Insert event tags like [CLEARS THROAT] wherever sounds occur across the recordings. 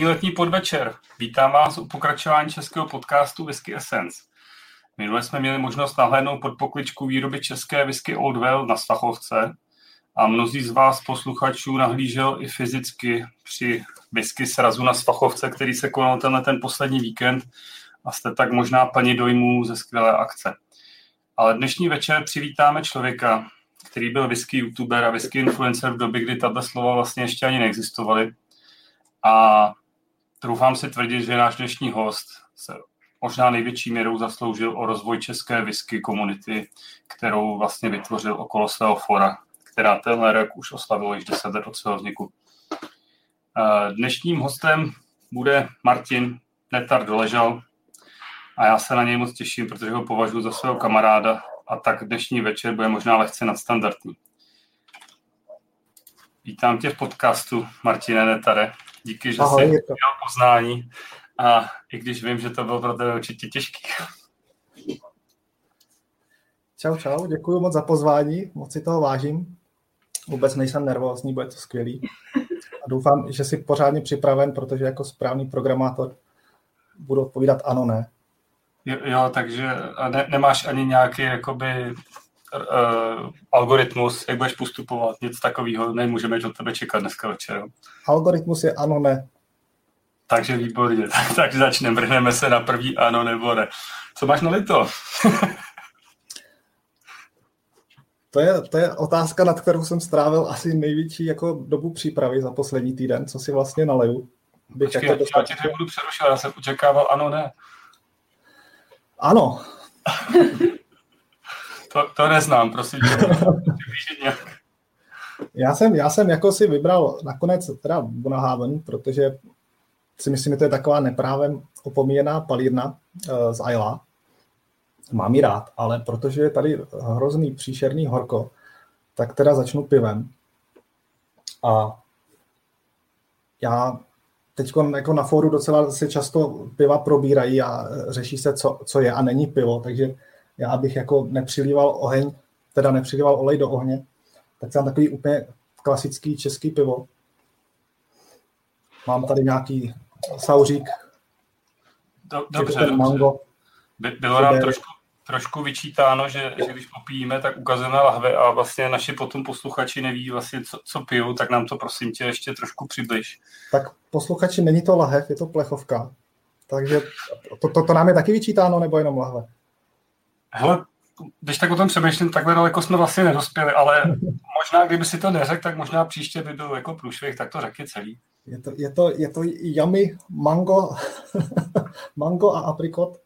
Pěkný letní podvečer. Vítám vás u pokračování českého podcastu Whisky Essence. Minule jsme měli možnost nahlédnout pod pokličku výroby české whisky Old Well na Stachovce a mnozí z vás posluchačů nahlížel i fyzicky při whisky srazu na Svachovce, který se konal tenhle ten poslední víkend a jste tak možná plni dojmů ze skvělé akce. Ale dnešní večer přivítáme člověka, který byl whisky youtuber a whisky influencer v době, kdy tato slova vlastně ještě ani neexistovaly. A troufám si tvrdit, že náš dnešní host se možná největší měrou zasloužil o rozvoj české whisky komunity, kterou vlastně vytvořil okolo svého fora, která tenhle rok už oslavilo již 10 let od svého vzniku. Dnešním hostem bude Martin Netar Doležal a já se na něj moc těším, protože ho považuji za svého kamaráda a tak dnešní večer bude možná lehce nadstandardní. Vítám tě v podcastu, Martine Netare. Díky, že Ahoj, jsi měl poznání a i když vím, že to bylo pro tebe určitě těžký. Čau, čau, děkuji moc za pozvání, moc si toho vážím. Vůbec nejsem nervózní, bude to skvělý. A doufám, že jsi pořádně připraven, protože jako správný programátor budu odpovídat ano, ne. Jo, jo takže ne, nemáš ani nějaký jakoby uh, algoritmus, jak budeš postupovat, nic takového nemůžeme od tebe čekat dneska večer. Algoritmus je ano, ne. Takže výborně, [LAUGHS] tak, tak začneme, vrhneme se na první ano nebo ne. Co máš na lito? [LAUGHS] to, je, to je otázka, nad kterou jsem strávil asi největší jako dobu přípravy za poslední týden, co si vlastně naleju. Bych Počkej, jako já tě nebudu přerušovat, já jsem očekával ano, ne. Ano. [LAUGHS] to, to neznám, prosím já jsem, já jsem jako si vybral nakonec teda Bonahaven, protože si myslím, že to je taková neprávem opomíjená palírna uh, z Ayla. Mám ji rád, ale protože je tady hrozný příšerný horko, tak teda začnu pivem. A já teď jako na fóru docela se často piva probírají a řeší se, co, co je a není pivo, takže já bych jako nepřilíval oheň, teda nepřilíval olej do ohně, tak jsem takový úplně klasický český pivo. Mám tady nějaký sauřík, dobře, mango. Bylo nám trošku, trošku vyčítáno, že, že když popijíme, tak ukazujeme lahve a vlastně naši potom posluchači neví vlastně, co, co pijou, tak nám to prosím tě ještě trošku přibliž. Tak posluchači, není to lahev, je to plechovka. Takže to, to, to nám je taky vyčítáno, nebo jenom lahve? Hele, když tak o tom přemýšlím, takhle daleko jsme vlastně nedospěli, ale možná, kdyby si to neřekl, tak možná příště by byl jako průšvih, tak to řekni celý. Je to, je to, je to yummy mango, [LAUGHS] mango a aprikot.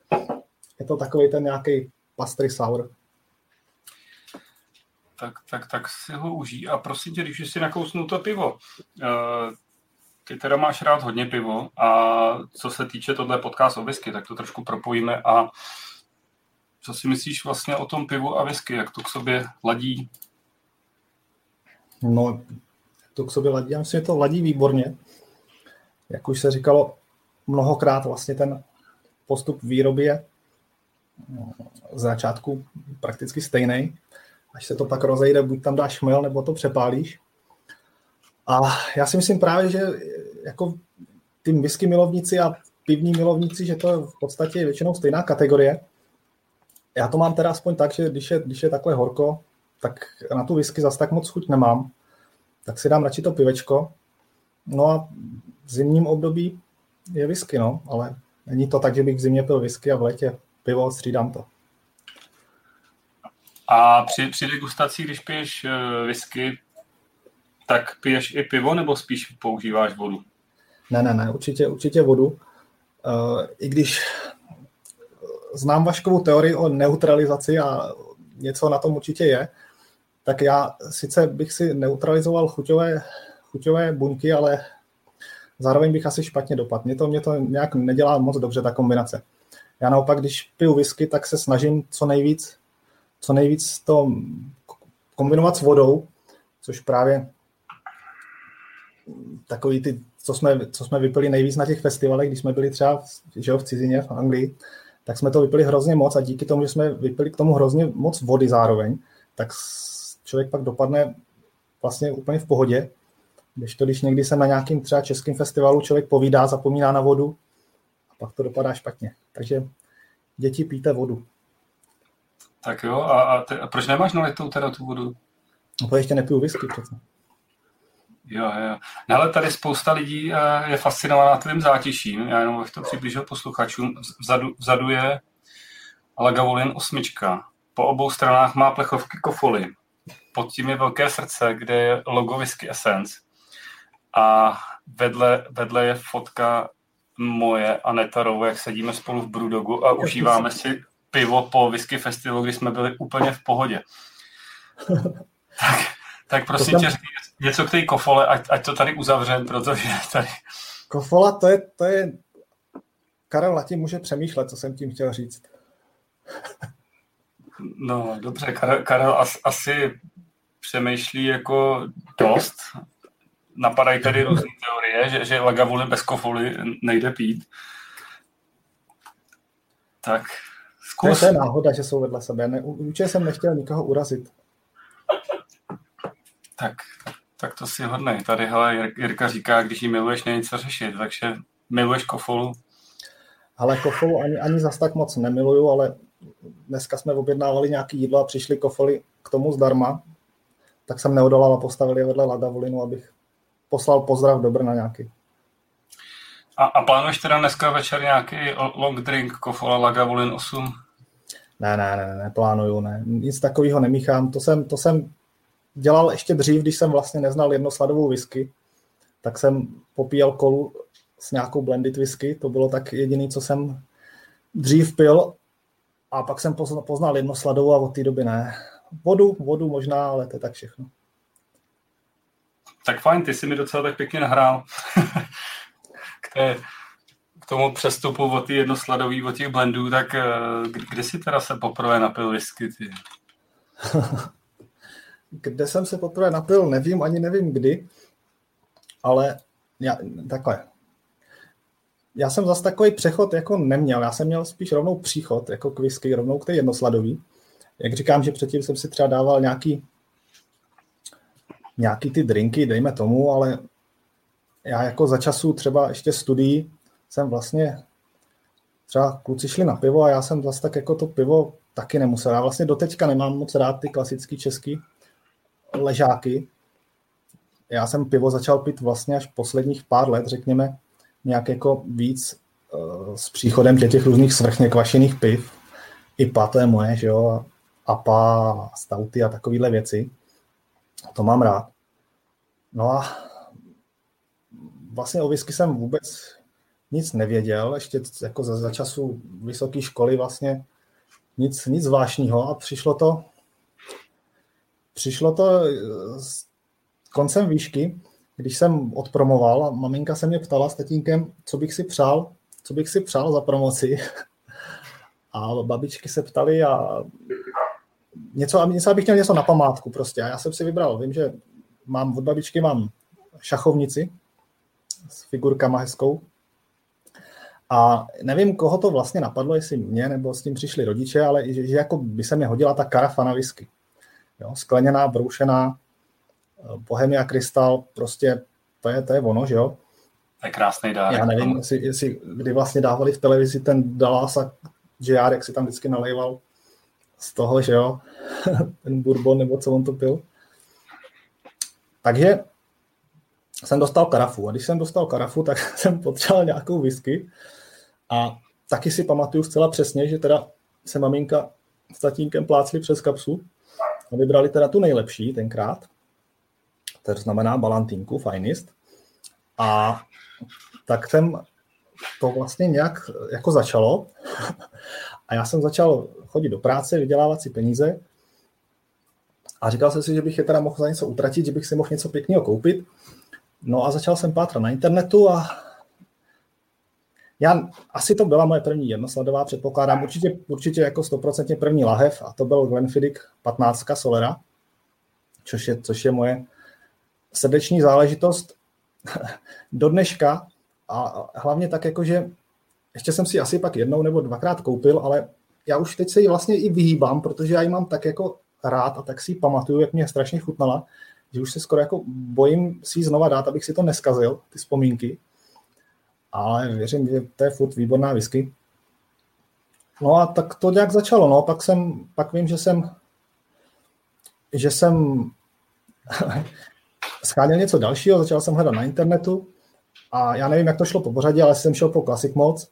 Je to takový ten nějaký pastry sour. Tak, tak, tak si ho užij. A prosím tě, když si nakousnu to pivo, eh, ty teda máš rád hodně pivo a co se týče tohle podcast o whisky, tak to trošku propojíme a co si myslíš vlastně o tom pivu a whisky, jak to k sobě ladí? No, to k sobě ladí, já myslím, že to ladí výborně. Jak už se říkalo mnohokrát, vlastně ten postup výroby je z začátku prakticky stejný. Až se to pak rozejde, buď tam dáš chmel, nebo to přepálíš. A já si myslím právě, že jako ty whisky milovníci a pivní milovníci, že to je v podstatě většinou stejná kategorie. Já to mám teda aspoň tak, že když je, když je takhle horko, tak na tu whisky zase tak moc chuť nemám. Tak si dám radši to pivečko. No a v zimním období je whisky, no, ale není to tak, že bych v zimě pil whisky a v létě pivo, střídám to. A při, při degustaci, když piješ uh, whisky, tak piješ i pivo nebo spíš používáš vodu? Ne, ne, ne, určitě, určitě vodu. Uh, I když znám Vaškovou teorii o neutralizaci a něco na tom určitě je, tak já sice bych si neutralizoval chuťové, chuťové buňky, ale zároveň bych asi špatně dopadl. Mě to, mě to nějak nedělá moc dobře, ta kombinace. Já naopak, když piju whisky, tak se snažím co nejvíc, co nejvíc to kombinovat s vodou, což právě takový ty, co jsme, co jsme vypili nejvíc na těch festivalech, když jsme byli třeba že v cizině, v Anglii, tak jsme to vypili hrozně moc a díky tomu, že jsme vypili k tomu hrozně moc vody zároveň, tak člověk pak dopadne vlastně úplně v pohodě Když to, když někdy se na nějakým třeba českým festivalu člověk povídá, zapomíná na vodu, a pak to dopadá špatně. Takže děti píte vodu. Tak jo, a, a, te, a proč nemáš nalitou teda tu vodu? No, ještě nepiju whisky přece. Jo, jo. No, ale tady spousta lidí uh, je fascinovaná tvým zátiším. Já jenom bych to přiblížil posluchačům. Vzadu, vzadu je Lagavulin osmička. Po obou stranách má plechovky kofoly. Pod tím je velké srdce, kde je logo Whisky Essence. A vedle, vedle je fotka moje a Netarovo, jak sedíme spolu v Brudogu a užíváme si pivo po whisky festivalu, kdy jsme byli úplně v pohodě. [LAUGHS] tak, tak prosím tě, něco k té kofole, ať, ať to tady uzavřem, protože [LAUGHS] tady... Kofola, to je, to je... Karel Latí může přemýšlet, co jsem tím chtěl říct. [LAUGHS] no, dobře, Karel, Karel as, asi přemýšlí jako dost. Napadají tady [LAUGHS] různé teorie, že, že lagavuli bez kofoly nejde pít. Tak Zkus. To je náhoda, že jsou vedle sebe. Ne, určitě jsem nechtěl nikoho urazit. Tak, tak to si hodnej. Tady hele, Jirka říká, když ji miluješ, není co řešit, takže miluješ kofolu. Ale kofolu ani, ani zas tak moc nemiluju, ale dneska jsme objednávali nějaký jídlo a přišli kofoly k tomu zdarma, tak jsem neodolal a postavil je vedle Lagavulinu, abych poslal pozdrav do Brna nějaký. A, a plánuješ teda dneska večer nějaký long drink, kofola Lagavulin 8? Ne, ne, ne, ne, plánuju, ne. Nic takového nemíchám. To jsem, to jsem dělal ještě dřív, když jsem vlastně neznal jednosladovou whisky, tak jsem popíjel kolu s nějakou blended whisky. To bylo tak jediný, co jsem dřív pil. A pak jsem poznal jednosladovou a od té doby ne. Vodu, vodu možná, ale to je tak všechno. Tak fajn, ty jsi mi docela tak pěkně nahrál. [LAUGHS] k, té, k tomu přestupu od té jednosladový, od těch blendů, tak eh, kde jsi teda se poprvé napil whisky, ty? [LAUGHS] kde jsem se poprvé napil, nevím, ani nevím kdy, ale já, takhle. Já jsem zase takový přechod jako neměl, já jsem měl spíš rovnou příchod jako k whisky, rovnou k té jednosladový. Jak říkám, že předtím jsem si třeba dával nějaký nějaký ty drinky, dejme tomu, ale já jako za času třeba ještě studií jsem vlastně třeba kluci šli na pivo a já jsem zase tak jako to pivo taky nemusel. Já vlastně doteďka nemám moc rád ty klasický český ležáky. Já jsem pivo začal pít vlastně až posledních pár let, řekněme, nějak jako víc uh, s příchodem těch, těch různých svrchně kvašených piv. I to je moje, že jo, apa, stauty a takovéhle věci. To mám rád. No a vlastně o whisky jsem vůbec nic nevěděl, ještě jako za, za času vysoké školy vlastně nic, nic zvláštního a přišlo to přišlo to s koncem výšky, když jsem odpromoval maminka se mě ptala s tatínkem, co bych si přál, co bych si přál za promoci. [LAUGHS] A babičky se ptali a něco, něco abych měl něco na památku prostě. A já jsem si vybral, vím, že mám od babičky mám šachovnici, s figurkama hezkou. A nevím, koho to vlastně napadlo, jestli mě nebo s tím přišli rodiče, ale že, že jako by se mi hodila ta karafa na whisky. Jo, skleněná, broušená, Bohemia Krystal, prostě to je, to je ono, že jo? To je krásný dárek. Já nevím, jestli, jestli, kdy vlastně dávali v televizi ten Dallas a že Járek si tam vždycky nalejval z toho, že jo, [LAUGHS] ten bourbon nebo co on to pil. Takže jsem dostal karafu. A když jsem dostal karafu, tak [LAUGHS] jsem potřeboval nějakou whisky. A taky si pamatuju zcela přesně, že teda se maminka s tatínkem plácli přes kapsu a vybrali teda tu nejlepší tenkrát. To znamená Balantinku, Finest. A tak jsem to vlastně nějak jako začalo. [LAUGHS] A já jsem začal chodit do práce, vydělávat si peníze. A říkal jsem si, že bych je teda mohl za něco utratit, že bych si mohl něco pěkného koupit. No a začal jsem pátrat na internetu a já, asi to byla moje první jednosledová, předpokládám, určitě, určitě jako 100% první lahev a to byl Glenfiddich 15 Solera, což je, což je moje srdeční záležitost [LAUGHS] do dneška a hlavně tak jako, že ještě jsem si asi pak jednou nebo dvakrát koupil, ale já už teď se ji vlastně i vyhýbám, protože já ji mám tak jako rád a tak si ji pamatuju, jak mě strašně chutnala, že už se skoro jako bojím si ji znova dát, abych si to neskazil, ty vzpomínky. Ale věřím, že to je furt výborná whisky. No a tak to nějak začalo, no. Pak jsem, pak vím, že jsem, že jsem [LAUGHS] scháněl něco dalšího, začal jsem hledat na internetu a já nevím, jak to šlo po pořadě, ale jsem šel po Classic Mods.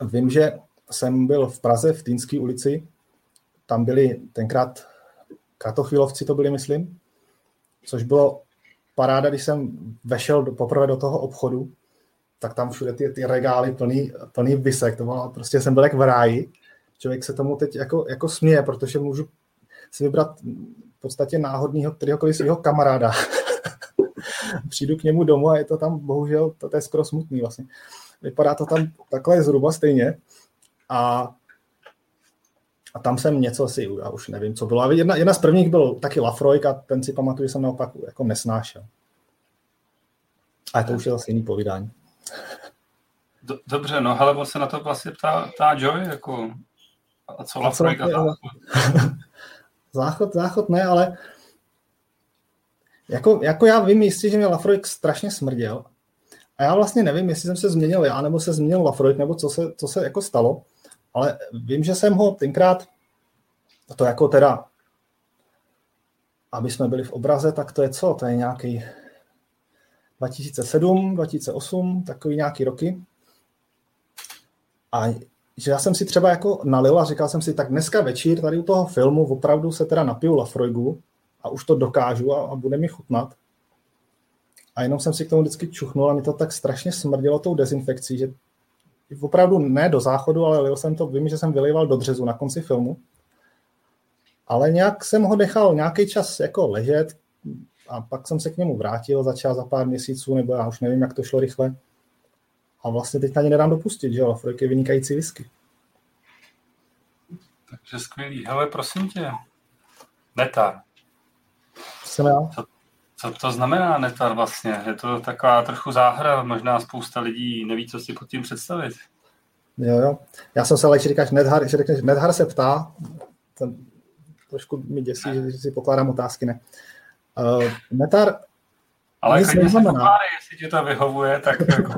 Vím, že jsem byl v Praze, v Týnské ulici, tam byli tenkrát kratochvílovci to byli, myslím, což bylo paráda, když jsem vešel poprvé do toho obchodu, tak tam všude ty, ty regály plný, plný visek, to bylo, prostě jsem byl jak v ráji. Člověk se tomu teď jako, jako směje, protože můžu si vybrat v podstatě náhodného kteréhokoliv svého kamaráda. [LAUGHS] Přijdu k němu domů a je to tam, bohužel, to, to je skoro smutný vlastně. Vypadá to tam takhle zhruba stejně. A a tam jsem něco si, já už nevím, co bylo. A jedna, jedna z prvních byl taky Lafroik a ten si pamatuju, že jsem naopak jako nesnášel. A to už je zase jiný povídání. Dobře, no ale on se na to vlastně ptá, ptá Joy, jako a co a záchod? [LAUGHS] záchod? Záchod ne, ale jako, jako já vím jistě, že mě Lafroik strašně smrděl. A já vlastně nevím, jestli jsem se změnil já, nebo se změnil Lafroik, nebo co se, co se jako stalo. Ale vím, že jsem ho tenkrát, to jako teda, aby jsme byli v obraze, tak to je co? To je nějaký 2007, 2008, takový nějaký roky. A že já jsem si třeba jako nalil a říkal jsem si, tak dneska večer tady u toho filmu opravdu se teda napiju Lafroigu a už to dokážu a, a bude mi chutnat. A jenom jsem si k tomu vždycky čuchnul a mi to tak strašně smrdilo tou dezinfekcí, že opravdu ne do záchodu, ale lil jsem to, vím, že jsem vylejval do dřezu na konci filmu. Ale nějak jsem ho nechal nějaký čas jako ležet a pak jsem se k němu vrátil, začal za pár měsíců, nebo já už nevím, jak to šlo rychle. A vlastně teď na ně nedám dopustit, že jo, Lafroik je vynikající whisky. Takže skvělý. Hele, prosím tě, netar. Jsem já. Co, co to znamená netar vlastně? Je to taková trochu záhra, možná spousta lidí neví, co si pod tím představit. Jo, jo. Já jsem se ale, když říkáš Nedhar, že řekneš, Nedhar se ptá, ten trošku mi děsí, že, že si pokládám otázky, ne. Uh, netar ale nic neznamená. Pokládej, jestli ti to vyhovuje, tak jako...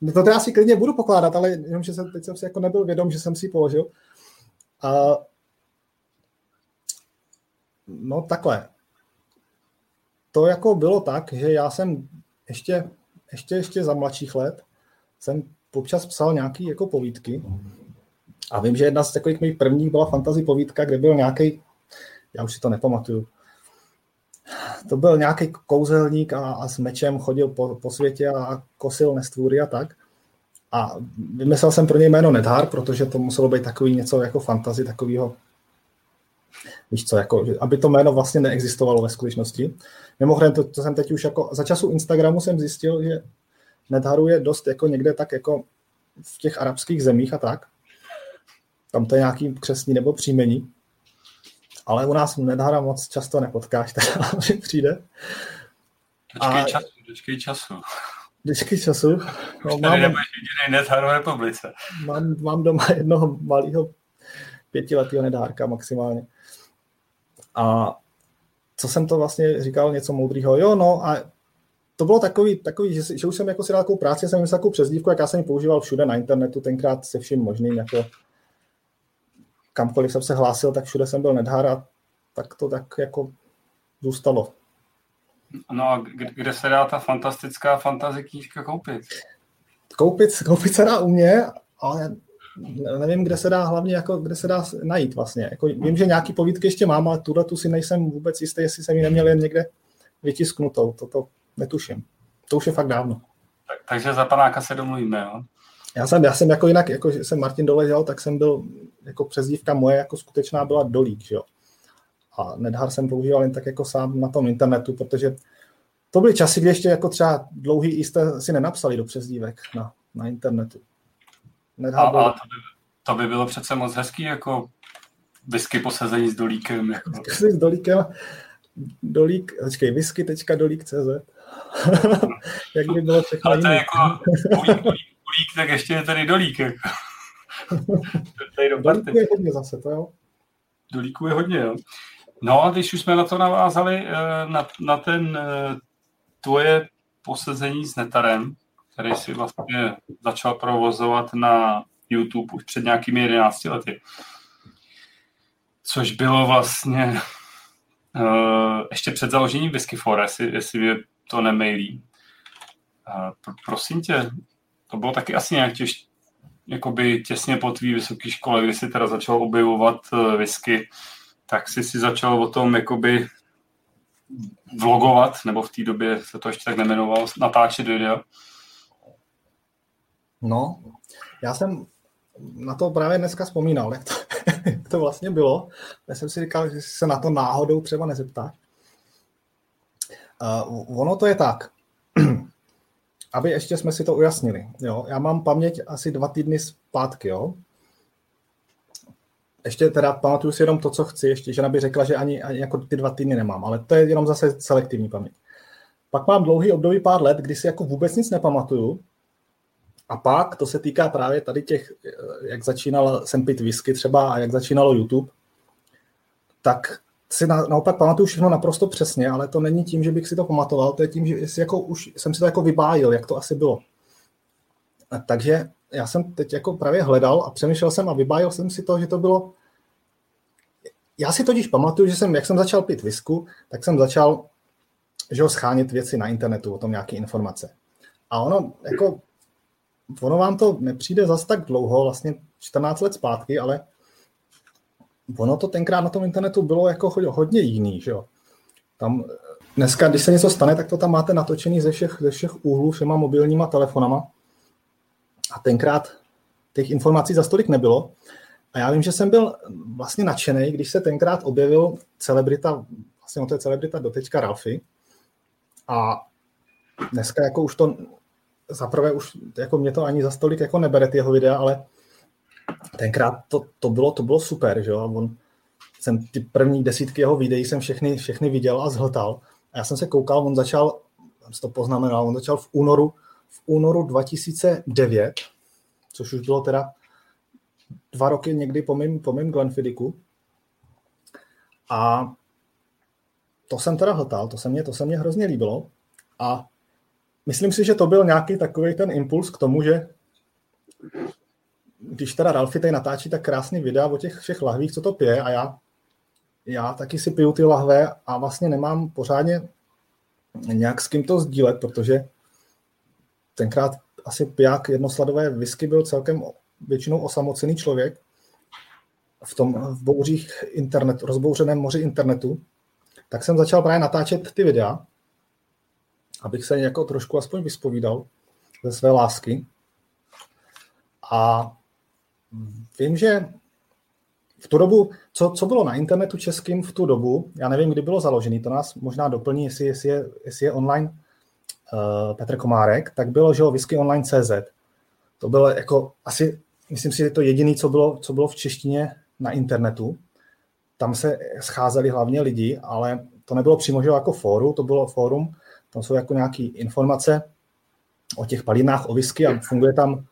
no to já si klidně budu pokládat, ale jenom, že jsem, teď jsem si jako nebyl vědom, že jsem si ji položil. Uh, no takhle. To jako bylo tak, že já jsem ještě, ještě, ještě za mladších let jsem občas psal nějaký jako povídky. A vím, že jedna z takových mých prvních byla fantasy povídka, kde byl nějaký, já už si to nepamatuju, to byl nějaký kouzelník a, a s mečem chodil po, po světě a kosil nestvůry a tak. A vymyslel jsem pro něj jméno Nedhar, protože to muselo být takový něco jako fantazy, takového Víš co, jako, aby to jméno vlastně neexistovalo ve skutečnosti. Mimochodem, to, to jsem teď už jako, za času Instagramu jsem zjistil, že Nedharu je dost jako někde tak jako v těch arabských zemích a tak. Tam to je nějaký křesní nebo příjmení. Ale u nás Nedhara moc často nepotkáš, [LAUGHS] teda mi přijde. Dočkej a... času, dočkej času. Dočkej času. No, mám, jediný Nedhar v republice. Mám, mám doma jednoho malého pětiletého nedárka maximálně. A co jsem to vlastně říkal, něco moudrýho, jo, no a to bylo takový, takový že, že už jsem jako si dal takovou práci, jsem myslel takovou přezdívku, jak já jsem ji používal všude na internetu, tenkrát se vším možným, jako kamkoliv jsem se hlásil, tak všude jsem byl Nedhar a tak to tak jako zůstalo. No a kde se dá ta fantastická fantasy knížka koupit? Koupit, koupit se dá u mě, ale nevím, kde se dá hlavně, jako, kde se dá najít vlastně. Jako, vím, že nějaký povídky ještě mám, ale tuhle tu si nejsem vůbec jistý, jestli jsem ji neměl jen někde vytisknutou. Toto netuším. To už je fakt dávno. Tak, takže za panáka se domluvíme, jo? Já jsem, já jsem jako jinak, jako jsem Martin doležel, tak jsem byl, jako přezdívka moje jako skutečná byla Dolík, že jo. A Nedhar jsem používal jen tak jako sám na tom internetu, protože to byly časy, kdy ještě jako třeba dlouhý jste si nenapsali do přezdívek na, na internetu. A, a to, by, to by bylo přece moc hezký, jako whisky posazení s dolíkem. Jako. s dolíkem. Dolík, počkej, whisky.dolík.cz [LAUGHS] Jak by bylo všechno Ale to je jako dolík, dolík, dolík, tak ještě je tady dolík. Jako. Dolíku je hodně zase, to jo. Dolíku je hodně, jo. No a když už jsme na to navázali, eh, na, na ten eh, tvoje posezení s Netarem, který si vlastně začal provozovat na YouTube už před nějakými 11 lety. Což bylo vlastně uh, ještě před založením Whiskyfora, jestli, jestli mě to nemailí. Uh, pr- prosím tě, to bylo taky asi nějak těž, jakoby těsně po tvý vysoké škole, kdy jsi teda začal objevovat uh, whisky, tak jsi si začal o tom jakoby vlogovat, nebo v té době se to ještě tak nemenovalo, natáčet videa. No, já jsem na to právě dneska vzpomínal, jak to, [LAUGHS] jak to vlastně bylo. Já jsem si říkal, že se na to náhodou třeba nezeptá. Uh, ono to je tak, aby ještě jsme si to ujasnili. Jo? Já mám paměť asi dva týdny zpátky. Jo? Ještě teda pamatuju si jenom to, co chci. Ještě žena by řekla, že ani, ani jako ty dva týdny nemám, ale to je jenom zase selektivní paměť. Pak mám dlouhý období pár let, kdy si jako vůbec nic nepamatuju, a pak to se týká právě tady těch, jak začínal jsem pit whisky třeba a jak začínalo YouTube, tak si na, naopak pamatuju všechno naprosto přesně, ale to není tím, že bych si to pamatoval, to je tím, že si jako už jsem si to jako vybájil, jak to asi bylo. A takže já jsem teď jako právě hledal a přemýšlel jsem a vybájil jsem si to, že to bylo já si totiž pamatuju, že jsem, jak jsem začal pít visku, tak jsem začal že ho schánět věci na internetu, o tom nějaké informace. A ono, jako ono vám to nepřijde zas tak dlouho, vlastně 14 let zpátky, ale ono to tenkrát na tom internetu bylo jako hodně jiný, že jo. Tam dneska, když se něco stane, tak to tam máte natočený ze všech, ze všech úhlů všema mobilníma telefonama. A tenkrát těch informací za stolik nebylo. A já vím, že jsem byl vlastně nadšený, když se tenkrát objevil celebrita, vlastně to je celebrita dotečka Ralfy. A dneska jako už to zaprvé už jako mě to ani za stolik jako nebere ty jeho videa, ale tenkrát to, to, bylo, to bylo super, že jo, on, jsem ty první desítky jeho videí jsem všechny, všechny viděl a zhltal. A já jsem se koukal, on začal, jsem to poznamenal, on začal v únoru, v únoru 2009, což už bylo teda dva roky někdy po mým, po mým Glenfiddiku. A to jsem teda hltal, to se mě, to se mě hrozně líbilo. A myslím si, že to byl nějaký takový ten impuls k tomu, že když teda Ralfi tady natáčí tak krásný videa o těch všech lahvích, co to pije a já, já taky si piju ty lahve a vlastně nemám pořádně nějak s kým to sdílet, protože tenkrát asi piják jednosladové whisky byl celkem většinou osamocený člověk v tom v bouřích internet, rozbouřeném moři internetu, tak jsem začal právě natáčet ty videa abych se jako trošku aspoň vyspovídal ze své lásky. A vím, že v tu dobu, co, co bylo na internetu českým v tu dobu, já nevím, kdy bylo založený, to nás možná doplní, jestli, jestli, je, jestli je online uh, Petr Komárek, tak bylo, že jo, CZ. To bylo jako asi, myslím si, že to jediné, co bylo, co bylo v češtině na internetu. Tam se scházeli hlavně lidi, ale to nebylo přímo že jako fóru, to bylo fórum, tam jsou jako nějaké informace o těch palinách, o whisky a funguje tam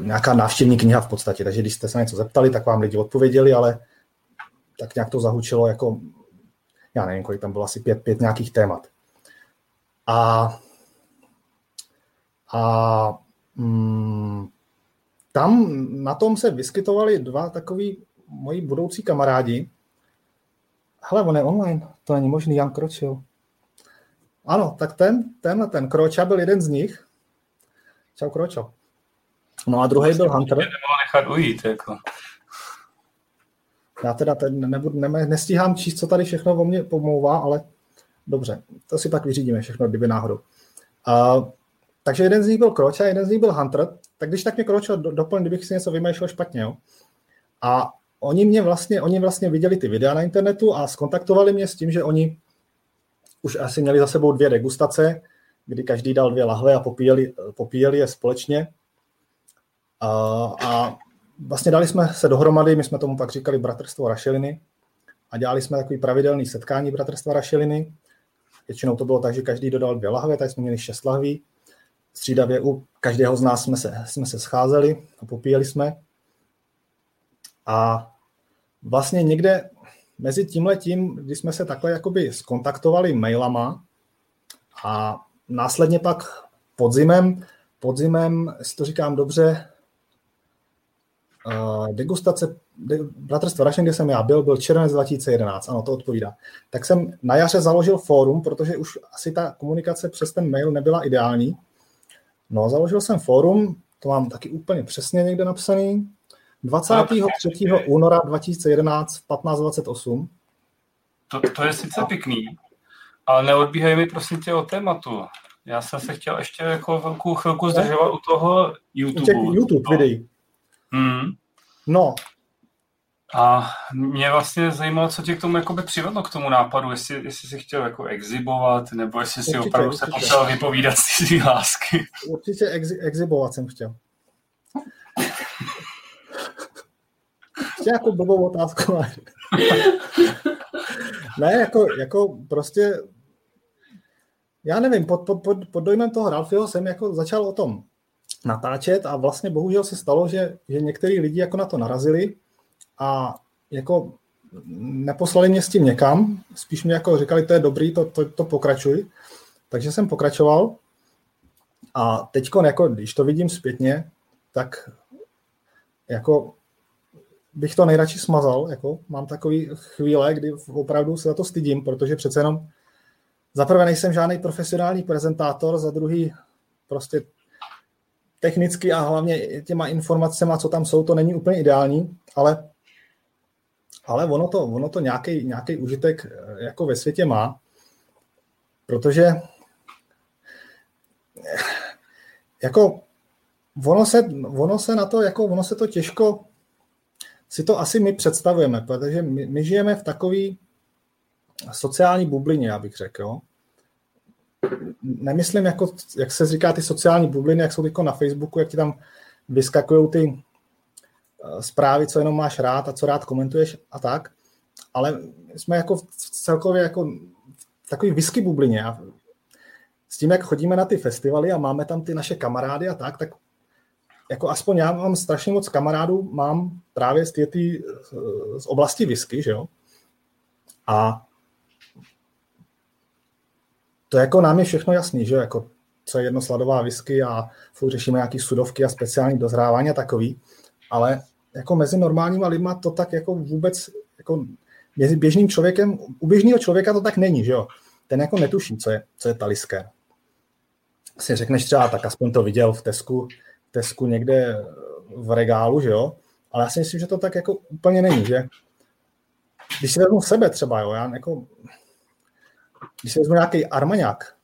nějaká návštěvní kniha v podstatě. Takže když jste se něco zeptali, tak vám lidi odpověděli, ale tak nějak to zahučilo jako, já nevím, kolik tam bylo asi pět, pět nějakých témat. A, a mm, tam na tom se vyskytovali dva takový moji budoucí kamarádi. Hele, on je online, to není možný, Jan Kročil. Ano, tak ten, ten, ten Kroča byl jeden z nich. Čau, Kročo. No a druhý byl Hunter. nechat ujít, jako. Já teda ten nebudu, ne, nestíhám číst, co tady všechno o mě pomlouvá, ale dobře, to si pak vyřídíme všechno, kdyby náhodou. Uh, takže jeden z nich byl Kroč a jeden z nich byl Hunter, tak když tak mě Kročo doplň, kdybych si něco vymýšlel špatně. Jo? A oni mě vlastně, oni vlastně viděli ty videa na internetu a skontaktovali mě s tím, že oni už asi měli za sebou dvě degustace, kdy každý dal dvě lahve a popíjeli, popíjeli je společně. A, a vlastně dali jsme se dohromady, my jsme tomu pak říkali Bratrstvo Rašeliny a dělali jsme takový pravidelný setkání Bratrstva Rašeliny. Většinou to bylo tak, že každý dodal dvě lahve, tady jsme měli šest lahví. Střídavě u každého z nás jsme se, jsme se scházeli a popíjeli jsme. A vlastně někde mezi tímhletím, když jsme se takhle jakoby skontaktovali mailama a následně pak podzimem, podzimem, jestli to říkám dobře, uh, degustace de, Bratrstva Rašen, kde jsem já byl, byl červenec 2011, ano, to odpovídá. Tak jsem na jaře založil fórum, protože už asi ta komunikace přes ten mail nebyla ideální. No, založil jsem fórum, to mám taky úplně přesně někde napsaný, 23. února 2011 v 15.28. To, to je sice pěkný, ale neodbíhej mi prosím tě o tématu. Já jsem se chtěl ještě jako velkou chvilku zdržovat u toho YouTube. U YouTube no. videí. Hmm. No. A mě vlastně zajímalo, co tě k tomu jakoby přivedlo k tomu nápadu, jestli, jestli jsi chtěl jako exibovat, nebo jestli si určitě, opravdu určitě. se potřeboval vypovídat si lásky. Určitě ex, exibovat jsem chtěl. Ještě jako blbou otázku. ne, jako, jako prostě já nevím, pod, pod, pod, pod dojmem toho Ralfio jsem jako začal o tom natáčet a vlastně bohužel se stalo, že, že některý lidi jako na to narazili a jako neposlali mě s tím někam, spíš mi jako říkali, to je dobrý, to, to, to pokračuj. Takže jsem pokračoval a teď, jako, když to vidím zpětně, tak jako bych to nejradši smazal. Jako, mám takový chvíle, kdy opravdu se za to stydím, protože přece jenom za prvé nejsem žádný profesionální prezentátor, za druhý prostě technicky a hlavně těma informacemi, co tam jsou, to není úplně ideální, ale, ale ono to, ono to nějaký, nějaký užitek eh, jako ve světě má, protože jako ono se, ono se na to, jako ono se to těžko si to asi my představujeme, protože my, my žijeme v takové sociální bublině, já bych řekl. Jo? Nemyslím, jako, jak se říká, ty sociální bubliny, jak jsou jako na Facebooku, jak ti tam vyskakují ty eh, zprávy, co jenom máš rád a co rád komentuješ a tak, ale jsme jako celkově jako v takový whisky bublině a s tím, jak chodíme na ty festivaly a máme tam ty naše kamarády a tak, tak jako aspoň já mám strašně moc kamarádů, mám právě z, tý, z oblasti whisky, že jo? A to jako nám je všechno jasný, že? Jako, co je jednosladová whisky a furt řešíme nějaký sudovky a speciální dozrávání a takový, ale jako mezi normálníma lidma to tak jako vůbec, jako mezi běžným člověkem, u běžného člověka to tak není, že jo? Ten jako netuší, co je, co je talisker. Si řekneš třeba, tak aspoň to viděl v Tesku, Tesku někde v regálu, že jo? Ale já si myslím, že to tak jako úplně není, že když si vezmu sebe třeba, jo, já jako, když si vezmu nějaký armaňák,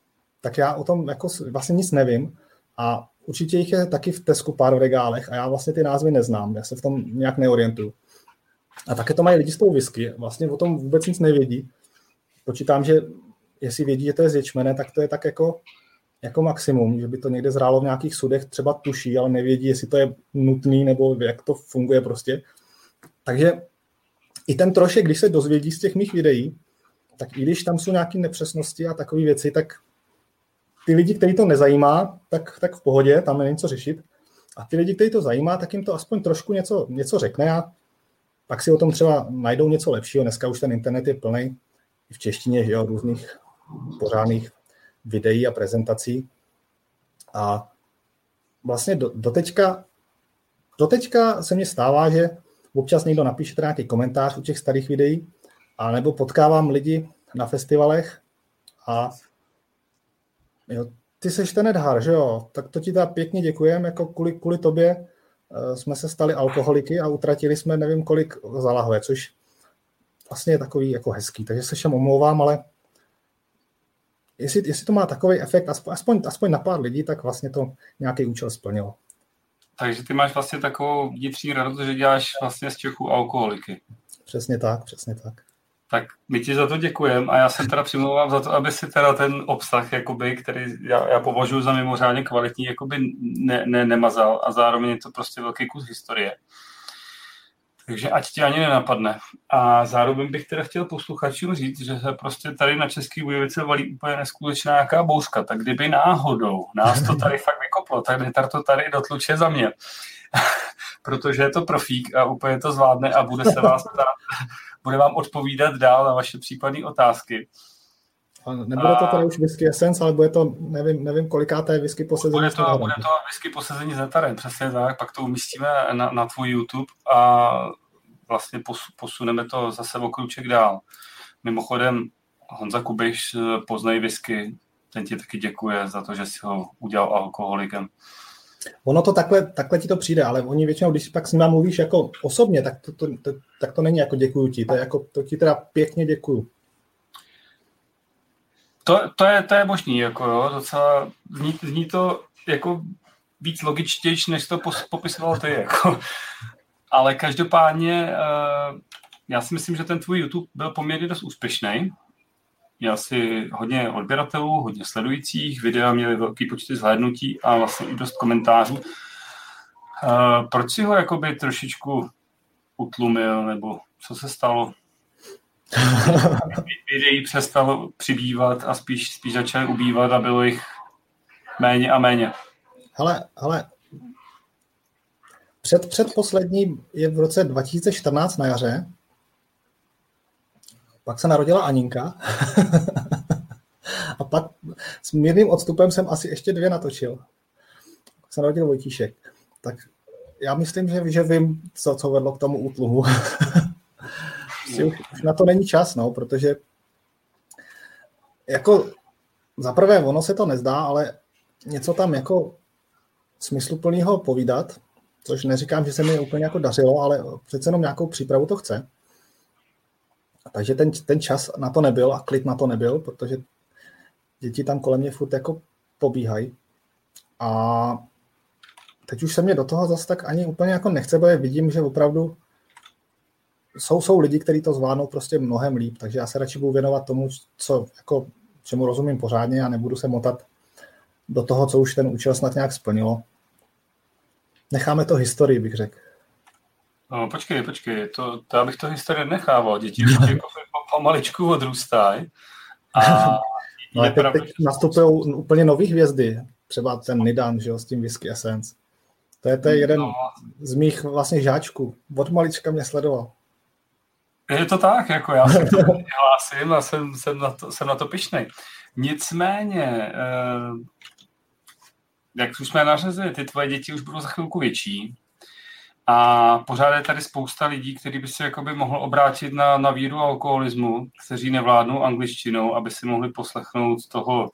tak já o tom jako vlastně nic nevím a určitě jich je taky v Tesku pár v regálech a já vlastně ty názvy neznám, já se v tom nějak neorientuju. A také to mají lidi s tou whisky, vlastně o tom vůbec nic nevědí. Počítám, že jestli vědí, že to je z ječmene, tak to je tak jako jako maximum, že by to někde zrálo v nějakých sudech, třeba tuší, ale nevědí, jestli to je nutný nebo jak to funguje prostě. Takže i ten trošek, když se dozvědí z těch mých videí, tak i když tam jsou nějaké nepřesnosti a takové věci, tak ty lidi, který to nezajímá, tak, tak v pohodě, tam není co řešit. A ty lidi, který to zajímá, tak jim to aspoň trošku něco, něco řekne a pak si o tom třeba najdou něco lepšího. Dneska už ten internet je plný v češtině, že jo, různých pořádných videí a prezentací. A vlastně do, doteďka, doteďka se mně stává, že občas někdo napíše nějaký komentář u těch starých videí, a nebo potkávám lidi na festivalech a jo, ty seš ten Edhar, že jo, tak to ti teda pěkně děkujem, jako kvůli, kvůli tobě uh, jsme se stali alkoholiky a utratili jsme nevím kolik za lahve, což vlastně je takový jako hezký, takže se všem omlouvám, ale jestli, jestli to má takový efekt, aspoň, aspoň na pár lidí, tak vlastně to nějaký účel splnilo. Takže ty máš vlastně takovou vnitřní radost, že děláš vlastně z Čechů alkoholiky. Přesně tak, přesně tak. Tak my ti za to děkujeme a já jsem teda přimlouvám za to, aby si teda ten obsah, jakoby, který já, já považuji za mimořádně kvalitní, jakoby ne, ne, nemazal a zároveň je to prostě velký kus historie. Takže ať tě ani nenapadne. A zároveň bych teda chtěl posluchačům říct, že se prostě tady na Český Budějovice valí úplně neskutečná nějaká bouřka, tak kdyby náhodou nás to tady fakt vykoplo, tak Netar to tady dotluče za mě. [LAUGHS] Protože je to profík a úplně to zvládne a bude se vás ptát, bude vám odpovídat dál na vaše případné otázky. Nebude to tady už whisky essence, ale bude to, nevím, nevím kolikáté whisky posezení bude to, bude to whisky posezení s netarem, přesně tak, pak to umístíme na, na tvůj YouTube a vlastně posuneme to zase o kruček dál. Mimochodem, Honza Kubiš poznej whisky, ten ti taky děkuje za to, že si ho udělal alkoholikem. Ono to takhle, takhle ti to přijde, ale oni většinou, když pak s nimi mluvíš jako osobně, tak to, to, to, tak to není jako děkuju ti, to, je jako, to ti teda pěkně děkuju. To, to, je, to je možný, jako jo, docela, zní, zní to jako víc logičtější, než to popisoval ty, jako. Ale každopádně, uh, já si myslím, že ten tvůj YouTube byl poměrně dost úspěšný. Měl si hodně odběratelů, hodně sledujících, videa měly velký počty zhlédnutí a vlastně i dost komentářů. Uh, proč si ho jakoby trošičku utlumil, nebo co se stalo? [LAUGHS] videí přestalo přibývat a spíš, spíš začaly ubývat a bylo jich méně a méně. Hele, hele, před, předposlední je v roce 2014 na jaře, pak se narodila Aninka [LAUGHS] a pak s mírným odstupem jsem asi ještě dvě natočil. Pak se narodil Vojtíšek. Tak já myslím, že, že vím, co, co vedlo k tomu útluhu. [LAUGHS] už, už na to není čas, no, protože jako za prvé ono se to nezdá, ale něco tam jako smysluplného povídat, což neříkám, že se mi úplně jako dařilo, ale přece jenom nějakou přípravu to chce. Takže ten, ten čas na to nebyl a klid na to nebyl, protože děti tam kolem mě furt jako pobíhají. A teď už se mě do toho zase tak ani úplně jako nechce, protože vidím, že opravdu jsou, jsou lidi, kteří to zvládnou prostě mnohem líp, takže já se radši budu věnovat tomu, co, jako, čemu rozumím pořádně a nebudu se motat do toho, co už ten účel snad nějak splnilo. Necháme to historii, bych řekl. No, počkej, počkej, to, to abych to historii nechával. Děti už [LAUGHS] jako pomaličku odrůstají. A [LAUGHS] no, teď, teď nastupují úplně nové hvězdy. Třeba ten Nidan, že jo, s tím Whisky Essence. To je, to je jeden no. z mých vlastně žáčků. Od malička mě sledoval. Je to tak, jako já se [LAUGHS] to hlásím a jsem, jsem, na to, jsem na to pišnej. Nicméně, eh, jak už jsme nařezli, ty tvoje děti už budou za chvilku větší a pořád je tady spousta lidí, kteří by se jakoby mohl obrátit na, na víru alkoholismu, kteří nevládnou angličtinou, aby si mohli poslechnout toho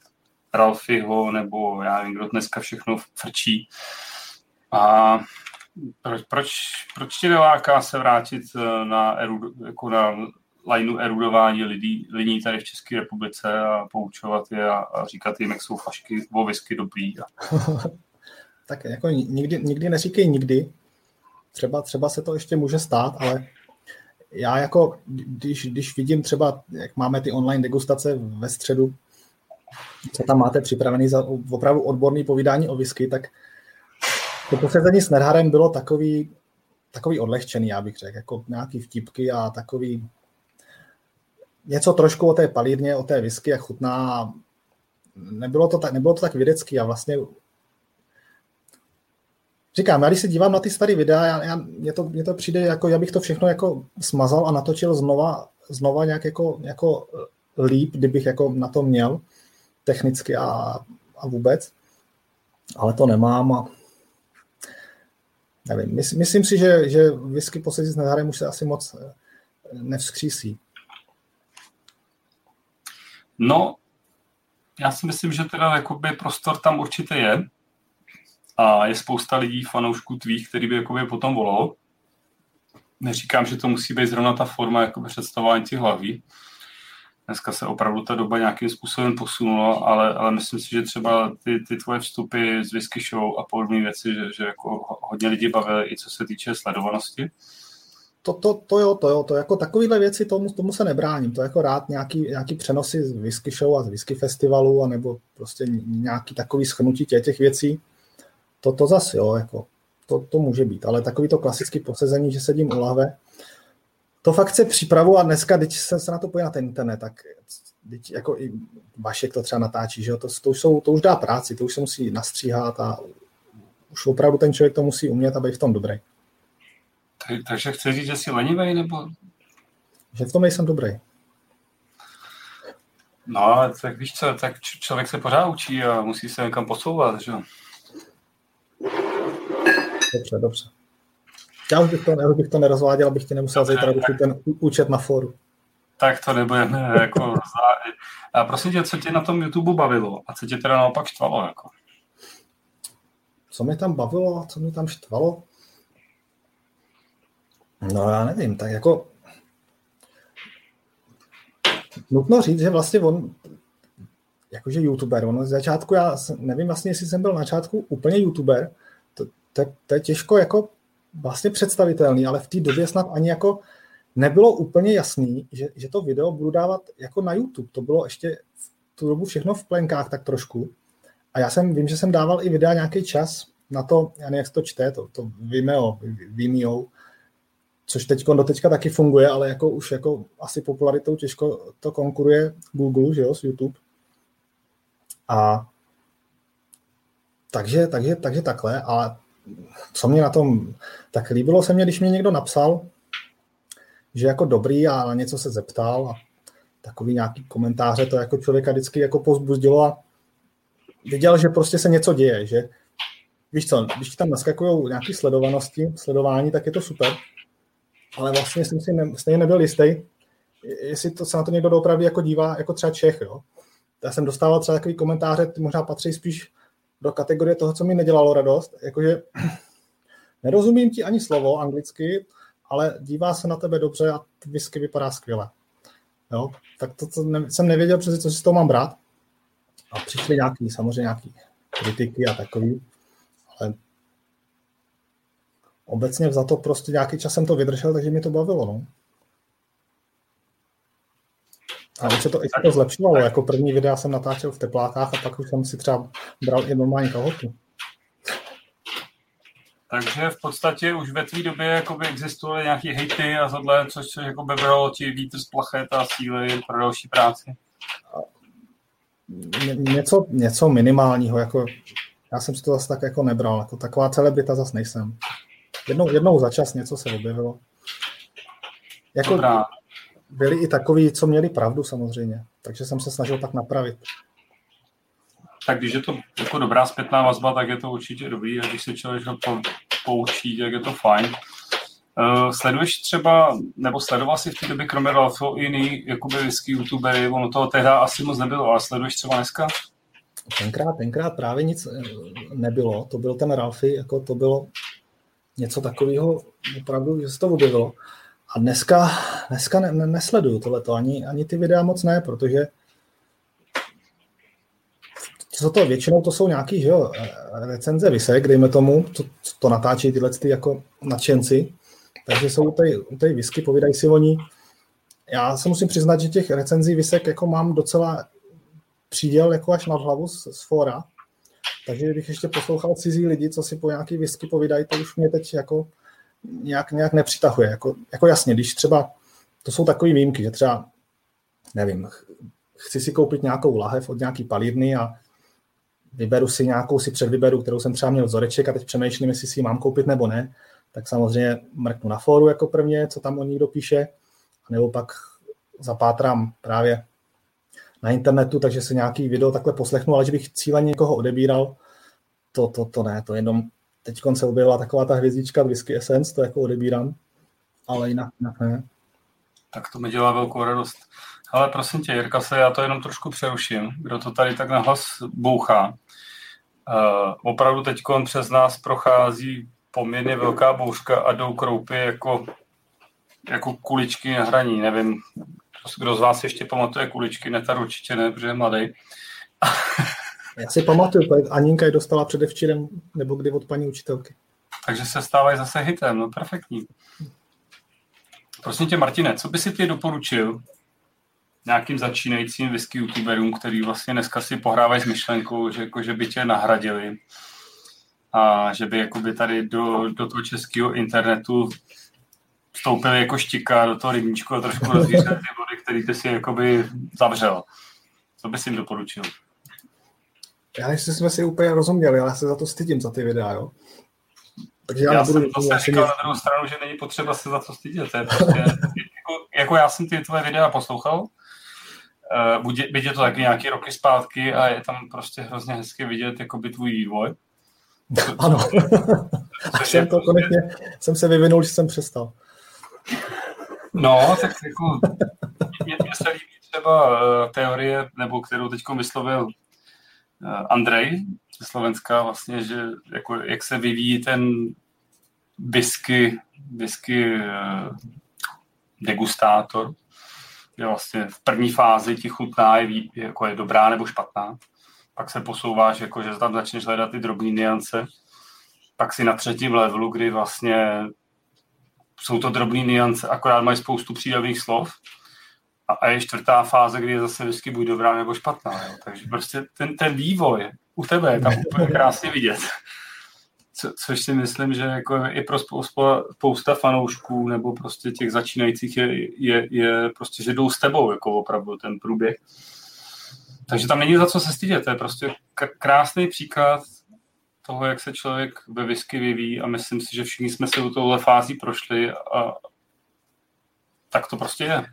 Ralfiho nebo já nevím, kdo dneska všechno frčí. A proč, proč, proč tě neláká se vrátit eh, na, erud, jako na lineu erudování lidí, lidí tady v České republice a poučovat je a, a říkat jim, jak jsou fašky o whisky dobrý. A... [LAUGHS] tak jako nikdy, nikdy neříkej nikdy. Třeba, třeba se to ještě může stát, ale já jako, když, když vidím třeba, jak máme ty online degustace ve středu, co tam máte připravený za opravdu odborný povídání o whisky, tak to posezení s Nerharem bylo takový, takový odlehčený, já bych řekl, jako nějaký vtipky a takový něco trošku o té palírně, o té whisky, jak chutná. Nebylo to tak, nebylo to tak vědecký a vlastně Říkám, já když se dívám na ty staré videa, já, já, mně, to, mně to přijde, jako já bych to všechno jako smazal a natočil znova, znova nějak jako, jako líp, kdybych jako na to měl technicky a, a vůbec. Ale to nemám a nevím, mys, myslím si, že, že whisky po s Neharem už se asi moc eh, nevzkřísí. No, já si myslím, že teda jakoby prostor tam určitě je a je spousta lidí, fanoušků tvých, který by jakoby potom volal. Neříkám, že to musí být zrovna ta forma jakoby představování těch hlaví, Dneska se opravdu ta doba nějakým způsobem posunula, ale, ale myslím si, že třeba ty, ty tvoje vstupy z Whisky Show a podobné věci, že, že jako hodně lidí baví i co se týče sledovanosti. To, to, to jo, to jo, to jako takovéhle věci, tomu, tomu se nebráním, to jako rád nějaký, nějaký přenosy z whisky show a z whisky festivalu, anebo prostě nějaký takový schnutí těch, těch věcí, to, to zase jo, jako, to, to může být, ale takový to klasický posezení, že sedím u lahve, to fakt se připravu a dneska, když jsem se na to pojil na ten internet, tak teď jako i Vašek to třeba natáčí, že jo, to, to, už jsou, to už dá práci, to už se musí nastříhat a už opravdu ten člověk to musí umět, aby v tom dobrý. Takže chci říct, že jsi lenivý, nebo? že v tom nejsem dobrý. No, tak víš co, tak člověk se pořád učí a musí se někam posouvat, že Dobře, dobře. Já už bych to, já bych to nerozváděl, abych ti nemusel zajít rušit ten účet na fóru. Tak to nebudeme jako A prosím tě, co tě na tom YouTube bavilo a co tě teda naopak štvalo? Jako? Co mě tam bavilo a co mě tam štvalo? No já nevím, tak jako nutno říct, že vlastně on, jakože youtuber, on z začátku, já nevím vlastně, jestli jsem byl na začátku úplně youtuber, to, to, je těžko jako vlastně představitelný, ale v té době snad ani jako nebylo úplně jasný, že, že to video budu dávat jako na YouTube. To bylo ještě v tu dobu všechno v plenkách tak trošku. A já jsem, vím, že jsem dával i videa nějaký čas na to, já nevím, jak se to čte, to, to Vimeo, Vimeo, což teď do teďka taky funguje, ale jako už jako asi popularitou těžko to konkuruje Google, že jo, s YouTube. A takže, takže, takže takhle. A co mě na tom tak líbilo se mě, když mě někdo napsal, že jako dobrý a na něco se zeptal a takový nějaký komentáře to jako člověka vždycky jako pozbuzdilo a viděl, že prostě se něco děje, že víš co, když tam naskakují nějaké sledovanosti, sledování, tak je to super, ale vlastně jsem si ne, stejně nebyl jistý, jestli to se na to někdo opravdu jako dívá, jako třeba Čech, jo. Já jsem dostával třeba takový komentáře, ty možná patří spíš do kategorie toho, co mi nedělalo radost, jakože [CLEARS THROAT] nerozumím ti ani slovo anglicky, ale dívá se na tebe dobře a whisky vypadá skvěle. Jo? Tak to, to ne, jsem nevěděl přesně, co si z toho mám brát. A přišly nějaký, samozřejmě nějaký kritiky a takový, ale obecně za to prostě nějaký čas jsem to vydržel, takže mi to bavilo. No. A už se to, i to zlepšovalo. Jako první videa jsem natáčel v teplákách a pak už jsem si třeba bral i normální kalhoty. Takže v podstatě už ve tvý době jakoby existovaly nějaké hejty a tohle, což se jako vybralo ti vítr z plachet a síly pro další práci. Něco, něco minimálního, jako já jsem si to zase tak jako nebral, jako taková celebrita zase nejsem. Jednou, jednou za čas něco se objevilo. Jako Dobrá. Byli i takový, co měli pravdu samozřejmě, takže jsem se snažil tak napravit tak když je to jako dobrá zpětná vazba, tak je to určitě dobrý a když se člověk to poučí, tak je to fajn. Uh, sleduješ třeba, nebo sledoval si v té době kromě Ralfo i jiný jakoby whisky youtubery, ono toho tehdy asi moc nebylo, ale sleduješ třeba dneska? Tenkrát, tenkrát právě nic eh, nebylo, to byl ten Ralfi, jako to bylo něco takového, opravdu, že se to objevilo. A dneska, dneska ne, ne, nesleduju tohleto, ani, ani ty videa moc ne, protože co to většinou to jsou nějaký že jo, recenze vysek, dejme tomu, to, to natáčí tyhle ty jako nadšenci, takže jsou tady, tady whisky, povídají si oni. Já se musím přiznat, že těch recenzí vysek jako mám docela příděl jako až nad hlavu z, z fora, takže kdybych ještě poslouchal cizí lidi, co si po nějaký whisky povídají, to už mě teď jako nějak, nějak nepřitahuje. Jako, jako jasně, když třeba, to jsou takové výjimky, že třeba, nevím, chci si koupit nějakou lahev od nějaký palírny a vyberu si nějakou si předvyberu, kterou jsem třeba měl vzoreček a teď přemýšlím, jestli si ji mám koupit nebo ne, tak samozřejmě mrknu na fóru jako prvně, co tam o někdo píše, nebo pak zapátrám právě na internetu, takže se nějaký video takhle poslechnu, ale že bych cíle někoho odebíral, to, to, to ne, to jenom teď se objevila taková ta hvězdička Whisky Essence, to jako odebírám, ale jinak, jinak ne. Tak to mi dělá velkou radost. Ale prosím tě, Jirka, se já to jenom trošku přeruším, kdo to tady tak nahlas bouchá. Uh, opravdu teď přes nás prochází poměrně velká bouřka a jdou kroupy jako, jako kuličky na hraní. Nevím, kdo z vás ještě pamatuje kuličky, Netar určitě ne, protože je mladý. [LAUGHS] Já si pamatuju, Aninka je dostala předevčírem, nebo kdy od paní učitelky. Takže se stávají zase hitem, no perfektní. Prosím tě, Martine, co by si ty doporučil nějakým začínajícím whisky youtuberům, který vlastně dneska si pohrávají s myšlenkou, že, jako, že by tě nahradili a že by jakoby tady do, do toho českého internetu vstoupili jako štika do toho rybníčku a trošku rozvířili ty vody, který ty si jakoby zavřel. Co bys jim doporučil? Já jestli jsme si úplně rozuměli, ale já se za to stydím, za ty videa, jo. Takže já, já jsem to se říkal na druhou stranu, že není potřeba se za to stydět. To je prostě, jako, jako já jsem ty tvoje videa poslouchal, uh, buď, byť je to taky nějaký roky zpátky a je tam prostě hrozně hezky vidět jakoby tvůj vývoj. [LAUGHS] Ano. [LAUGHS] A jsem to konečně, jsem se vyvinul, že jsem přestal. No, tak jako, mě, mě se líbí třeba uh, teorie, nebo kterou teď vyslovil Andrej ze Slovenska, vlastně, že jako, jak se vyvíjí ten whisky, whisky uh, degustátor, že vlastně v první fázi ti chutná, je, jako je dobrá nebo špatná. Pak se posouváš, jako, že tam začneš hledat ty drobné niance. Pak si na třetím levelu, kdy vlastně jsou to drobné niance, akorát mají spoustu přídavných slov. A, a je čtvrtá fáze, kdy je zase vždycky buď dobrá nebo špatná. Jo. Takže prostě ten, ten vývoj u tebe je tam úplně [LAUGHS] krásně vidět. Co, což si myslím, že jako je pro spousta fanoušků nebo prostě těch začínajících je, je, je prostě, že jdou s tebou jako opravdu ten průběh. Takže tam není za co se stydět, to je prostě krásný příklad toho, jak se člověk ve whisky vyvíjí a myslím si, že všichni jsme se u tohle fází prošli a tak to prostě je.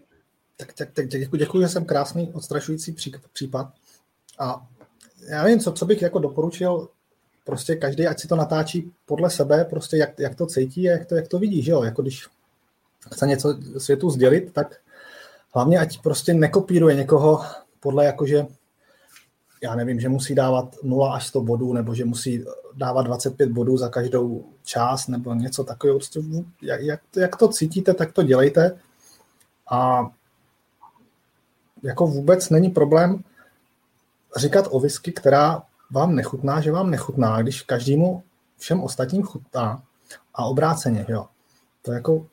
Tak, tak, tak děkuji, děkuji, že jsem krásný odstrašující případ. A já nevím, co, co bych jako doporučil, prostě každý, ať si to natáčí podle sebe, prostě jak, jak to cítí a jak to, jak to vidí, že jo, jako když chce něco světu sdělit, tak hlavně ať prostě nekopíruje někoho podle jakože já nevím, že musí dávat 0 až 100 bodů, nebo že musí dávat 25 bodů za každou část, nebo něco takového. Prostě, jak, jak, jak to cítíte, tak to dělejte. A jako vůbec není problém říkat o whisky, která vám nechutná, že vám nechutná, když každému všem ostatním chutná a obráceně, jo. To jako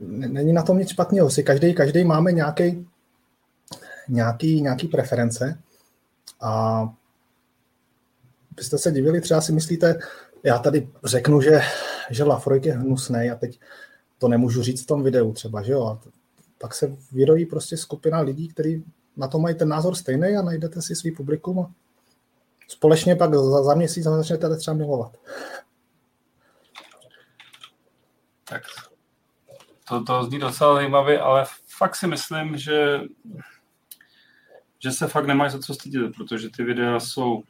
není na tom nic špatného. Si každý, každý máme nějaký nějaký, nějaký preference a byste se divili, třeba si myslíte, já tady řeknu, že, že Lafroik je hnusný a teď to nemůžu říct v tom videu třeba, že jo, a pak se vyrojí prostě skupina lidí, kteří na to mají ten názor stejný a najdete si svý publikum a společně pak za, za měsíc začnete třeba milovat. Tak to, to zní docela zajímavě, ale fakt si myslím, že že se fakt nemáš za co stydět, protože ty videa jsou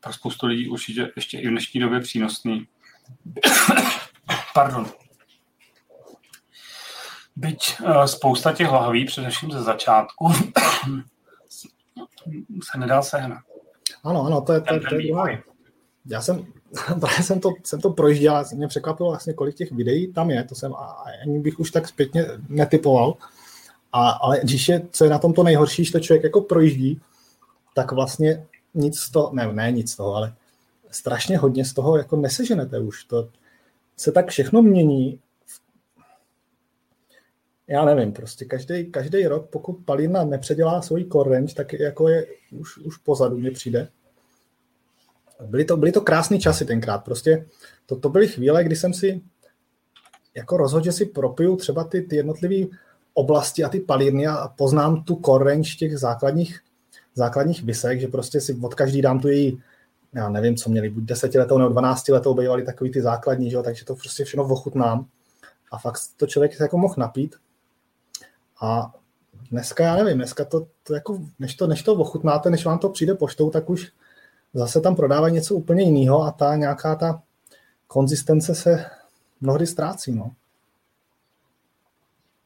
pro spoustu lidí určitě ještě i v dnešní době přínosný. [COUGHS] Pardon. Byť uh, spousta těch lahví, především ze začátku, [COUGHS] se nedá sehnat. Ano, ano, to je, to, to je druhá. Já jsem, [LAUGHS] právě jsem to, jsem to projížděl, mě překvapilo vlastně, kolik těch videí tam je, to jsem ani bych už tak zpětně netypoval. A, ale když je, co je na tom to nejhorší, že to člověk jako projíždí, tak vlastně nic z toho, ne, ne nic z toho, ale strašně hodně z toho jako neseženete už. To se tak všechno mění. Já nevím, prostě každý, každý rok, pokud Palina nepředělá svůj range, tak jako je už, už pozadu, mě přijde. Byly to, byly to krásné časy tenkrát. Prostě to, to byly chvíle, kdy jsem si jako rozhodl, že si propiju třeba ty, ty jednotlivé oblasti a ty palírny a poznám tu range těch základních, základních visek, že prostě si od každý dám tu její, já nevím, co měli, buď desetiletou nebo dvanáctiletou bývaly takový ty základní, že jo, takže to prostě všechno ochutnám a fakt to člověk se jako mohl napít. A dneska, já nevím, dneska to, to jako, než to, než to ochutnáte, než vám to přijde poštou, tak už zase tam prodávají něco úplně jiného a ta nějaká ta konzistence se mnohdy ztrácí, no.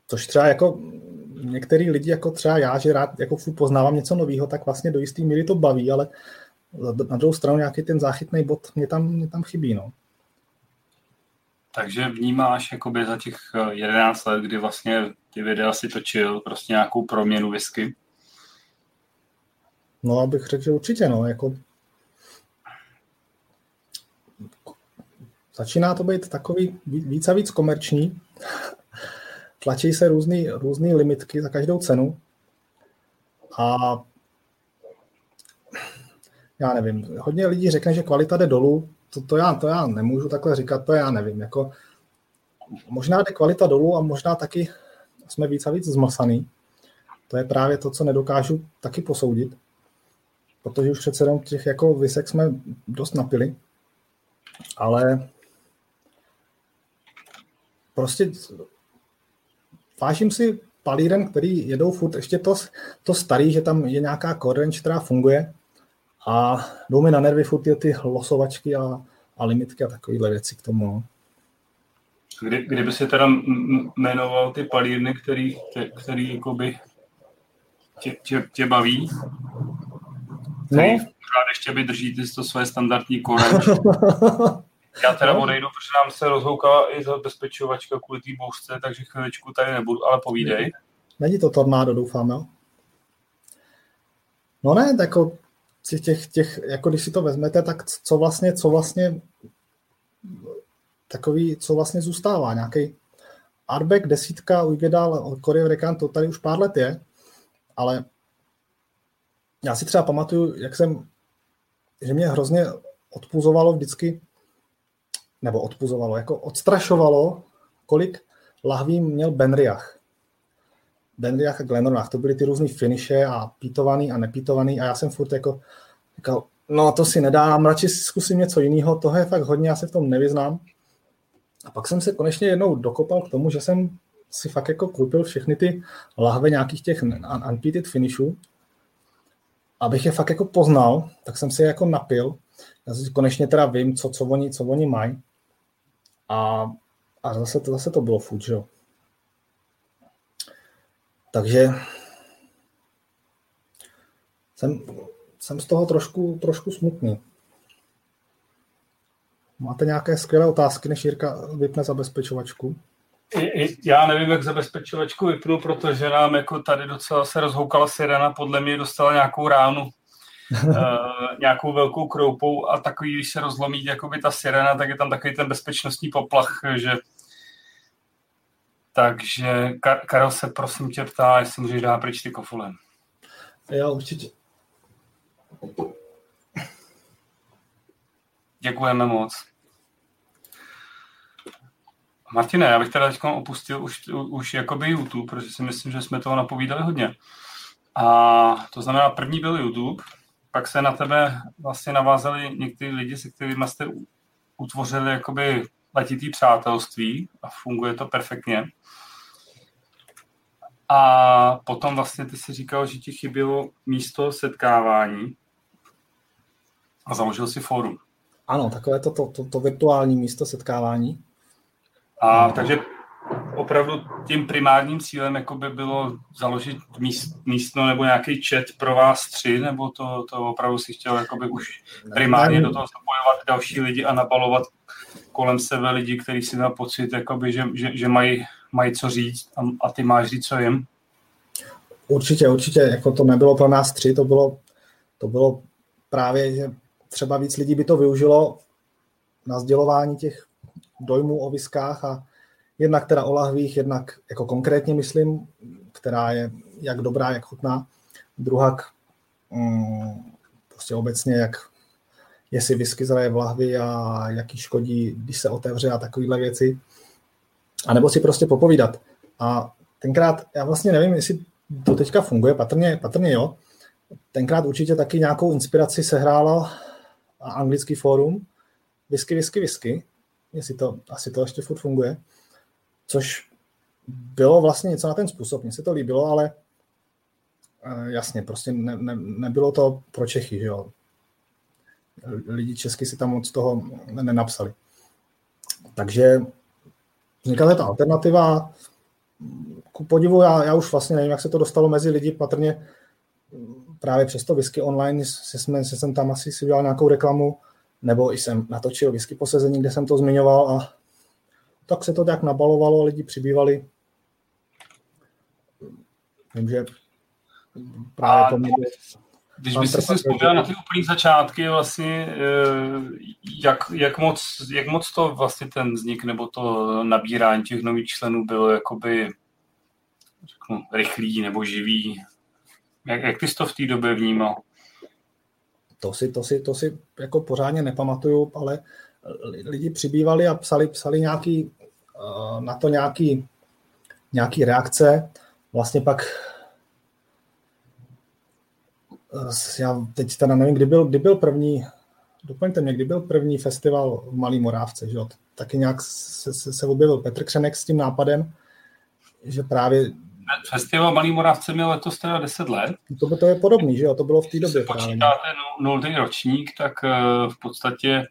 Což třeba jako některý lidi, jako třeba já, že rád jako poznávám něco nového, tak vlastně do jistý míry to baví, ale na druhou stranu nějaký ten záchytný bod mě tam, mě tam chybí. No. Takže vnímáš jakoby za těch 11 let, kdy vlastně ty videa si točil, prostě nějakou proměnu whisky? No, abych řekl, že určitě, no, jako začíná to být takový víc a víc komerční. [LAUGHS] Tlačí se různé různý limitky za každou cenu. A já nevím, hodně lidí řekne, že kvalita jde dolů, to, to, já, to já nemůžu takhle říkat, to já nevím, jako možná jde kvalita dolů a možná taky jsme víc a víc zmasaný. To je právě to, co nedokážu taky posoudit, protože už přece jenom těch jako vysek jsme dost napili, ale prostě vážím si palíren, který jedou furt ještě to, to starý, že tam je nějaká core která funguje a jdou mi na nervy furt ty, ty losovačky a, a limitky a takovéhle věci k tomu. Kdy, kdyby si teda jmenoval ty palírny, který, tě, který jakoby tě, tě, tě baví, který no. pořád ještě vydrží ty to své standardní kore. [LAUGHS] Já teda no. odejdu, protože nám se rozhoukala i zabezpečovačka kvůli té bouřce, takže chviličku tady nebudu, ale povídej. Není to tornádo, doufám, jo? No ne, jako těch, těch, jako když si to vezmete, tak co vlastně, co vlastně takový, co vlastně zůstává, nějaký Arbeck, desítka, Ujgedal, Courier Rekan, to tady už pár let je, ale já si třeba pamatuju, jak jsem, že mě hrozně odpuzovalo vždycky, nebo odpuzovalo, jako odstrašovalo, kolik lahví měl Benriach. Benriach a Glenronach, to byly ty různý finiše a pítovaný a nepítovaný a já jsem furt jako říkal, no to si nedám, radši zkusím něco jiného, toho je fakt hodně, já se v tom nevyznám. A pak jsem se konečně jednou dokopal k tomu, že jsem si fakt jako koupil všechny ty lahve nějakých těch unpeated finishů, abych je fakt jako poznal, tak jsem si je jako napil. Já si konečně teda vím, co, co oni, co oni mají. A, a zase, to, zase to bylo že jo. Takže jsem, jsem z toho trošku, trošku smutný. Máte nějaké skvělé otázky, než Jirka vypne zabezpečovačku? Já nevím, jak zabezpečovačku vypnu, protože nám jako tady docela se rozhoukala sirena, podle mě dostala nějakou ránu, uh, [LAUGHS] nějakou velkou kroupou a takový, když se rozlomí jakoby ta sirena, tak je tam takový ten bezpečnostní poplach, že takže Kar- Karel se prosím tě ptá, jestli můžeš dát pryč ty kofule. Jo, určitě. Děkujeme moc. Martine, já bych teda teď opustil už, už jakoby YouTube, protože si myslím, že jsme toho napovídali hodně. A to znamená, první byl YouTube, pak se na tebe vlastně navázali někteří lidi, se kterými jste utvořili jakoby letitý přátelství a funguje to perfektně. A potom vlastně ty si říkal, že ti chybělo místo setkávání a založil si fórum. Ano, takové to, to, to, to virtuální místo setkávání. A takže opravdu tím primárním cílem jako by bylo založit míst, místno nebo nějaký chat pro vás tři, nebo to, to opravdu si chtěl jakoby už primárně do toho zapojovat další lidi a nabalovat kolem sebe lidi, kteří si měl pocit, jakoby, že, že, že mají, mají co říct a, a ty máš říct, co jim? Určitě, určitě, jako to nebylo pro nás tři, to bylo, to bylo právě, že třeba víc lidí by to využilo na sdělování těch dojmů o viskách a jednak teda o lahvích, jednak jako konkrétně myslím, která je jak dobrá, jak chutná. Druhak mm, prostě obecně, jak jestli whisky zraje v lahvi a jaký škodí, když se otevře a takovéhle věci. A nebo si prostě popovídat. A tenkrát, já vlastně nevím, jestli to teďka funguje, patrně, patrně jo. Tenkrát určitě taky nějakou inspiraci sehrála anglický fórum Whisky, whisky, whisky, jestli to, asi to ještě furt funguje, což bylo vlastně něco na ten způsob, mně se to líbilo, ale eh, jasně, prostě ne, ne, nebylo to pro Čechy, že jo. Lidi česky si tam moc toho nenapsali. Takže vznikla ta alternativa. Ku podivu, já, já už vlastně nevím, jak se to dostalo mezi lidi, patrně právě přes to whisky online se, jsme, se jsem tam asi si udělal nějakou reklamu, nebo i jsem natočil whisky posezení, kde jsem to zmiňoval a tak se to tak nabalovalo, lidi přibývali. Vím, že právě to mě když bys si vzpomněl na ty úplný začátky, vlastně, eh, jak, jak, moc, jak moc to vlastně ten vznik nebo to nabírání těch nových členů bylo jakoby řeknu, rychlý nebo živý? Jak, jak ty jsi to v té době vnímal? To si, to si, to si jako pořádně nepamatuju, ale lidi přibývali a psali, psali nějaký, eh, na to nějaký, nějaký reakce. Vlastně pak eh, já teď teda nevím, kdy byl, kdy byl první, doplňte mě, kdy byl první festival v Malý Morávce, že jo? Taky nějak se, se, se objevil Petr Křenek s tím nápadem, že právě Festival Malý Moravce měl letos teda 10 let. To, by to je podobný, že jo? To bylo v té době. Když počítáte nultý ročník, tak uh, v podstatě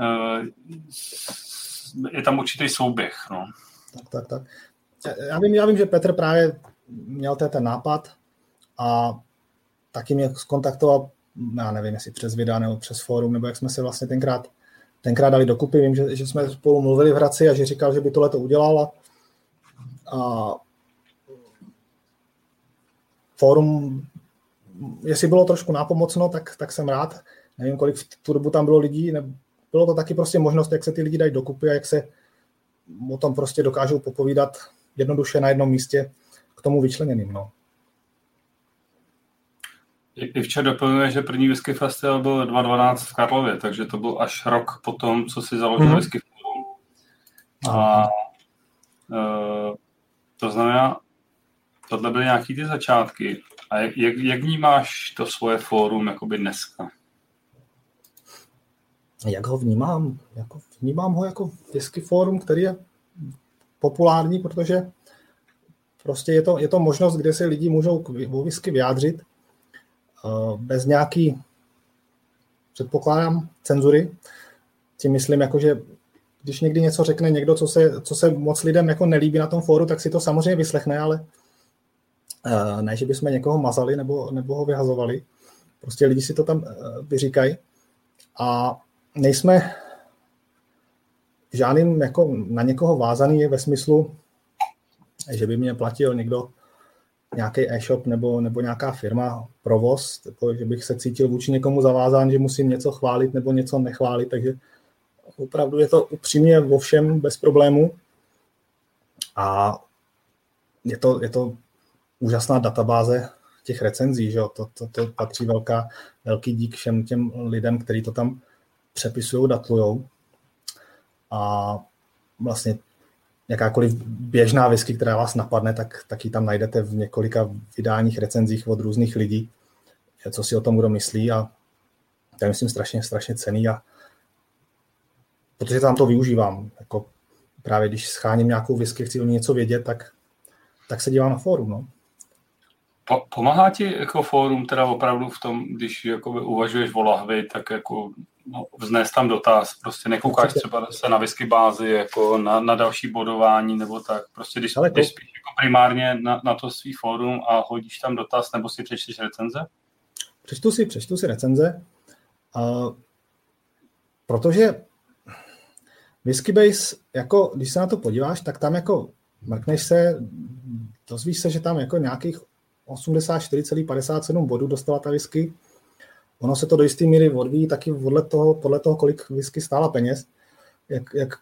uh, je tam určitý souběh. No. Tak, tak, tak. Já vím, já vím, že Petr právě měl ten nápad a taky mě skontaktoval, já nevím, jestli přes videa nebo přes fórum, nebo jak jsme se vlastně tenkrát, tenkrát dali dokupy. Vím, že, že jsme spolu mluvili v Hradci a že říkal, že by tohle to udělal a, a fórum, jestli bylo trošku nápomocno, tak, tak jsem rád. Nevím, kolik v tu dobu tam bylo lidí, ne, bylo to taky prostě možnost, jak se ty lidi dají dokupy a jak se o tom prostě dokážou popovídat jednoduše na jednom místě k tomu vyčleněným. No. I včera doplňuje, že první whisky festival byl 2012 v Karlově, takže to byl až rok potom, co si založil mm-hmm. whisky forum. A uh, to znamená, tohle byly nějaký ty začátky. A jak, jak, jak vnímáš to svoje fórum jakoby dneska? Jak ho vnímám? Jako, vnímám ho jako whisky fórum, který je populární, protože prostě je to, je to možnost, kde se lidi můžou k whisky vyjádřit uh, bez nějaký, předpokládám, cenzury. Tím myslím, jako, že když někdy něco řekne někdo, co se, co se moc lidem jako nelíbí na tom fóru, tak si to samozřejmě vyslechne, ale ne, že bychom někoho mazali nebo, nebo ho vyhazovali. Prostě lidi si to tam uh, vyříkají. A nejsme žádným jako na někoho vázaný ve smyslu, že by mě platil někdo nějaký e-shop nebo, nebo nějaká firma, provoz, jako, že bych se cítil vůči někomu zavázán, že musím něco chválit nebo něco nechválit, takže opravdu je to upřímně vo všem bez problému a je to, je to úžasná databáze těch recenzí, že jo? To, to, to patří velká, velký dík všem těm lidem, kteří to tam přepisují, datlujou a vlastně jakákoliv běžná whisky, která vás napadne, tak, tak ji tam najdete v několika vydáních, recenzích od různých lidí, co si o tom kdo myslí a to je myslím strašně, strašně cený a protože tam to využívám, jako právě když scháním nějakou whisky, chci o ní něco vědět, tak, tak se dívám na fórum, no. Pomáhá ti jako fórum teda opravdu v tom, když jakoby uvažuješ o lahvi, tak jako no, vznést tam dotaz, prostě nekoukáš třeba se na whisky bázi, jako na, na další bodování nebo tak, prostě když, Ale když spíš jako primárně na, na to svý fórum a hodíš tam dotaz, nebo si přečteš recenze? Přečtu si, přečtu si recenze, uh, protože Whisky Base, jako, když se na to podíváš, tak tam jako mrkneš se, dozvíš se, že tam jako nějakých 84,57 bodů dostala ta whisky. Ono se to do jisté míry odvíjí taky podle toho, podle toho, kolik whisky stála peněz, jak, jak,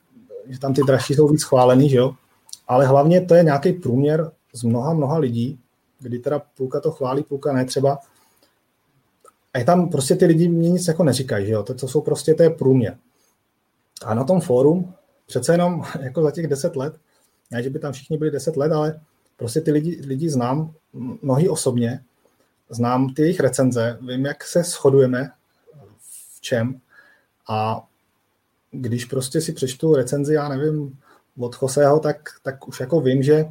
že tam ty dražší jsou víc chválený, že jo? Ale hlavně to je nějaký průměr z mnoha, mnoha lidí, kdy teda půlka to chválí, půlka ne třeba. A je tam prostě ty lidi mě nic jako neříkají, že jo? To, to jsou prostě, to je průměr. A na tom fórum přece jenom [LAUGHS] jako za těch deset let, ne, že by tam všichni byli deset let, ale prostě ty lidi, lidi znám, mnohý osobně, znám ty jejich recenze, vím, jak se shodujeme v čem a když prostě si přečtu recenzi, já nevím, od Joseho, tak, tak už jako vím, že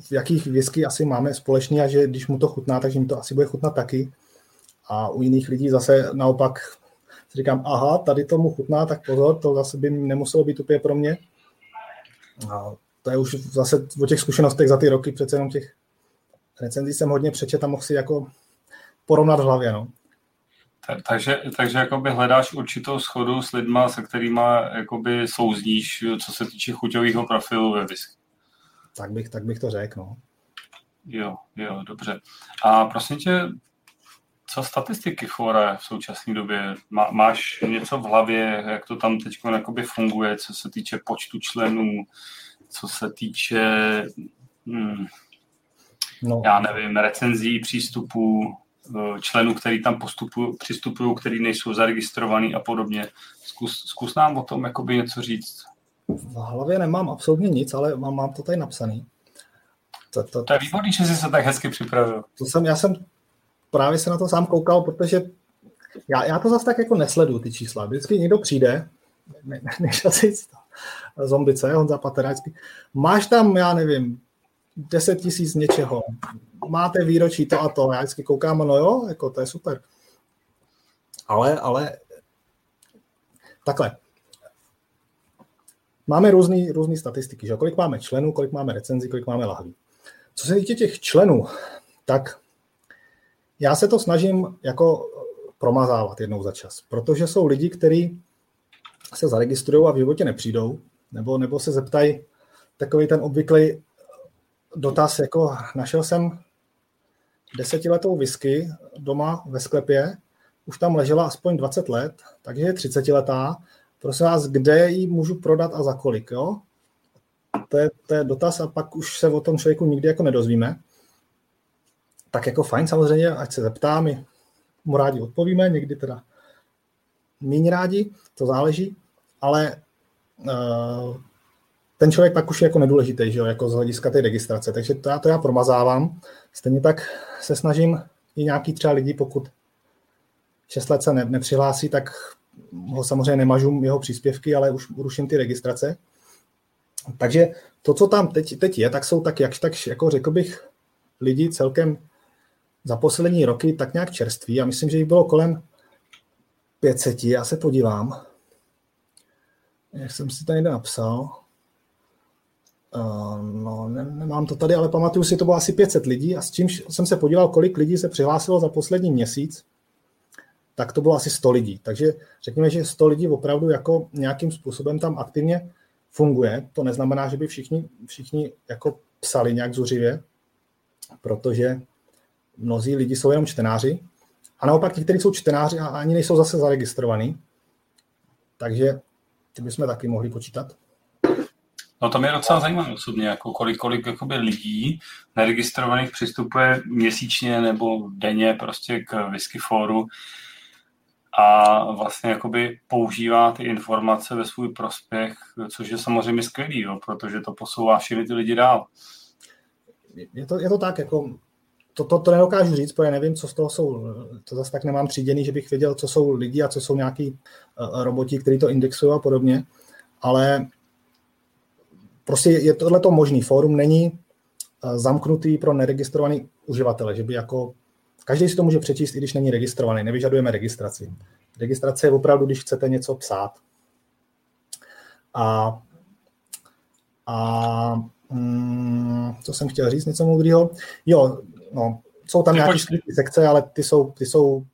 v jakých whisky asi máme společný a že když mu to chutná, takže mi to asi bude chutnat taky. A u jiných lidí zase naopak si říkám, aha, tady tomu chutná, tak pozor, to zase by nemuselo být úplně pro mě. A to je už zase o těch zkušenostech za ty roky, přece jenom těch recenzí jsem hodně přečet a mohl si jako porovnat v hlavě. No. Takže, takže jakoby hledáš určitou schodu s lidma, se kterými jakoby souzníš, co se týče chuťového profilu ve whisky. Tak bych, tak bych to řekl, no. Jo, jo, dobře. A prosím tě, co statistiky fora v současné době? Má, máš něco v hlavě, jak to tam teď funguje, co se týče počtu členů, co se týče hmm, no. já nevím, recenzí, přístupů, eh, členů, který tam postupují, přistupují, který nejsou zaregistrovaný a podobně. Zkus, zkus nám o tom jakoby něco říct. V hlavě nemám absolutně nic, ale mám, mám to tady napsaný. To, to, to je výborný, že jsi se tak hezky připravil. To jsem, já jsem právě se na to sám koukal, protože já, já to zase tak jako nesleduju, ty čísla. Vždycky někdo přijde, ne, ne, než [LAUGHS] asi zombice, Honza Paterácký. Máš tam, já nevím, 10 tisíc něčeho, máte výročí to a to, já vždycky koukám, no jo, jako to je super. Ale, ale takhle, máme různé různý statistiky, že? kolik máme členů, kolik máme recenzí, kolik máme lahví. Co se týče těch členů, tak já se to snažím jako promazávat jednou za čas, protože jsou lidi, kteří se zaregistrují a v životě nepřijdou, nebo, nebo se zeptají takový ten obvyklý dotaz, jako našel jsem desetiletou whisky doma ve sklepě, už tam ležela aspoň 20 let, takže je 30 letá. Prosím vás, kde ji můžu prodat a za kolik, jo? To je, to je dotaz a pak už se o tom člověku nikdy jako nedozvíme. Tak jako fajn samozřejmě, ať se zeptá, my mu rádi odpovíme, někdy teda méně rádi, to záleží, ale uh, ten člověk pak už je jako nedůležitý, že jo, jako z hlediska té registrace, takže to já, to já promazávám. Stejně tak se snažím i nějaký třeba lidi, pokud 6 let se ne, nepřihlásí, tak ho samozřejmě nemažu jeho příspěvky, ale už ruším ty registrace. Takže to, co tam teď, teď je, tak jsou tak jakž tak, jako řekl bych, lidi celkem za poslední roky tak nějak čerství. A myslím, že jich bylo kolem 500. Já se podívám. Jak jsem si tady napsal. Uh, no, ne, nemám to tady, ale pamatuju si, to bylo asi 500 lidí a s čímž jsem se podíval, kolik lidí se přihlásilo za poslední měsíc, tak to bylo asi 100 lidí. Takže řekněme, že 100 lidí opravdu jako nějakým způsobem tam aktivně funguje. To neznamená, že by všichni, všichni jako psali nějak zuřivě, protože mnozí lidi jsou jenom čtenáři. A naopak ti, kteří jsou čtenáři a ani nejsou zase zaregistrovaní. Takže ty bychom taky mohli počítat. No to mě docela zajímá osobně, jako kolik, kolik jakoby lidí neregistrovaných přistupuje měsíčně nebo denně prostě k whisky fóru a vlastně jakoby používá ty informace ve svůj prospěch, což je samozřejmě skvělý, jo, protože to posouvá všechny ty lidi dál. Je to, je to tak, jako to, to, to nedokážu říct, protože nevím, co z toho jsou, to zase tak nemám tříděný, že bych věděl, co jsou lidi a co jsou nějaký uh, roboti, kteří to indexují a podobně, ale prostě je tohleto možný. Fórum není uh, zamknutý pro neregistrovaný uživatele, že by jako Každý si to může přečíst, i když není registrovaný. Nevyžadujeme registraci. Registrace je opravdu, když chcete něco psát. A, a mm, co jsem chtěl říct, něco moudrýho? Jo, no, jsou tam nějaké sekce, ale ty jsou, ty jsou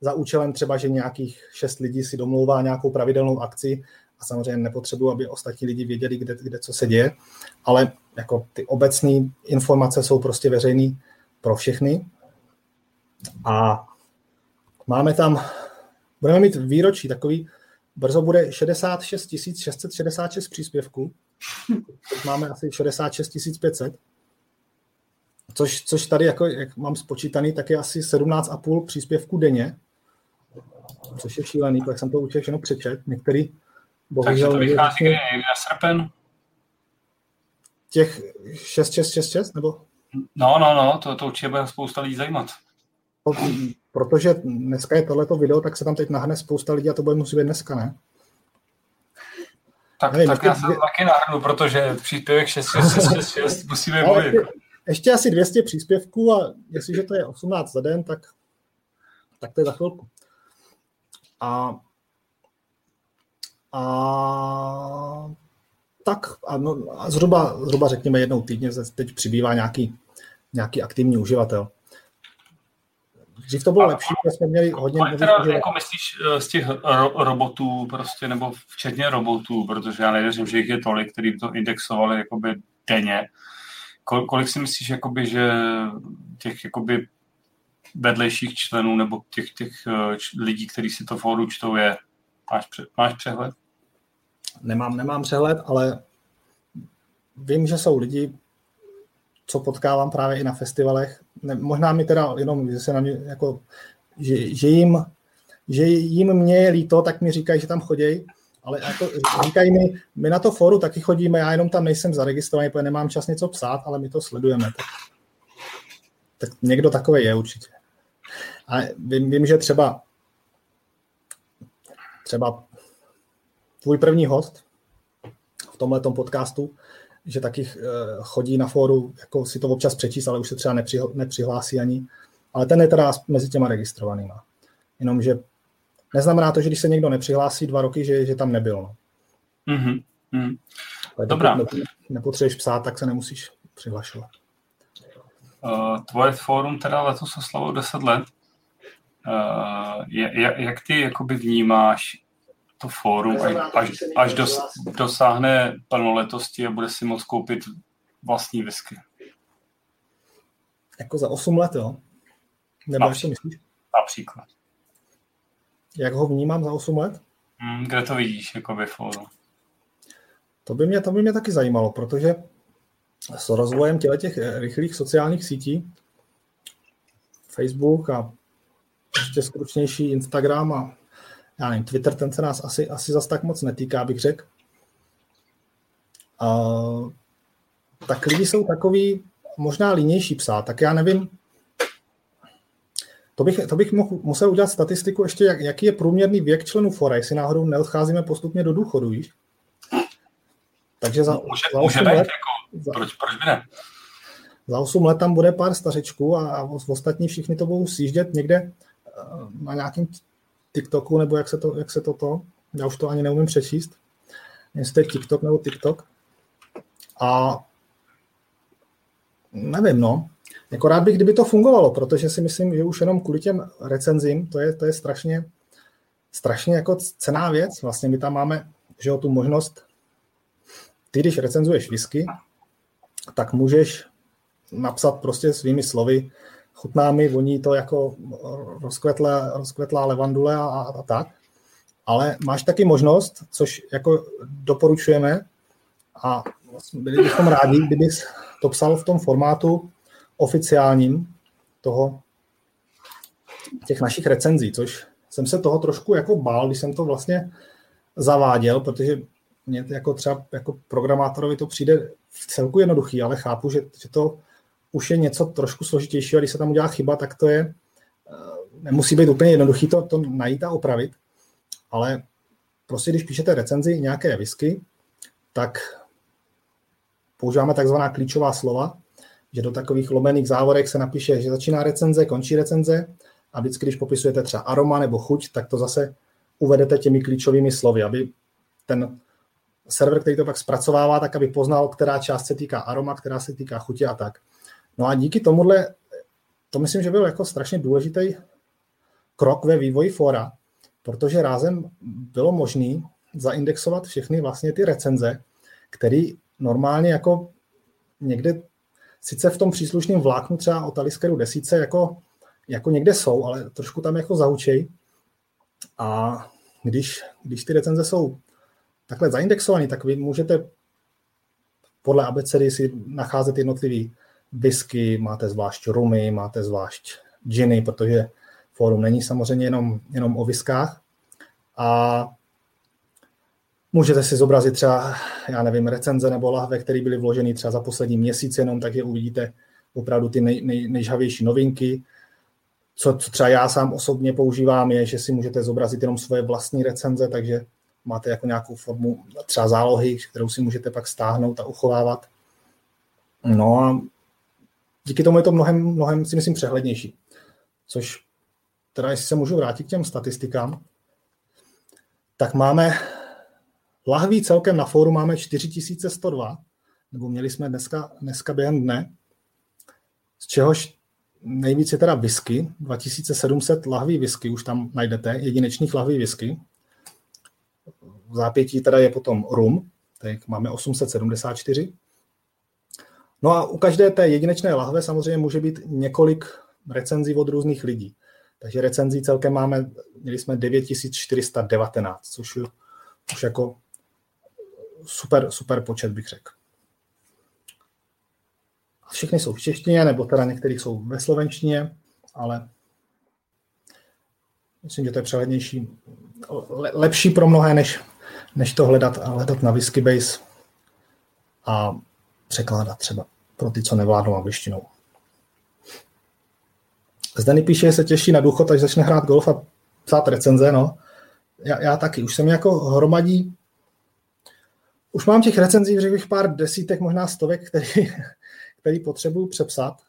za účelem třeba, že nějakých šest lidí si domlouvá nějakou pravidelnou akci a samozřejmě nepotřebuji, aby ostatní lidi věděli, kde, kde co se děje, ale jako ty obecné informace jsou prostě veřejné pro všechny. A máme tam, budeme mít výročí takový, brzo bude 66 666 příspěvků, teď máme asi 66 500, což, což tady, jako, jak mám spočítaný, tak je asi 17,5 příspěvků denně, což je šílený, tak jsem to určitě všechno přečet. Některý, bohužel... Takže to vychází kdy někdy na srpen? Těch 6666, nebo? No, no, no, to, to určitě bude spousta lidí zajímat protože dneska je tohleto video, tak se tam teď nahne spousta lidí a to bude muset být dneska, ne? Tak, Nevím, tak já se taky nahrnu, protože příspěvek 6666 musíme mluvit. Ještě, asi 200 příspěvků a jestliže to je 18 za den, tak, tak to je za chvilku. A, a tak a, no, a zhruba, zhruba řekněme jednou týdně teď přibývá nějaký, nějaký aktivní uživatel. Dřív to bylo a, lepší, protože jsme měli hodně... Ale teda, jako myslíš eh, z těch ro- robotů prostě, nebo včetně robotů, protože já nevěřím, že jich je tolik, který by to indexovali jakoby denně. Kol- kolik si myslíš, jakoby, že těch jakoby vedlejších členů nebo těch, těch uh, lidí, kteří si to fóru čtou, je? Máš, pře- máš přehled? Nemám, nemám přehled, ale vím, že jsou lidi, co potkávám právě i na festivalech. Ne, možná mi teda jenom, že se na mě jako, že, že, jim, že jim mě je líto, tak mi říkají, že tam chodí, ale jako říkají mi, my na to foru taky chodíme, já jenom tam nejsem zaregistrovaný, protože nemám čas něco psát, ale my to sledujeme. Tak, tak někdo takový je určitě. A vím, vím, že třeba třeba tvůj první host, tomhle podcastu, že taky eh, chodí na fóru, jako si to občas přečíst, ale už se třeba nepřihlásí ani. Ale ten je teda mezi těma registrovanýma. Jenomže neznamená to, že když se někdo nepřihlásí dva roky, že, že tam nebyl. No. Mm-hmm. Mm. Dobrá. Nepotřebuješ psát, tak se nemusíš přihlašovat. Uh, tvoje fórum teda letos oslavilo 10 let. Uh, jak, jak ty jakoby vnímáš to fórum, až, až dos, dosáhne plnoletosti a bude si moct koupit vlastní whisky? Jako za 8 let, jo? Nebo to myslíš? Například. Jak ho vnímám za 8 let? Hmm, kde to vidíš, jako ve fóru? To by, mě, to by mě taky zajímalo, protože s rozvojem těch rychlých sociálních sítí, Facebook a ještě skručnější Instagram a já nevím, Twitter, ten se nás asi, asi zas tak moc netýká, bych řekl. Uh, tak lidi jsou takový možná línější psát, tak já nevím, to bych, to bych mohl, musel udělat statistiku ještě, jak, jaký je průměrný věk členů fora, jestli náhodou neodcházíme postupně do důchodu, víš? Takže za, může, za 8 může let... Jako, za, proč, proč by ne? Za 8 let tam bude pár stařečků a, a ostatní všichni to budou sjíždět někde eh, na nějakým TikToku, nebo jak se to, jak se to, to já už to ani neumím přečíst, jestli to je TikTok nebo TikTok. A nevím, no. Jako rád bych, kdyby to fungovalo, protože si myslím, že už jenom kvůli těm recenzím, to je, to je strašně, strašně jako cená věc. Vlastně my tam máme, že o tu možnost, ty když recenzuješ whisky, tak můžeš napsat prostě svými slovy, chutná mi, voní to jako rozkvetlá, rozkvetlá levandule a, a, a tak. Ale máš taky možnost, což jako doporučujeme a byli bychom rádi, kdybys to psal v tom formátu oficiálním toho, těch našich recenzí, což jsem se toho trošku jako bál, když jsem to vlastně zaváděl, protože mě jako třeba jako programátorovi to přijde v celku jednoduchý, ale chápu, že, že to už je něco trošku složitějšího a když se tam udělá chyba, tak to je, eh, nemusí být úplně jednoduchý to, to najít a opravit, ale prostě když píšete recenzi nějaké whisky, tak používáme takzvaná klíčová slova, že do takových lomených závorek se napíše, že začíná recenze, končí recenze a vždycky, když popisujete třeba aroma nebo chuť, tak to zase uvedete těmi klíčovými slovy, aby ten server, který to pak zpracovává, tak aby poznal, která část se týká aroma, která se týká chutě a tak. No a díky tomuhle, to myslím, že byl jako strašně důležitý krok ve vývoji fora, protože rázem bylo možné zaindexovat všechny vlastně ty recenze, které normálně jako někde sice v tom příslušném vláknu třeba o Taliskeru desíce jako, jako někde jsou, ale trošku tam jako zahučej. A když, když ty recenze jsou takhle zaindexované, tak vy můžete podle abecedy si nacházet jednotlivý whisky, máte zvlášť rumy, máte zvlášť giny, protože fórum není samozřejmě jenom, jenom o viskách. A můžete si zobrazit třeba, já nevím, recenze nebo lahve, které byly vloženy třeba za poslední měsíc jenom, takže uvidíte opravdu ty nej, nej, nejžavější novinky. Co, co třeba já sám osobně používám, je, že si můžete zobrazit jenom svoje vlastní recenze, takže máte jako nějakou formu třeba zálohy, kterou si můžete pak stáhnout a uchovávat. No a díky tomu je to mnohem, mnohem si myslím přehlednější. Což teda, jestli se můžu vrátit k těm statistikám, tak máme lahví celkem na fóru máme 4102, nebo měli jsme dneska, dneska během dne, z čehož nejvíc je teda whisky, 2700 lahví whisky už tam najdete, jedinečných lahví whisky. V zápětí teda je potom rum, tak máme 874. No a u každé té jedinečné lahve samozřejmě může být několik recenzí od různých lidí. Takže recenzí celkem máme, měli jsme 9419, což už jako super, super počet, bych řekl. Všechny jsou v češtině, nebo teda některých jsou ve slovenštině, ale myslím, že to je přehlednější, lepší pro mnohé, než, než to hledat, hledat na Whiskybase a překládat třeba pro ty, co nevládnou angličtinou. Zdeny píše, že se těší na důchod, až začne hrát golf a psát recenze, no. Já, já taky. Už jsem jako hromadí Už mám těch recenzí, řekl bych, pár desítek, možná stovek, který, [LAUGHS] který potřebuju přepsat.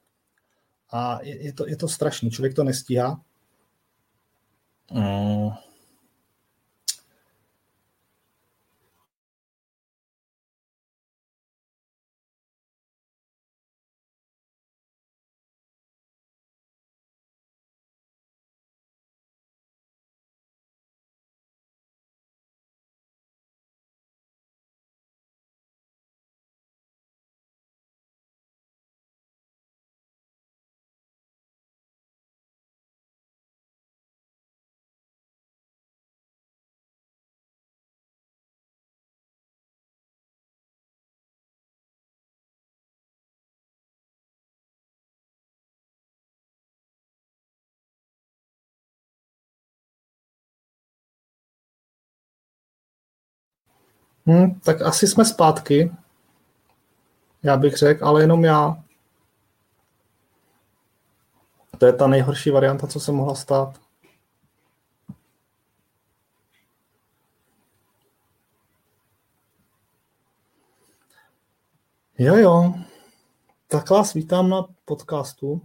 A je, je, to, je to strašný, člověk to nestíhá. Mm. Hmm, tak asi jsme zpátky, já bych řekl, ale jenom já. To je ta nejhorší varianta, co se mohla stát. Jo, jo. Tak vás vítám na podcastu.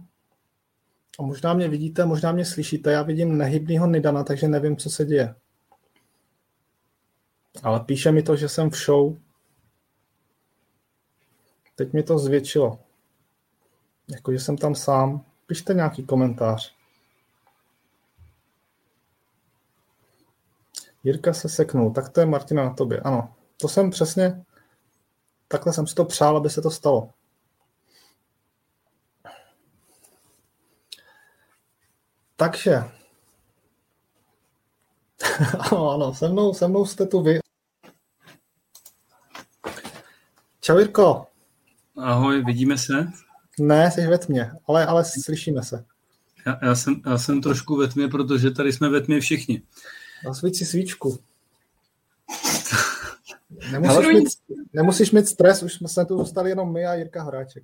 A možná mě vidíte, možná mě slyšíte. Já vidím nehybného Nidana, takže nevím, co se děje. Ale píše mi to, že jsem v show. Teď mi to zvětšilo. Jako, že jsem tam sám. Pište nějaký komentář. Jirka se seknul. Tak to je Martina na tobě. Ano, to jsem přesně, takhle jsem si to přál, aby se to stalo. Takže, [LAUGHS] ano, ano, se mnou, se mnou jste tu vy. Čau Jirko. Ahoj, vidíme se? Ne, jsi ve tmě, ale, ale slyšíme se. Já, já, jsem, já jsem trošku ve tmě, protože tady jsme ve tmě všichni. Zasvíť si svíčku. [LAUGHS] Nemusíš mít, nemusíš mít stres, už jsme se tu dostali jenom my a Jirka Horáček.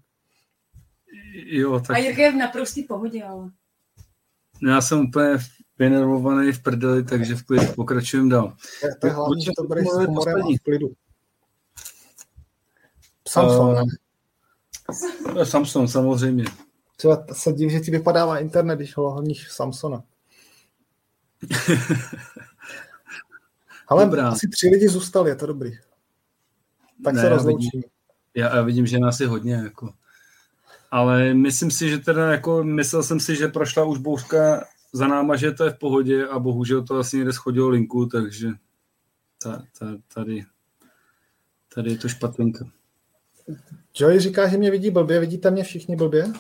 Jo, tak... A Jirka je v naprostý pohodě, ale... Já jsem úplně vynervovaný v prdeli, takže v klidu pokračujeme dál. To je, to je hlavně, že to bude s humorem a v klidu. Samsung, uh, Samsung, samozřejmě. Třeba se div, že ti vypadává internet, když hlavních Samsona. [LAUGHS] Ale Dobrá. asi tři lidi zůstali, je to dobrý. Tak ne, se rozloučíme. Já, já vidím, že nás je hodně. Jako. Ale myslím si, že teda jako, myslel jsem si, že prošla už bouřka za náma, že to je v pohodě a bohužel to asi někde schodilo linku, takže ta, ta, tady, tady je to špatlenka. Joey říká, že mě vidí blbě. Vidíte mě všichni blbě?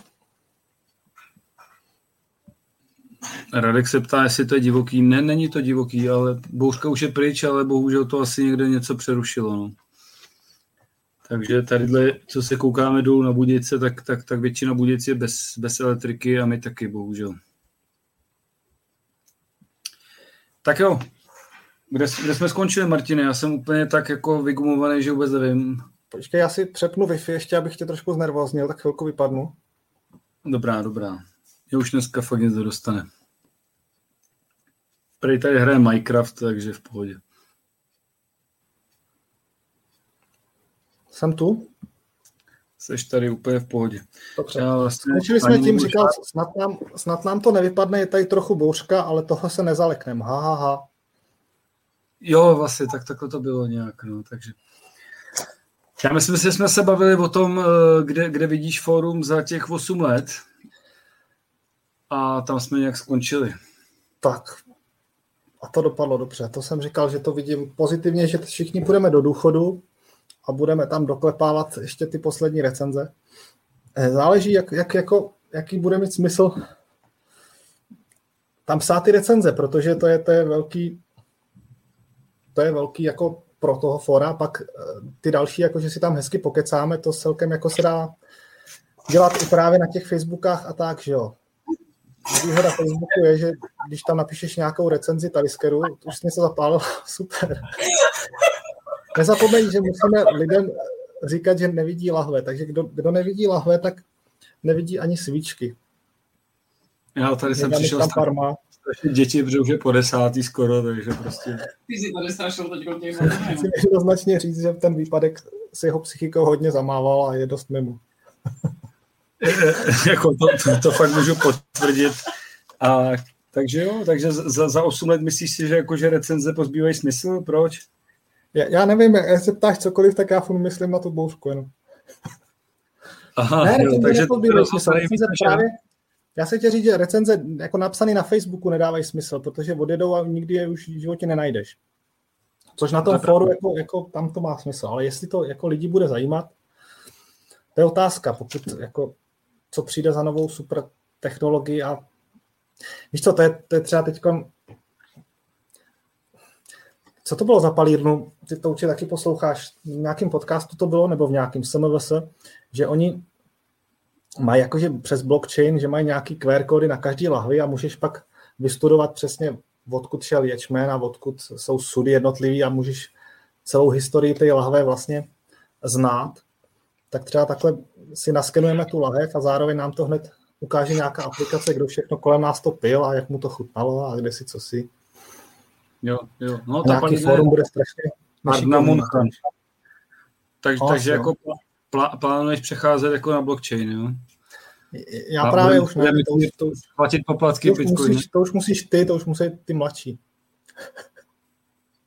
Radek se ptá, jestli to je divoký. Ne, není to divoký, ale bouřka už je pryč, ale bohužel to asi někde něco přerušilo. No. Takže tadyhle, co se koukáme dolů na Budice, tak, tak, tak většina Budic je bez, bez elektriky a my taky, bohužel. Tak jo, kde, kde jsme skončili, Martine? Já jsem úplně tak jako vygumovaný, že vůbec nevím. Počkej, já si přepnu Wi-Fi ještě, abych tě trošku znervoznil, tak chvilku vypadnu. Dobrá, dobrá. Je už dneska fakt nic dostane. Prej tady hraje Minecraft, takže v pohodě. Jsem tu? Seš tady úplně v pohodě. Dobře. Já vlastně jsme tím, říkal, snad nám, snad nám to nevypadne, je tady trochu bouřka, ale toho se nezaleknem. Ha, ha, ha. Jo, vlastně, tak takhle to bylo nějak, no, takže já myslím, že jsme se bavili o tom, eh, kde, kde vidíš fórum za těch 8 let a tam jsme nějak skončili. Tak, a to dopadlo dobře. To jsem říkal, že to vidím pozitivně, že všichni půjdeme do důchodu a budeme tam doklepávat ještě ty poslední recenze. Eh, záleží, jak, jak, jako, jaký bude mít smysl tam psát ty recenze, protože to je, to je velký to je velký jako pro toho fora, pak eh, ty další, jako že si tam hezky pokecáme, to celkem jako se dá dělat i právě na těch Facebookách a tak, že jo. Výhoda Facebooku je, že když tam napíšeš nějakou recenzi Taliskeru, už jsi něco zapálil, [LAUGHS] super. Nezapomeň, že musíme lidem říkat, že nevidí lahve, takže kdo, kdo nevidí lahve, tak nevidí ani svíčky. Já tady jsem přišel tam parma. Děti, protože už je po desátý skoro, takže prostě... Ty jsi tady strašil teď těch [LAUGHS] Chci jednoznačně říct, že ten výpadek s jeho psychikou hodně zamával a je dost mimo. [LAUGHS] jako to, to, to, fakt můžu potvrdit. A, takže jo, takže za, za 8 let myslíš si, že jakože recenze pozbývají smysl? Proč? Já, já nevím, jak se ptáš cokoliv, tak já furt myslím na tu bouřku jenom. Aha, ne, jo, takže to bylo smysl. Recenze právě, já se tě říct, že recenze jako napsané na Facebooku nedávají smysl, protože odjedou a nikdy je už v životě nenajdeš. Což na tom fóru, jako, jako, tam to má smysl. Ale jestli to jako lidi bude zajímat, to je otázka. Pokud jako, co přijde za novou super technologii a víš co, to je, to je třeba teď co to bylo za palírnu? Ty to určitě taky posloucháš. V nějakém podcastu to bylo, nebo v nějakém SMVS, že oni mají jakože přes blockchain, že mají nějaký QR kódy na každý lahvi a můžeš pak vystudovat přesně, odkud šel ječmen a odkud jsou sudy jednotlivý a můžeš celou historii té lahve vlastně znát. Tak třeba takhle si naskenujeme tu lahev a zároveň nám to hned ukáže nějaká aplikace, kdo všechno kolem nás to pil a jak mu to chutnalo a kde si co si. Jo, jo. No, ta nějaký fórum bude strašně Tak, no, takže jo. jako plá, plánuješ přecházet jako na blockchain, jo? Já a právě už ne. To už, to už, platit poplatky to už, musíš, to už musíš ty, to už musí ty mladší.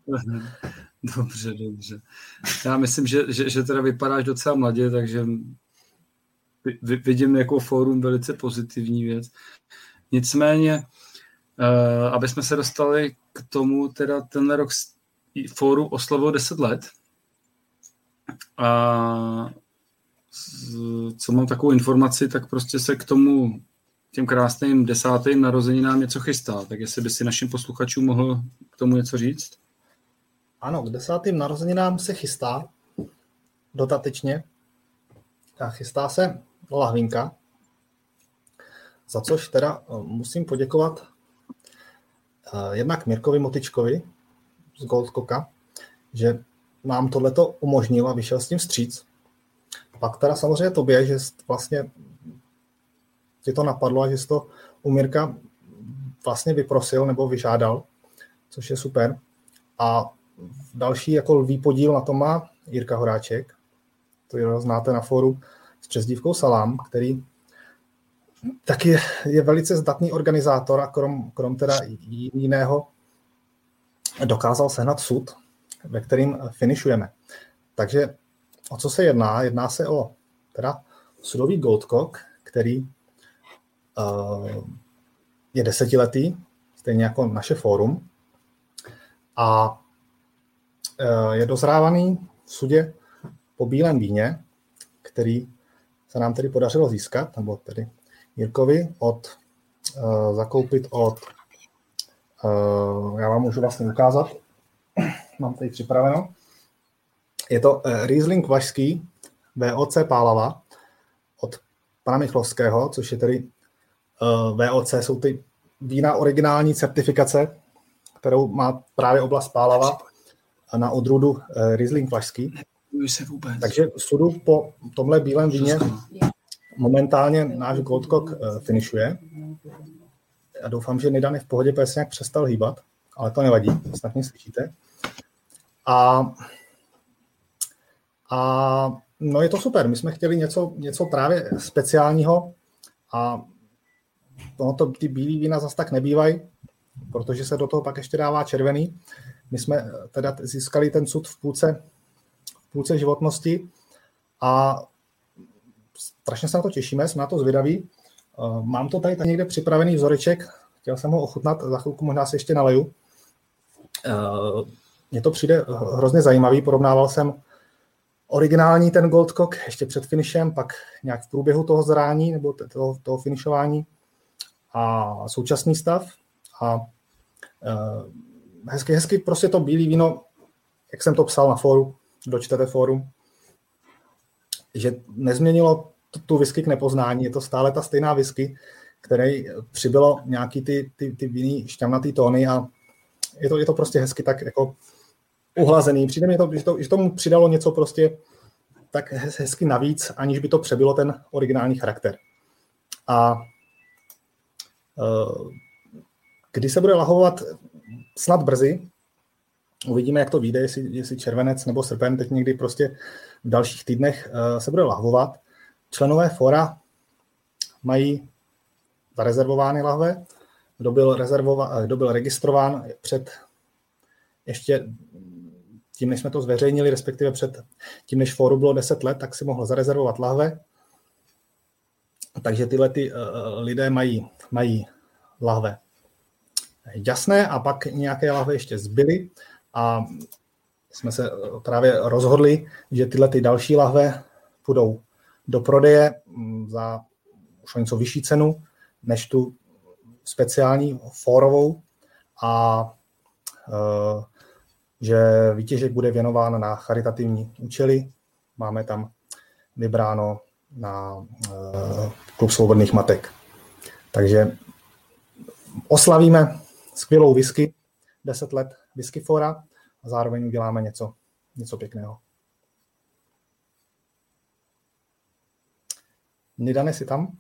[LAUGHS] Dobře, dobře. Já myslím, že, že, že teda vypadáš docela mladě, takže vidím jako fórum velice pozitivní věc. Nicméně, uh, aby jsme se dostali k tomu, teda ten rok fórum oslavil 10 let. A co mám takovou informaci, tak prostě se k tomu těm krásným desátým narozeninám něco chystá. Tak jestli by si našim posluchačům mohl k tomu něco říct? Ano, k desátým narozeninám se chystá dotatečně. A chystá se lahvinka, za což teda eh, musím poděkovat eh, jednak Mirkovi Motičkovi z Goldkoka, že nám tohleto umožnil a vyšel s tím vstříc. Pak teda samozřejmě tobě, že vlastně ti to napadlo a že jsi to u Mirka vlastně vyprosil nebo vyžádal, což je super. A další jako lví podíl na tom má Jirka Horáček, to ho znáte na fóru s přezdívkou Salám, který taky je velice zdatný organizátor a krom, krom teda jiného dokázal sehnat sud, ve kterým finišujeme. Takže o co se jedná? Jedná se o teda sudový Goldcock, který uh, je desetiletý, stejně jako naše fórum, a uh, je dozrávaný v sudě po bílém víně, který se nám tedy podařilo získat, nebo tedy Jirkovi od, uh, zakoupit od, uh, já vám můžu vlastně ukázat, mám tady připraveno, je to uh, Riesling Vašský VOC Pálava od pana Michlovského, což je tedy uh, VOC, jsou ty vína originální certifikace, kterou má právě oblast Pálava na odrůdu uh, Riesling Vašský. Takže sudu po tomhle bílém víně momentálně náš Goldcock uh, finišuje. Já doufám, že Nidan je v pohodě, protože se nějak přestal hýbat, ale to nevadí, snad mě slyšíte. A a no je to super, my jsme chtěli něco, něco právě speciálního a no, to, ty bílé vína zase tak nebývají, protože se do toho pak ještě dává červený. My jsme teda získali ten sud v půlce, v půlce životnosti a strašně se na to těšíme, jsme na to zvědaví. Eh, mám to tady, tady někde připravený vzoreček, chtěl jsem ho ochutnat, za chvilku možná se ještě naleju. Eh, mně to přijde hrozně zajímavý, porovnával jsem originální ten Goldcock ještě před finišem, pak nějak v průběhu toho zrání nebo toho, toho finišování a současný stav. A uh, hezky, hezky prostě to bílé víno, jak jsem to psal na fóru, dočtete fórum, že nezměnilo tu, whisky k nepoznání, je to stále ta stejná whisky, který přibylo nějaký ty, ty, ty víný šťavnatý tóny a je to, je to prostě hezky tak jako uhlazený. Přijde mi to, že, to, že tomu přidalo něco prostě tak hezky navíc, aniž by to přebylo ten originální charakter. A eh, Kdy se bude lahovat snad brzy, uvidíme, jak to vyjde, jestli, jestli červenec nebo srpen, teď někdy prostě v dalších týdnech uh, se bude lahvovat. Členové fora mají zarezervovány lahve, kdo byl, rezervova, kdo byl registrován před ještě tím, než jsme to zveřejnili, respektive před tím, než fóru bylo 10 let, tak si mohl zarezervovat lahve. Takže tyhle ty, uh, lidé mají, mají lahve jasné a pak nějaké lahve ještě zbyly a jsme se právě rozhodli, že tyhle ty další lahve půjdou do prodeje mm, za už o něco vyšší cenu než tu speciální fórovou a uh, že výtěžek bude věnován na charitativní účely. Máme tam vybráno na uh, klub svobodných matek. Takže oslavíme skvělou whisky, 10 let whisky fora a zároveň uděláme něco, něco pěkného. Nidane, jsi tam?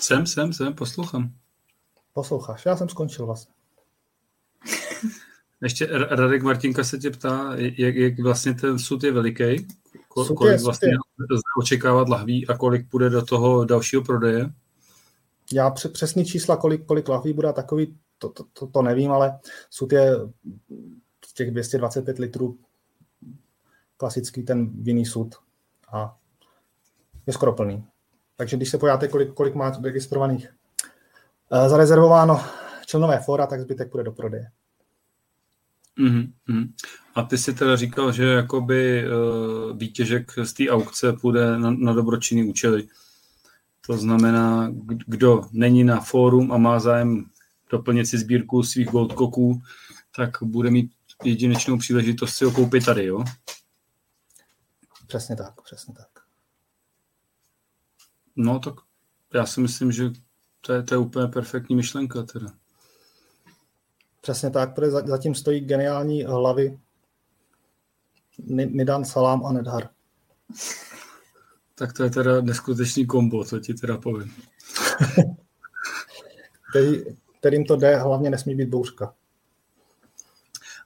Jsem, jsem, jsem, poslouchám. Posloucháš, já jsem skončil vlastně. [LAUGHS] Ještě Radek Martinka se tě ptá, jak, jak vlastně ten sud je veliký, Sud kolik je- vlastně sud lze očekávat lahví a kolik půjde do toho dalšího prodeje. Já pře- přesný čísla, kolik, kolik lahví bude takový, to, to, to, to nevím, ale sud je z těch 225 litrů klasický ten vinný sud a je skoro plný. Takže když se podíváte, kolik, kolik má registrovaných zarezervováno členové fora, tak zbytek půjde do prodeje. Mm-hmm. A ty si teda říkal, že jakoby uh, výtěžek z té aukce půjde na, na dobročinný účely. To znamená, kdo není na fórum a má zájem doplnit si sbírku svých goldkoků, tak bude mít jedinečnou příležitost si ho koupit tady, jo? Přesně tak, přesně tak. No tak já si myslím, že to je, to je úplně perfektní myšlenka teda. Přesně tak, protože za- zatím stojí geniální hlavy Ni- Nidan Salám a Nedhar. Tak to je teda neskutečný kombo, to ti teda povím. [LAUGHS] Který, kterým to jde, hlavně nesmí být bouřka.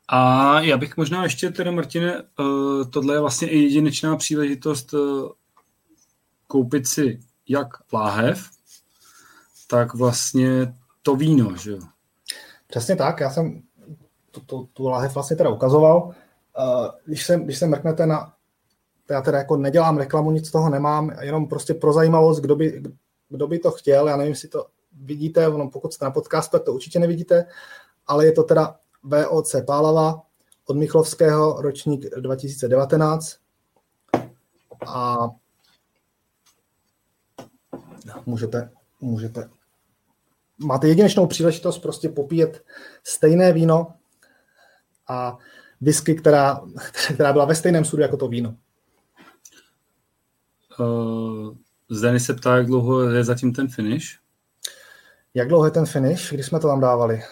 A já bych možná ještě teda, Martine, eh, tohle je vlastně i jedinečná příležitost eh, koupit si jak láhev, tak vlastně to víno, že jo? Přesně tak, já jsem tu, tu, tu láhev vlastně teda ukazoval. Eh, Když se, když se mrknete na, já teda jako nedělám reklamu, nic toho nemám, jenom prostě pro zajímavost, kdo by, kdo by to chtěl, já nevím, jestli to vidíte, ono, pokud jste na podcastu, tak to určitě nevidíte, ale je to teda VOC Pálava od Michlovského, ročník 2019 a můžete, můžete máte jedinečnou příležitost prostě popíjet stejné víno a whisky, která, [LAUGHS] která byla ve stejném sudu jako to víno. Uh, Zdeny se ptá, jak dlouho je zatím ten finish. Jak dlouho je ten finish, když jsme to tam dávali?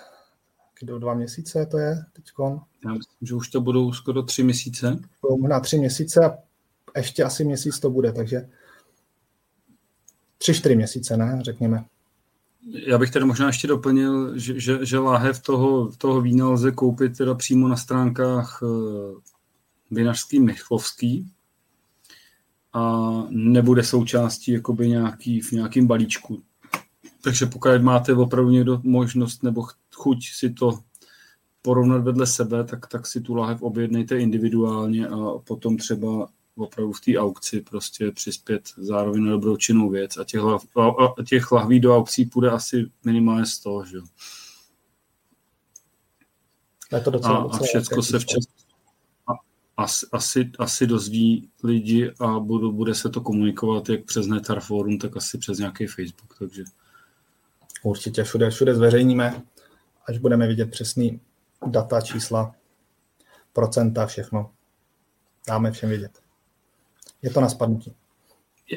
Do dva měsíce to je teďkon? Já myslím, že už to budou skoro tři měsíce. Možná tři měsíce a ještě asi měsíc to bude, takže tři, čtyři měsíce, ne, řekněme. Já bych tedy možná ještě doplnil, že, že, že láhev toho, toho vína lze koupit teda přímo na stránkách uh, vinařský Michlovský a nebude součástí jakoby nějaký, v nějakým balíčku. Takže pokud máte opravdu někdo možnost nebo chuť si to porovnat vedle sebe, tak, tak si tu láhev objednejte individuálně a potom třeba opravdu v té aukci prostě přispět zároveň na dobročinnou věc a těch, lav, a, a těch lahví do aukcí půjde asi minimálně 100, že jo. Je to docela, A, a docela všecko velké se včas a, asi, asi, asi dozví lidi a budu, bude se to komunikovat jak přes Netar Forum, tak asi přes nějaký Facebook, takže Určitě všude, všude zveřejníme, až budeme vidět přesný data, čísla, procenta, všechno. Dáme všem vidět. Je to na spadnutí.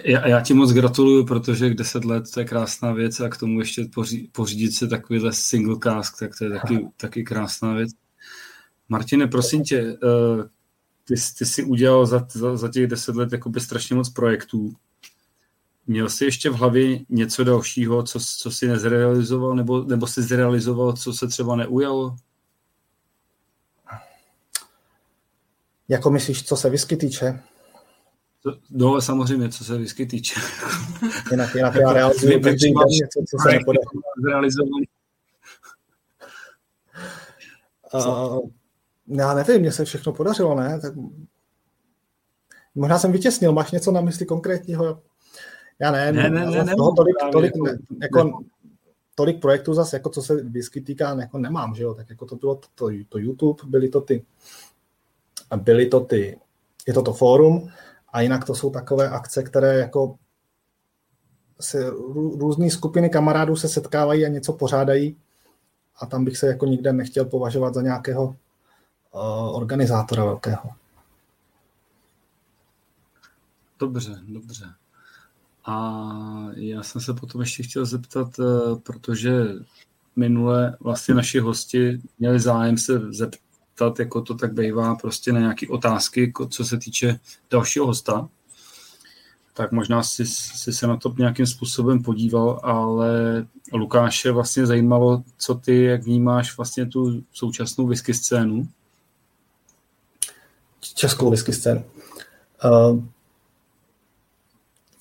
Já, já ti moc gratuluju, protože 10 let to je krásná věc a k tomu ještě poří, pořídit si takovýhle single cask, tak to je taky, taky krásná věc. Martine, prosím tě, eh, ty, ty jsi udělal za, za, za těch 10 let jakoby strašně moc projektů. Měl jsi ještě v hlavě něco dalšího, co, co jsi nezrealizoval, nebo, nebo jsi zrealizoval, co se třeba neujalo? Jako myslíš, co se whisky týče? No, samozřejmě, co se whisky týče. [LAUGHS] Jinak, jinak já realizuju každý den něco, co se nepodaří. Zrealizovaný. Uh, já nevím, mně se všechno podařilo, ne? Tak... Možná jsem vytěsnil, máš něco na mysli konkrétního? Já ne, ne, ne, ne, ne toho tolik, tolik, ne, jako, tolik projektů zase, jako co se whisky týká, jako nemám, že jo? Tak jako to bylo to, to, to YouTube, byly to ty, byly to ty, je to to fórum, a jinak to jsou takové akce, které jako se různé skupiny kamarádů se setkávají a něco pořádají a tam bych se jako nikde nechtěl považovat za nějakého uh, organizátora velkého. Dobře, dobře. A já jsem se potom ještě chtěl zeptat, eh, protože minule vlastně naši hosti měli zájem se zeptat, ptat, jako to tak bývá, prostě na nějaké otázky, jako co se týče dalšího hosta. Tak možná si, si se na to nějakým způsobem podíval, ale Lukáše vlastně zajímalo, co ty, jak vnímáš vlastně tu současnou whisky scénu. Českou whisky scénu. Uh,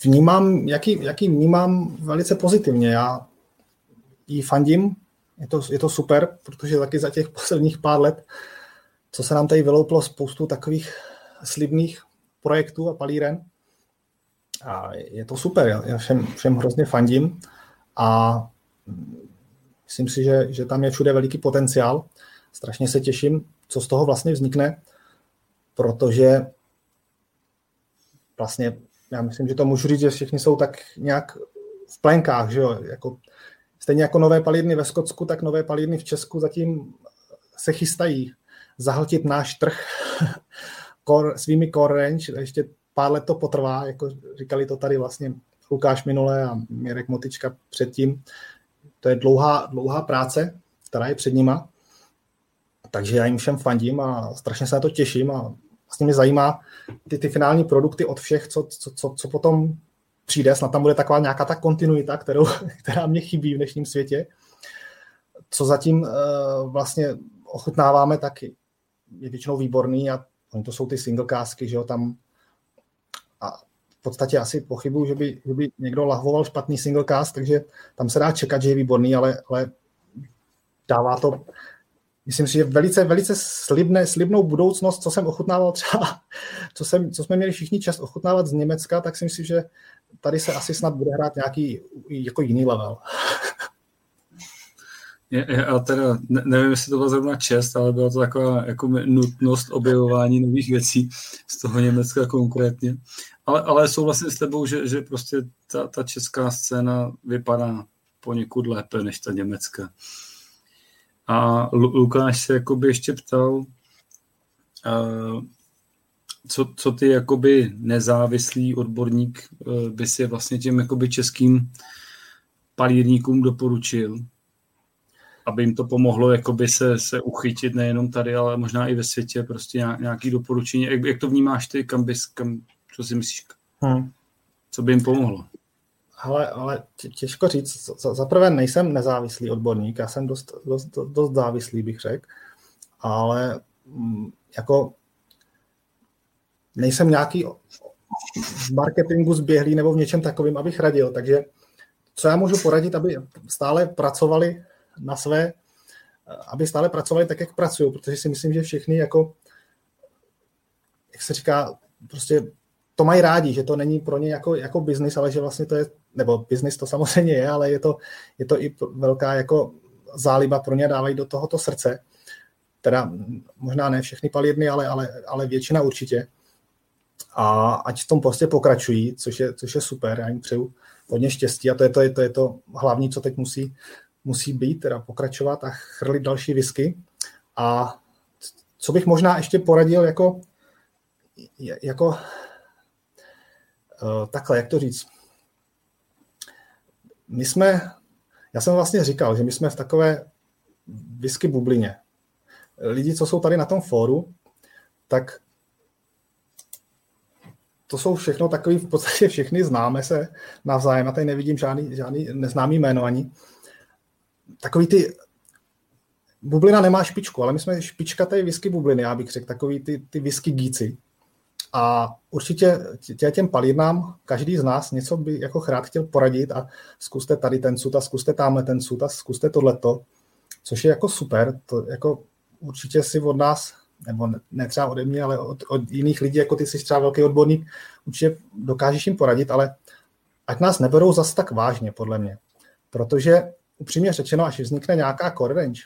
vnímám, jaký, jaký vnímám velice pozitivně. Já jí fandím, je to, je to super, protože taky za těch posledních pár let co se nám tady vylouplo spoustu takových slibných projektů a palíren. A je to super, já všem, všem hrozně fandím a myslím si, že, že tam je všude veliký potenciál. Strašně se těším, co z toho vlastně vznikne, protože vlastně já myslím, že to můžu říct, že všichni jsou tak nějak v plenkách, že jo? Jako, stejně jako nové palírny ve Skotsku, tak nové palírny v Česku zatím se chystají zahltit náš trh [LAUGHS] core, svými core range, ještě pár let to potrvá, jako říkali to tady vlastně Lukáš minule a Mirek Motička předtím. To je dlouhá, dlouhá práce, která je před nima. Takže já jim všem fandím a strašně se na to těším a vlastně mě zajímá ty, ty finální produkty od všech, co, co, co, co potom přijde. Snad tam bude taková nějaká ta kontinuita, kterou, [LAUGHS] která mě chybí v dnešním světě. Co zatím uh, vlastně ochutnáváme, tak je většinou výborný a oni to jsou ty single kásky, že jo, tam a v podstatě asi pochybuju, že by, že by někdo lahvoval špatný single cast, takže tam se dá čekat, že je výborný, ale, ale dává to, myslím si, že velice, velice slibné, slibnou budoucnost, co jsem ochutnával třeba, co, jsem, co jsme měli všichni čas ochutnávat z Německa, tak si myslím, že tady se asi snad bude hrát nějaký jako jiný level. Já teda ne, nevím, jestli to byla zrovna čest, ale byla to taková jako nutnost objevování nových věcí z toho Německa konkrétně. Ale, ale souhlasím s tebou, že, že prostě ta, ta česká scéna vypadá poněkud lépe než ta německá. A Lukáš se jakoby ještě ptal, co, co ty jakoby nezávislý odborník uh, by si vlastně těm jakoby českým palírníkům doporučil aby jim to pomohlo jakoby se, se uchytit nejenom tady, ale možná i ve světě, prostě nějaký doporučení. Jak, jak to vnímáš ty, kam bys, kam, co si myslíš, hmm. co by jim pomohlo? Ale, ale těžko říct. Za prvé nejsem nezávislý odborník, já jsem dost, dost, dost závislý, bych řekl, ale mm, jako nejsem nějaký v marketingu zběhlý nebo v něčem takovým, abych radil, takže co já můžu poradit, aby stále pracovali na své, aby stále pracovali tak, jak pracují, protože si myslím, že všichni jako, jak se říká, prostě to mají rádi, že to není pro ně jako, jako biznis, ale že vlastně to je, nebo biznis to samozřejmě je, ale je to, je to i velká jako záliba pro ně, dávají do tohoto srdce. Teda možná ne všechny palírny, ale, ale, ale většina určitě. A ať v tom prostě pokračují, což je, což je super, já jim přeju hodně štěstí a to je to, je to, je to hlavní, co teď musí musí být, teda pokračovat a chrlit další whisky. A co bych možná ještě poradil jako, jako uh, takhle, jak to říct. My jsme, já jsem vlastně říkal, že my jsme v takové whisky bublině. Lidi, co jsou tady na tom fóru, tak to jsou všechno takový, v podstatě všechny známe se navzájem, a tady nevidím žádný, žádný neznámý jméno ani. Takový ty, bublina nemá špičku, ale my jsme špička té whisky bubliny, já bych řekl, takový ty, ty whisky gíci. A určitě tě, těm palírnám každý z nás něco by jako rád chtěl poradit a zkuste tady ten sud a zkuste tamhle ten sud a zkuste tohleto, což je jako super. To jako určitě si od nás, nebo ne, ne třeba ode mě, ale od, od jiných lidí, jako ty jsi třeba velký odborník, určitě dokážeš jim poradit, ale ať nás neberou zas tak vážně, podle mě. Protože upřímně řečeno, až vznikne nějaká core range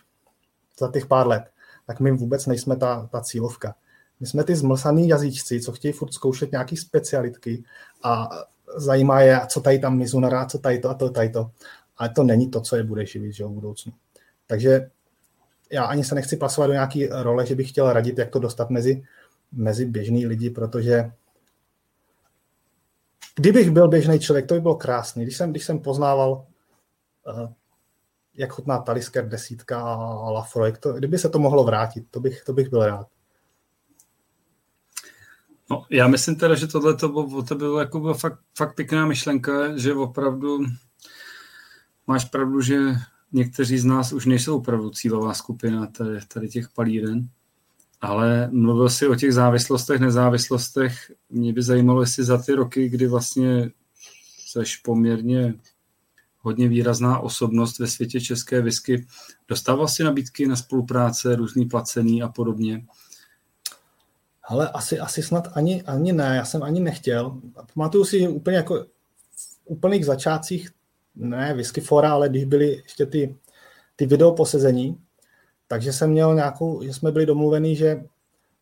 za těch pár let, tak my vůbec nejsme ta, ta cílovka. My jsme ty zmlsaný jazyčci, co chtějí furt zkoušet nějaký specialitky a zajímá je, co tady tam Mizunara, co tady to a to, tady to. Ale to není to, co je bude živit že v budoucnu. Takže já ani se nechci pasovat do nějaké role, že bych chtěl radit, jak to dostat mezi, mezi běžný lidi, protože kdybych byl běžný člověk, to by bylo krásný. Když jsem, když jsem poznával, uh, jak chutná Talisker desítka a Lafroy, to, kdyby se to mohlo vrátit, to bych, to bych byl rád. No, já myslím teda, že tohle to bylo, to bylo jako bylo fakt, fakt pěkná myšlenka, že opravdu máš pravdu, že někteří z nás už nejsou opravdu cílová skupina tady, tady těch palíren, ale mluvil si o těch závislostech, nezávislostech. Mě by zajímalo, jestli za ty roky, kdy vlastně seš poměrně hodně výrazná osobnost ve světě české whisky, dostával si nabídky na spolupráce, různý placený a podobně. Ale asi, asi snad ani, ani ne, já jsem ani nechtěl. Pamatuju si úplně jako v úplných začátcích, ne whisky fora, ale když byly ještě ty, ty video posezení, takže jsem měl nějakou, že jsme byli domluveni, že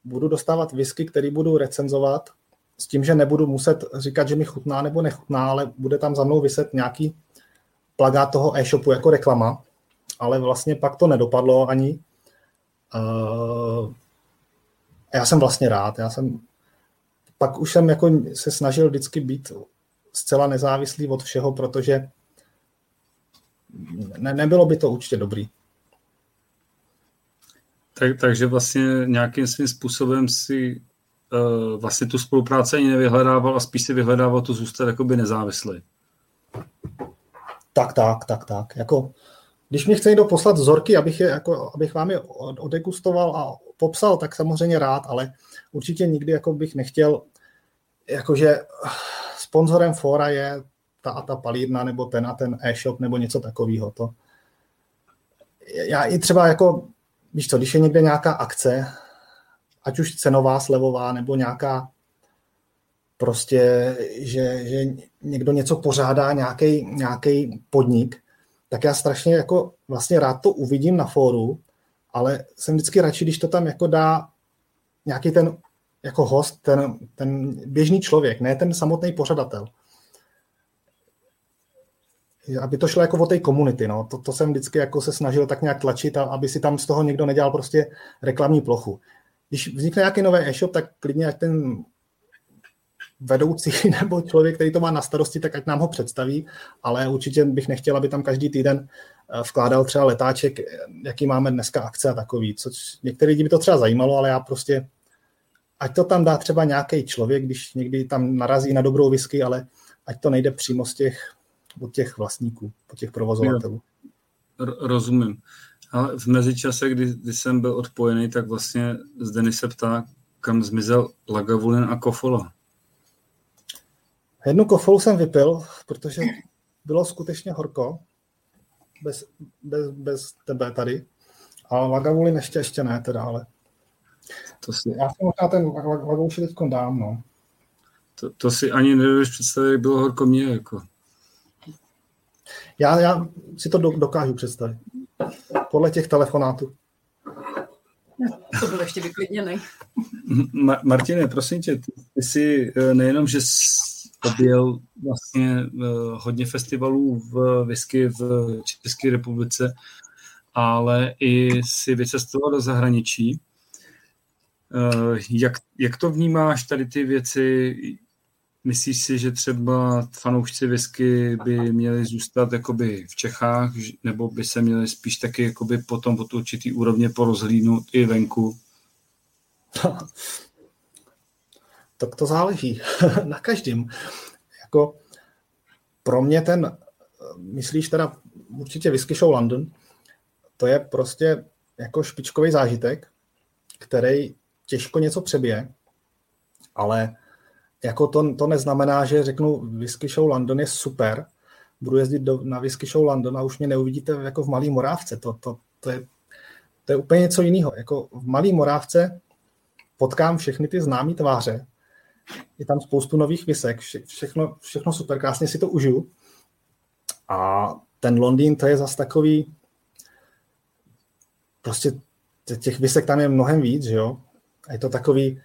budu dostávat whisky, který budu recenzovat, s tím, že nebudu muset říkat, že mi chutná nebo nechutná, ale bude tam za mnou vyset nějaký plagát toho e-shopu jako reklama, ale vlastně pak to nedopadlo ani. Uh, já jsem vlastně rád. Já jsem, pak už jsem jako se snažil vždycky být zcela nezávislý od všeho, protože ne, nebylo by to určitě dobrý. Tak, takže vlastně nějakým svým způsobem si uh, vlastně tu spolupráci ani nevyhledával a spíš si vyhledával to zůstat jakoby nezávislý. Tak, tak, tak, tak. Jako, když mi chce někdo poslat vzorky, abych, je, jako, abych vám je odegustoval a popsal, tak samozřejmě rád, ale určitě nikdy jako bych nechtěl, jakože sponzorem fora je ta a ta palírna, nebo ten a ten e-shop, nebo něco takového. To. Já i třeba jako, víš co, když je někde nějaká akce, ať už cenová, slevová, nebo nějaká prostě, že, že někdo něco pořádá, nějaký podnik, tak já strašně jako vlastně rád to uvidím na fóru, ale jsem vždycky radši, když to tam jako dá nějaký ten jako host, ten, ten běžný člověk, ne ten samotný pořadatel. Aby to šlo jako o té komunity, no. To, to jsem vždycky jako se snažil tak nějak tlačit, a aby si tam z toho někdo nedělal prostě reklamní plochu. Když vznikne nějaký nový e-shop, tak klidně ať ten vedoucí [LAUGHS] nebo člověk, který to má na starosti, tak ať nám ho představí, ale určitě bych nechtěl, aby tam každý týden eh, vkládal třeba letáček, jaký máme dneska akce a takový, což některý lidi by to třeba zajímalo, ale já prostě, ať to tam dá třeba nějaký člověk, když někdy tam narazí na dobrou whisky, ale ať to nejde přímo z těch, od těch vlastníků, od těch provozovatelů. Rozumím. Ale v mezičase, kdy, kdy jsem byl odpojený, tak vlastně z Denis se ptá, kam zmizel Lagavulin a Kofola. Jednu kofolu jsem vypil, protože bylo skutečně horko, bez, bez, bez tebe tady. A Lagavulin ještě, ještě ne teda, ale to si... já jsem možná ten Lagavulin teď dám, no. To, to si ani nedovedeš představit, jak bylo horko mě, jako. Já, já si to do, dokážu představit. Podle těch telefonátů. To byl ještě vyklidněný. Ma- Martine, prosím tě, ty, ty jsi eh, nejenom, že objel vlastně uh, hodně festivalů v whisky v České republice, ale i si vycestoval do zahraničí. Uh, jak, jak to vnímáš tady ty věci? Myslíš si, že třeba fanoušci whisky by měli zůstat jakoby v Čechách, nebo by se měli spíš taky jakoby potom od určitý úrovně porozhlídnout i venku? [LAUGHS] tak to záleží [LAUGHS] na každém. Jako pro mě ten, myslíš teda určitě Whisky Show London, to je prostě jako špičkový zážitek, který těžko něco přebije, ale jako to, to neznamená, že řeknu Whisky Show London je super, budu jezdit do, na Whisky Show London a už mě neuvidíte jako v Malý Morávce. To, to, to, je, to je úplně něco jiného. Jako v Malý Morávce potkám všechny ty známé tváře, je tam spoustu nových visek, vše, všechno, všechno super, krásně si to užiju. A ten Londýn, to je zas takový, prostě těch visek tam je mnohem víc, že jo? A je to takový,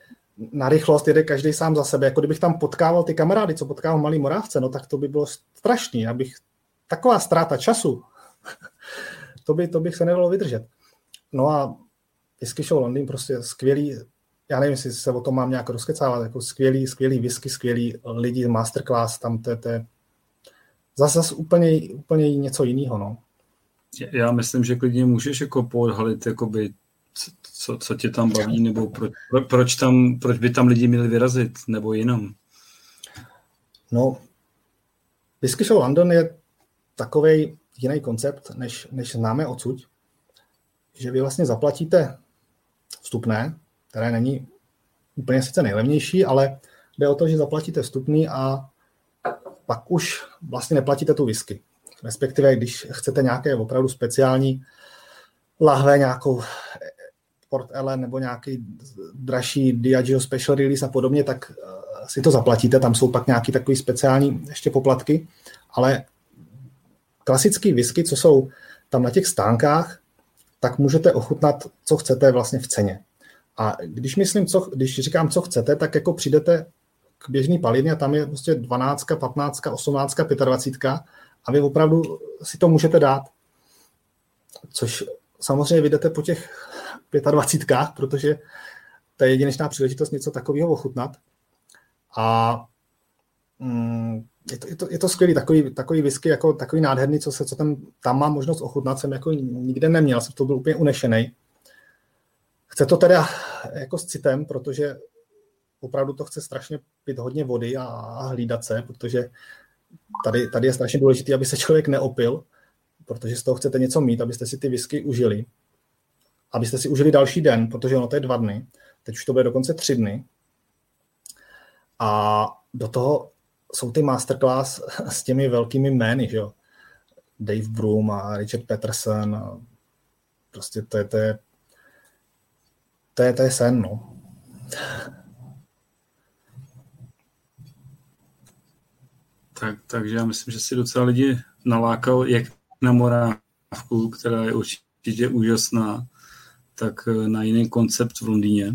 na rychlost jede každý sám za sebe. Jako kdybych tam potkával ty kamarády, co potkával Malý Morávce, no tak to by bylo strašný. Abych, taková ztráta času, [LAUGHS] to, by, to bych se nedalo vydržet. No a Whisky Show Londýn prostě skvělý, já nevím, jestli se o tom mám nějak rozkecávat, jako skvělý, skvělý whisky, skvělý lidi, masterclass, tam to, to je zase, zase úplně, úplně něco jiného, no. Já myslím, že klidně můžeš jako poodhalit jakoby co, co tě tam baví, nebo proč, pro, proč, tam, proč by tam lidi měli vyrazit, nebo jinam? No, Whisky Show London je takový jiný koncept, než, než známe odsud, že vy vlastně zaplatíte vstupné, které není úplně sice nejlevnější, ale jde o to, že zaplatíte vstupný a pak už vlastně neplatíte tu whisky. Respektive, když chcete nějaké opravdu speciální lahve, nějakou Port Ellen nebo nějaký dražší Diageo Special Release a podobně, tak eh, si to zaplatíte, tam jsou pak nějaký takový speciální ještě poplatky, ale klasický whisky, co jsou tam na těch stánkách, tak můžete ochutnat, co chcete vlastně v ceně. A když myslím, co, když říkám, co chcete, tak jako přijdete k běžný palivně a tam je prostě 12, 15, 18, 25 a vy opravdu si to můžete dát. Což samozřejmě vyjdete po těch 25, protože to je jedinečná příležitost něco takového ochutnat. A mm, je to, je to, je to skvělý, takový, takový whisky, jako takový nádherný, co se, co tam, tam mám možnost ochutnat, jsem jako nikde neměl, jsem to byl úplně unešený. Chce to teda jako s citem, protože opravdu to chce strašně pít hodně vody a, hlídat se, protože tady, tady je strašně důležité, aby se člověk neopil, protože z toho chcete něco mít, abyste si ty whisky užili abyste si užili další den, protože ono to je dva dny, teď už to bude dokonce tři dny. A do toho jsou ty masterclass s těmi velkými jmény, že jo. Dave Broom a Richard Peterson. Prostě to je, to je, to je, to je sen, no. Tak, takže já myslím, že si docela lidi nalákal jak na Morávku, která je určitě úžasná, tak eh, na jiný koncept v Londýně.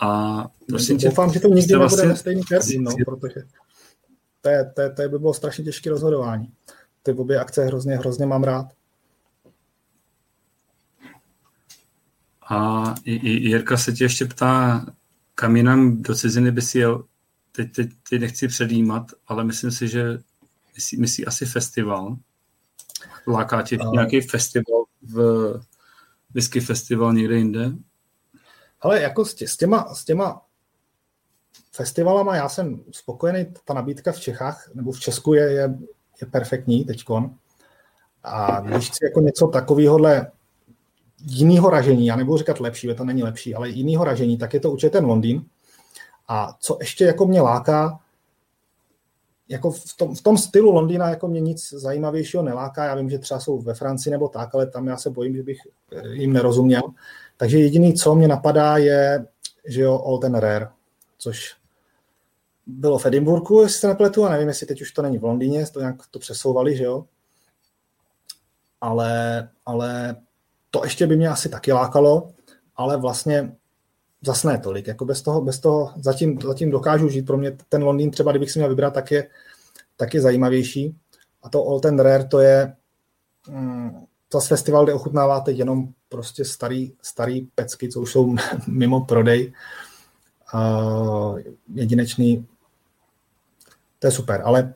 A prosím tě, Doufám, že to nikdy nebude vlastně... na stejný termín, no, protože to, je, to, je, to je by bylo strašně těžké rozhodování. Ty obě akce hrozně, hrozně mám rád. A i, i Jirka se tě ještě ptá, kam jinam do ciziny by si jel, teď, teď, teď nechci předjímat, ale myslím si, že myslí, myslí asi festival. Láká tě uh, nějaký festival v whisky festival někde jinde? Ale jako s, tě, s, těma, s těma festivalama já jsem spokojený, ta nabídka v Čechách nebo v Česku je, je, je perfektní teďkon. A když chci jako něco takového jiného ražení, já nebudu říkat lepší, to není lepší, ale jiného ražení, tak je to určitě ten Londýn. A co ještě jako mě láká, jako v tom, v tom stylu Londýna jako mě nic zajímavějšího neláká. Já vím, že třeba jsou ve Francii nebo tak, ale tam já se bojím, že bych jim nerozuměl. Takže jediný, co mě napadá, je, že jo, Olden Rare, což bylo v Edinburgu, jestli se nepletu, a nevím, jestli teď už to není v Londýně, to nějak to přesouvali, že jo. Ale, ale to ještě by mě asi taky lákalo, ale vlastně zase ne tolik. Jako bez toho, bez toho zatím, zatím dokážu žít. Pro mě ten Londýn třeba, kdybych si měl vybrat, tak je, tak je zajímavější. A to All Ten Rare, to je mm, to z festival, kde ochutnáváte jenom prostě starý, starý pecky, co už jsou [LAUGHS] mimo prodej. Uh, jedinečný. To je super, ale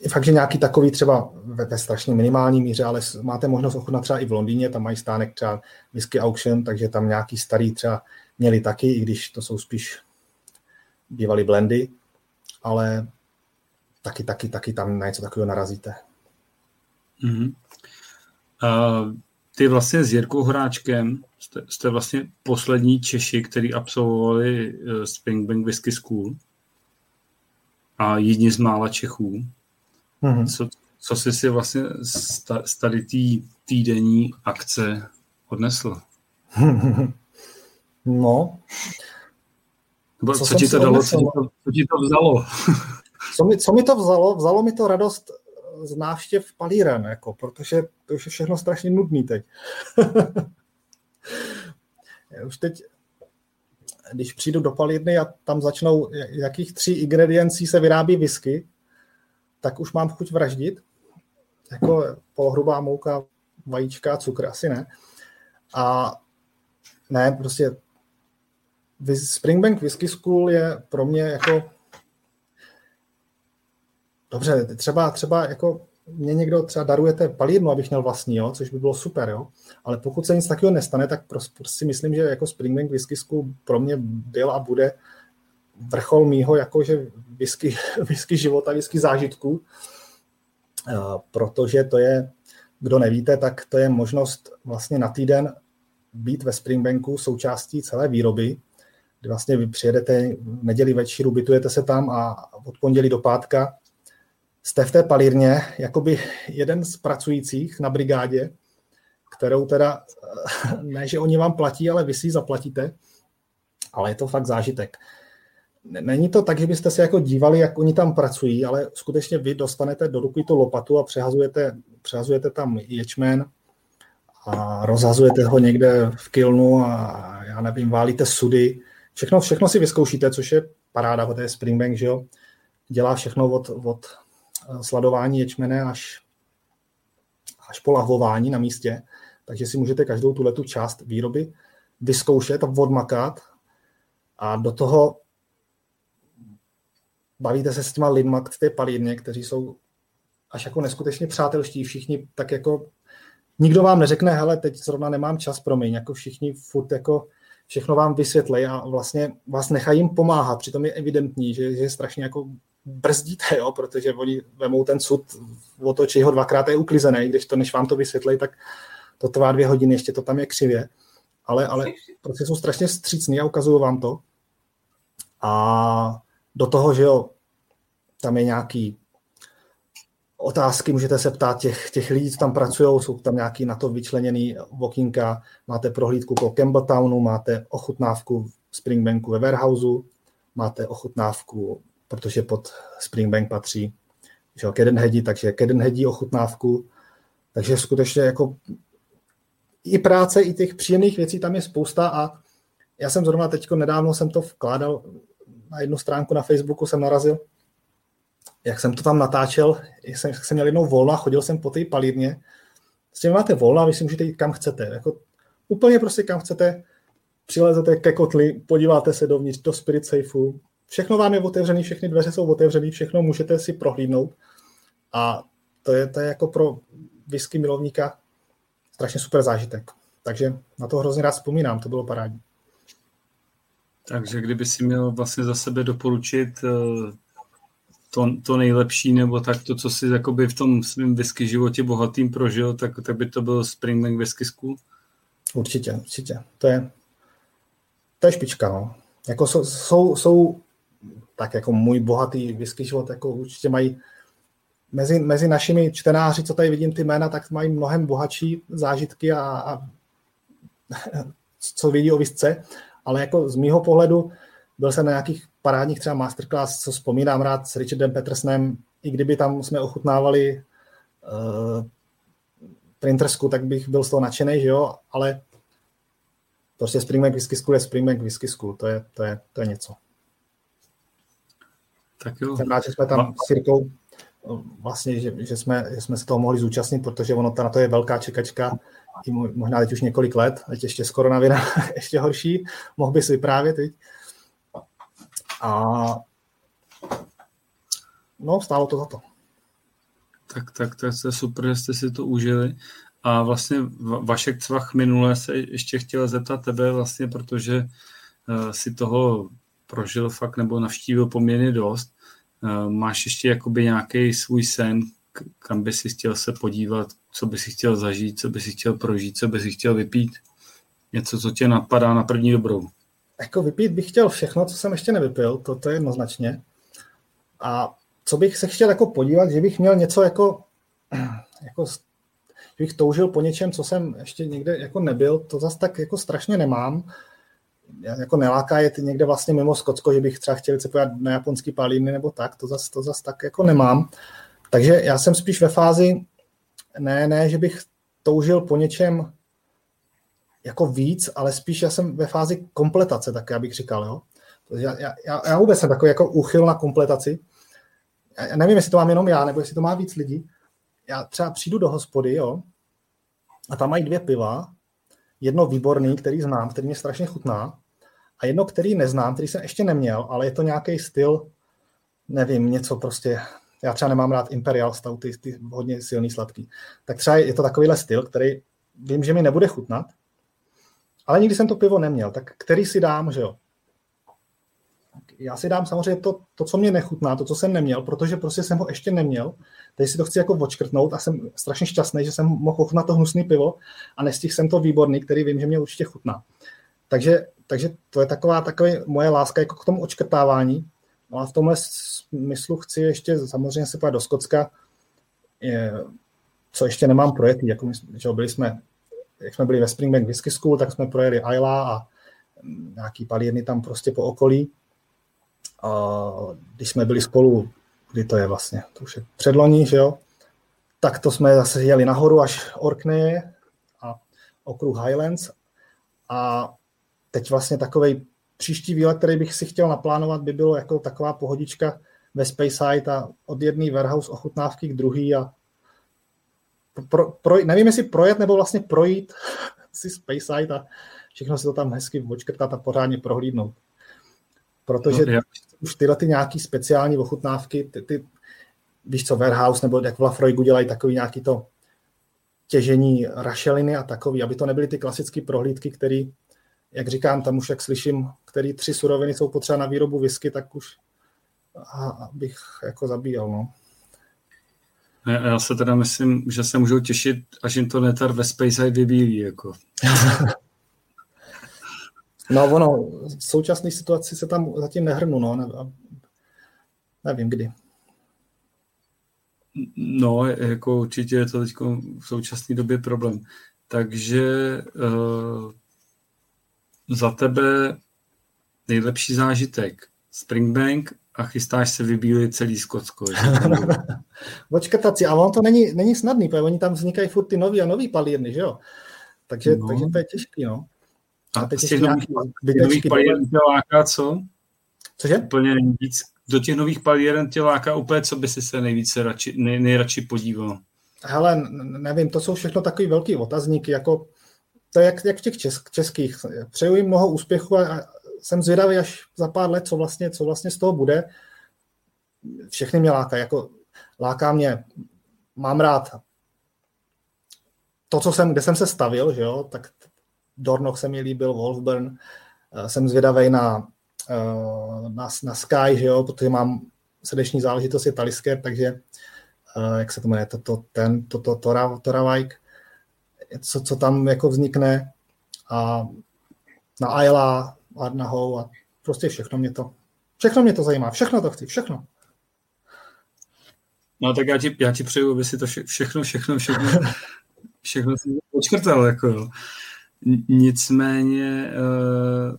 je fakt, že nějaký takový třeba ve, ve strašně minimální míře, ale máte možnost ochutnat třeba i v Londýně, tam mají stánek třeba Whisky Auction, takže tam nějaký starý třeba měli taky, i když to jsou spíš bývaly blendy, ale taky, taky, taky tam na něco takového narazíte. Mm-hmm. Uh, ty vlastně s Jirkou Hráčkem jste, jste vlastně poslední Češi, kteří absolvovali uh, Springbank Whisky School a jedni z mála Čechů. Mm-hmm. Co, co jsi si vlastně z tady té týdenní akce odnesl? [LAUGHS] no. Nebo co, co ti to dalo, co ti to, co ti to vzalo? [LAUGHS] co, mi, co mi to vzalo? Vzalo mi to radost z návštěv palíren, jako, protože to už je všechno strašně nudný teď. [LAUGHS] už teď, když přijdu do palírny a tam začnou, jakých tří ingrediencí se vyrábí whisky, tak už mám chuť vraždit. Jako polohrubá mouka, vajíčka, cukr, asi ne. A ne, prostě Springbank Whisky School je pro mě jako dobře, třeba, třeba jako mě někdo třeba darujete palírnu, abych měl vlastní, jo, což by bylo super, jo. Ale pokud se nic takového nestane, tak prostě si myslím, že jako Springbank Whisky School pro mě byl a bude vrchol mýho jakože whisky, [LAUGHS] whisky života, whisky zážitků, protože to je, kdo nevíte, tak to je možnost vlastně na týden být ve Springbanku součástí celé výroby, kdy vlastně vy přijedete v neděli večer, ubytujete se tam a od pondělí do pátka jste v té palírně jakoby jeden z pracujících na brigádě, kterou teda, [LAUGHS] ne, že oni vám platí, ale vy si zaplatíte, ale je to fakt zážitek. Není to tak, že byste se jako dívali, jak oni tam pracují, ale skutečně vy dostanete do ruky tu lopatu a přehazujete, přehazujete tam ječmen a rozhazujete ho někde v kilnu a já nevím, válíte sudy. Všechno, všechno si vyzkoušíte, což je paráda, to je Springbank, že jo? Dělá všechno od, od sladování ječmene až, až po lahvování na místě. Takže si můžete každou tuhle část výroby vyzkoušet a odmakat a do toho bavíte se s těma lidma v té palírně, kteří jsou až jako neskutečně přátelští, všichni tak jako nikdo vám neřekne, hele, teď zrovna nemám čas, promiň, jako všichni furt jako všechno vám vysvětlí a vlastně vás nechají jim pomáhat. Přitom je evidentní, že, je strašně jako brzdíte, jo, protože oni vemou ten sud, otočí ho dvakrát je uklizený, když to, než vám to vysvětlí, tak to trvá dvě hodiny, ještě to tam je křivě. Ale, ale prostě jsou strašně střícný a ukazují vám to. A do toho, že jo, tam je nějaký otázky, můžete se ptát těch, těch lidí, co tam pracují, jsou tam nějaký na to vyčleněný okýnka, máte prohlídku po Campbelltownu, máte ochutnávku Springbanku ve warehouseu, máte ochutnávku protože pod Springbank patří že jo, Kedenhedi, takže Kedenhedi ochutnávku. Takže skutečně jako i práce, i těch příjemných věcí tam je spousta a já jsem zrovna teď nedávno jsem to vkládal na jednu stránku na Facebooku, jsem narazil, jak jsem to tam natáčel, jak jsem, jak jsem měl jednou volno a chodil jsem po té palírně. S tím máte volno a vy si můžete jít kam chcete. Jako, úplně prostě kam chcete, přilezete ke kotli, podíváte se dovnitř do Spirit Safeu, všechno vám je otevřené, všechny dveře jsou otevřené, všechno můžete si prohlídnout. A to je, to je jako pro whisky milovníka strašně super zážitek. Takže na to hrozně rád vzpomínám, to bylo parádní. Takže kdyby si měl vlastně za sebe doporučit eh, to, to nejlepší, nebo tak to, co si jakoby v tom svém whisky životě bohatým prožil, tak, tak by to byl Springbank Whisky School? Určitě, určitě. To je, to je špička, no. Jako jsou, jsou, jsou tak jako můj bohatý whisky život jako určitě mají mezi, mezi našimi čtenáři, co tady vidím ty jména, tak mají mnohem bohatší zážitky a, a [LAUGHS] co vidí o visce, ale jako z mýho pohledu byl jsem na nějakých parádních třeba masterclass, co vzpomínám rád s Richardem Petersonem, i kdyby tam jsme ochutnávali uh, printersku, tak bych byl z toho nadšený, že jo, ale prostě Springbank Whisky School je Springbank Whisky School, to je, to je, to je něco. Tak jo. Jsem rád, že jsme tam s Jirkou vlastně, že, že, jsme, že jsme se toho mohli zúčastnit, protože ono na to je velká čekačka, i možná teď už několik let, teď ještě s koronavirem [LAUGHS] ještě horší, mohl bys vyprávět, teď. A no, stálo to za to. Tak, tak to je super, že jste si to užili. A vlastně Vašek Cvach minule se ještě chtěl zeptat tebe vlastně, protože uh, si toho prožil fakt nebo navštívil poměrně dost. Eh, máš ještě jakoby nějaký svůj sen, kam by si chtěl se podívat, co by si chtěl zažít, co by si chtěl prožít, co by si chtěl vypít? Něco, co tě napadá na první dobrou. Jako vypít bych chtěl všechno, co jsem ještě nevypil, to, to je jednoznačně. A co bych se chtěl jako podívat, že bych měl něco jako, [CLEARS THROAT] jako že bych toužil po něčem, co jsem ještě někde jako nebyl, to zase tak jako strašně nemám. Já jako neláká je někde vlastně mimo Skotsko, že bych třeba chtěl se pojat na japonský palíny nebo tak, to zase to zas tak jako nemám. Takže já jsem spíš ve fázi, ne, ne, že bych toužil po něčem jako víc, ale spíš já jsem ve fázi kompletace, tak já bych říkal, jo. Já, já, já vůbec jsem takový jako uchyl na kompletaci. Já nevím, jestli to mám jenom já, nebo jestli to má víc lidí. Já třeba přijdu do hospody, jo, a tam mají dvě piva, jedno výborný, který znám, který mě strašně chutná, a jedno, který neznám, který jsem ještě neměl, ale je to nějaký styl, nevím, něco prostě, já třeba nemám rád Imperial ty, ty hodně silný sladký. Tak třeba je to takovýhle styl, který vím, že mi nebude chutnat, ale nikdy jsem to pivo neměl, tak který si dám, že jo? Já si dám samozřejmě to, to, co mě nechutná, to, co jsem neměl, protože prostě jsem ho ještě neměl. Teď si to chci jako odškrtnout a jsem strašně šťastný, že jsem mohl ochutnat to hnusný pivo a nestihl jsem to výborný, který vím, že mě určitě chutná. Takže, takže to je taková takový moje láska jako k tomu očkrtávání. No a v tomhle smyslu chci ještě samozřejmě se pojít do Skocka, je, co ještě nemám projekty, jako my, že byli jsme jak jsme byli ve Springbank Whisky School, tak jsme projeli Ayla a nějaký palírny tam prostě po okolí. A když jsme byli spolu, kdy to je vlastně, to už je předloní, že jo, tak to jsme zase jeli nahoru až Orkney a okruh Highlands a teď vlastně takový příští výlet, který bych si chtěl naplánovat, by bylo jako taková pohodička ve Speyside a od jedné warehouse ochutnávky k druhý a pro, pro, nevím, jestli projet nebo vlastně projít [LAUGHS] si Speyside a všechno si to tam hezky očkrtat a pořádně prohlídnout. Protože no, už tyhle ty nějaký speciální ochutnávky, ty, ty víš co, Warehouse nebo jak v Lafroigu dělají takový nějaký to těžení rašeliny a takový, aby to nebyly ty klasické prohlídky, které, jak říkám, tam už jak slyším, který tři suroviny jsou potřeba na výrobu whisky, tak už a, bych jako zabíjel, no. Já, já se teda myslím, že se můžou těšit, až jim to netar ve Space vybílí. Jako. [LAUGHS] no ono, v současné situaci se tam zatím nehrnu, no, ne, nevím kdy. No, jako určitě je to teď v současné době problém. Takže uh, za tebe nejlepší zážitek Springbank a chystáš se vybílit celý Skotsko. Očkrtat si, a on to není, není snadný, protože oni tam vznikají furt ty nový a nový palírny, že jo? Takže, no. takže to je těžký, no. A, a teď z těch nových, nových palíren tě láká co? Cože? Úplně víc, do těch nových palíren tě láká úplně, co by si se nejvíce radši, nej, nejradši podíval? Hele, nevím, to jsou všechno takový velký otazníky, jako to je jak, jak v těch česk, českých. Přeju jim mnoho úspěchu a, jsem zvědavý až za pár let, co vlastně, co vlastně z toho bude. Všechny mě láká, jako láká mě, mám rád to, co jsem, kde jsem se stavil, že jo, tak Dornoch se mi líbil, Wolfburn, eh, jsem zvědavý na, eh, na, na Sky, že jo, protože mám srdeční záležitost je Talisker, takže eh, jak se to jmenuje, to, to, ten, to, to, to, Toravajk, co, co tam jako vznikne. A na Ayla, Arnahou a prostě všechno mě to, všechno mě to zajímá, všechno to chci, všechno. No tak já ti, já ti přeju, aby si to vše, všechno, všechno, všechno, [LAUGHS] všechno si počkrtal, jako jo. Nicméně uh,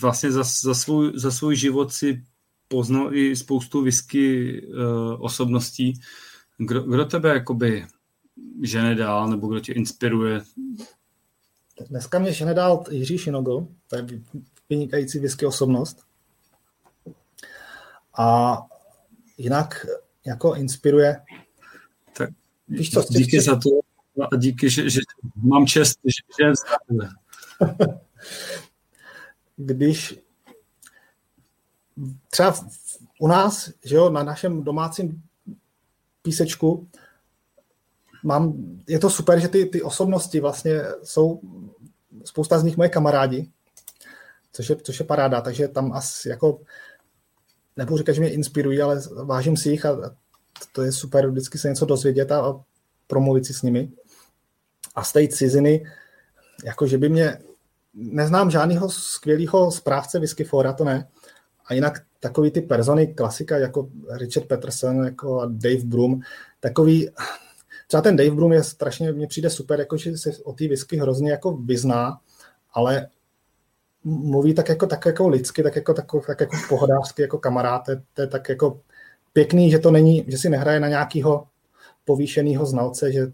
vlastně za, za, svůj, za svůj život si poznal i spoustu whisky uh, osobností. Kdo, kdo tebe jakoby žene dál, nebo kdo tě inspiruje Dneska mě žene dál Jiří Šinogl, to je vynikající whisky osobnost. A jinak jako inspiruje. Tak Víš co, díky za to a díky, že, že mám čest, že, že [LAUGHS] Když třeba u nás, že jo, na našem domácím písečku, mám, je to super, že ty, ty osobnosti vlastně jsou, spousta z nich moje kamarádi, což je, což je paráda, takže tam asi jako, nebudu říkat, že mě inspirují, ale vážím si jich a to je super vždycky se něco dozvědět a promluvit si s nimi. A z té ciziny, jako že by mě, neznám žádného skvělého správce whisky fora, to ne. A jinak takový ty persony klasika, jako Richard Peterson, jako Dave Broom, takový, třeba ten Dave Broom je strašně, mně přijde super, jako že se o té whisky hrozně jako vyzná, ale mluví tak jako, tak jako lidsky, tak jako, tak, tak jako pohodářsky, jako kamarád, to je tak jako pěkný, že to není, že si nehraje na nějakého povýšeného znalce, že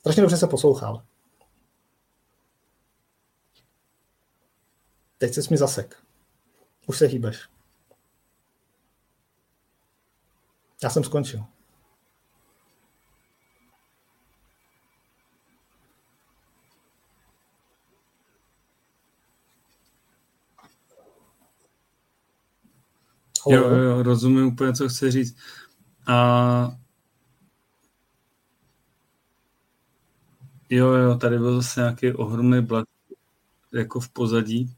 strašně dobře se poslouchal. Teď se mi zasek. Už se hýbeš. Já jsem skončil. Jo, jo, rozumím úplně, co chce říct. A jo, jo, tady byl zase nějaký ohromný blesk jako v pozadí.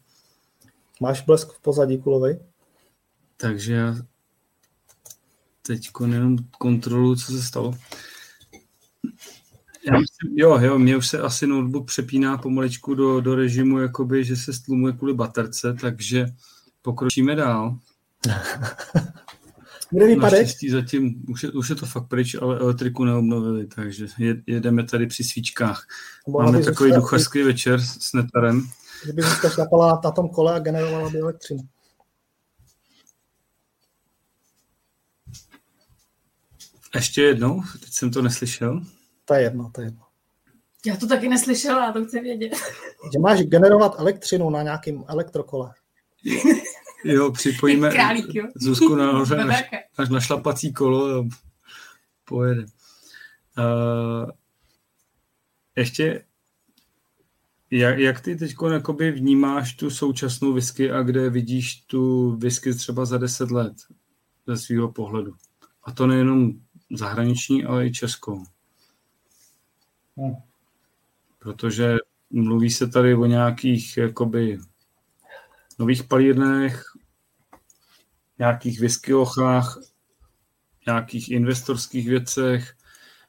Máš blesk v pozadí kulovej? Takže já teď jenom kontrolu, co se stalo. Já myslím, jo, jo, mě už se asi notebook přepíná pomaličku do, do režimu, jakoby, že se stlumuje kvůli baterce, takže pokročíme dál. [LAUGHS] Bude výpadek? Naštěstí zatím, už je, už je to fakt pryč, ale elektriku neobnovili, takže jedeme tady při svíčkách. Bo Máme takový zůstala, duchařský večer s netarem. Že by zůstala šlapala na tom kole a generovala by elektřinu. Ještě jednou, teď jsem to neslyšel. To je jedno, to je jedno. Já to taky neslyšela, to chci vědět. Že máš generovat elektřinu na nějakém elektrokole. [LAUGHS] Jo, připojíme Králík, jo. Zuzku nahoře [LAUGHS] až, až na šlapací kolo a pojede. Uh, ještě jak, jak ty teď vnímáš tu současnou whisky a kde vidíš tu whisky třeba za deset let ze svého pohledu? A to nejenom zahraniční, ale i českou. Hmm. Protože mluví se tady o nějakých jakoby nových palírnech, nějakých whiskylochách, nějakých investorských věcech,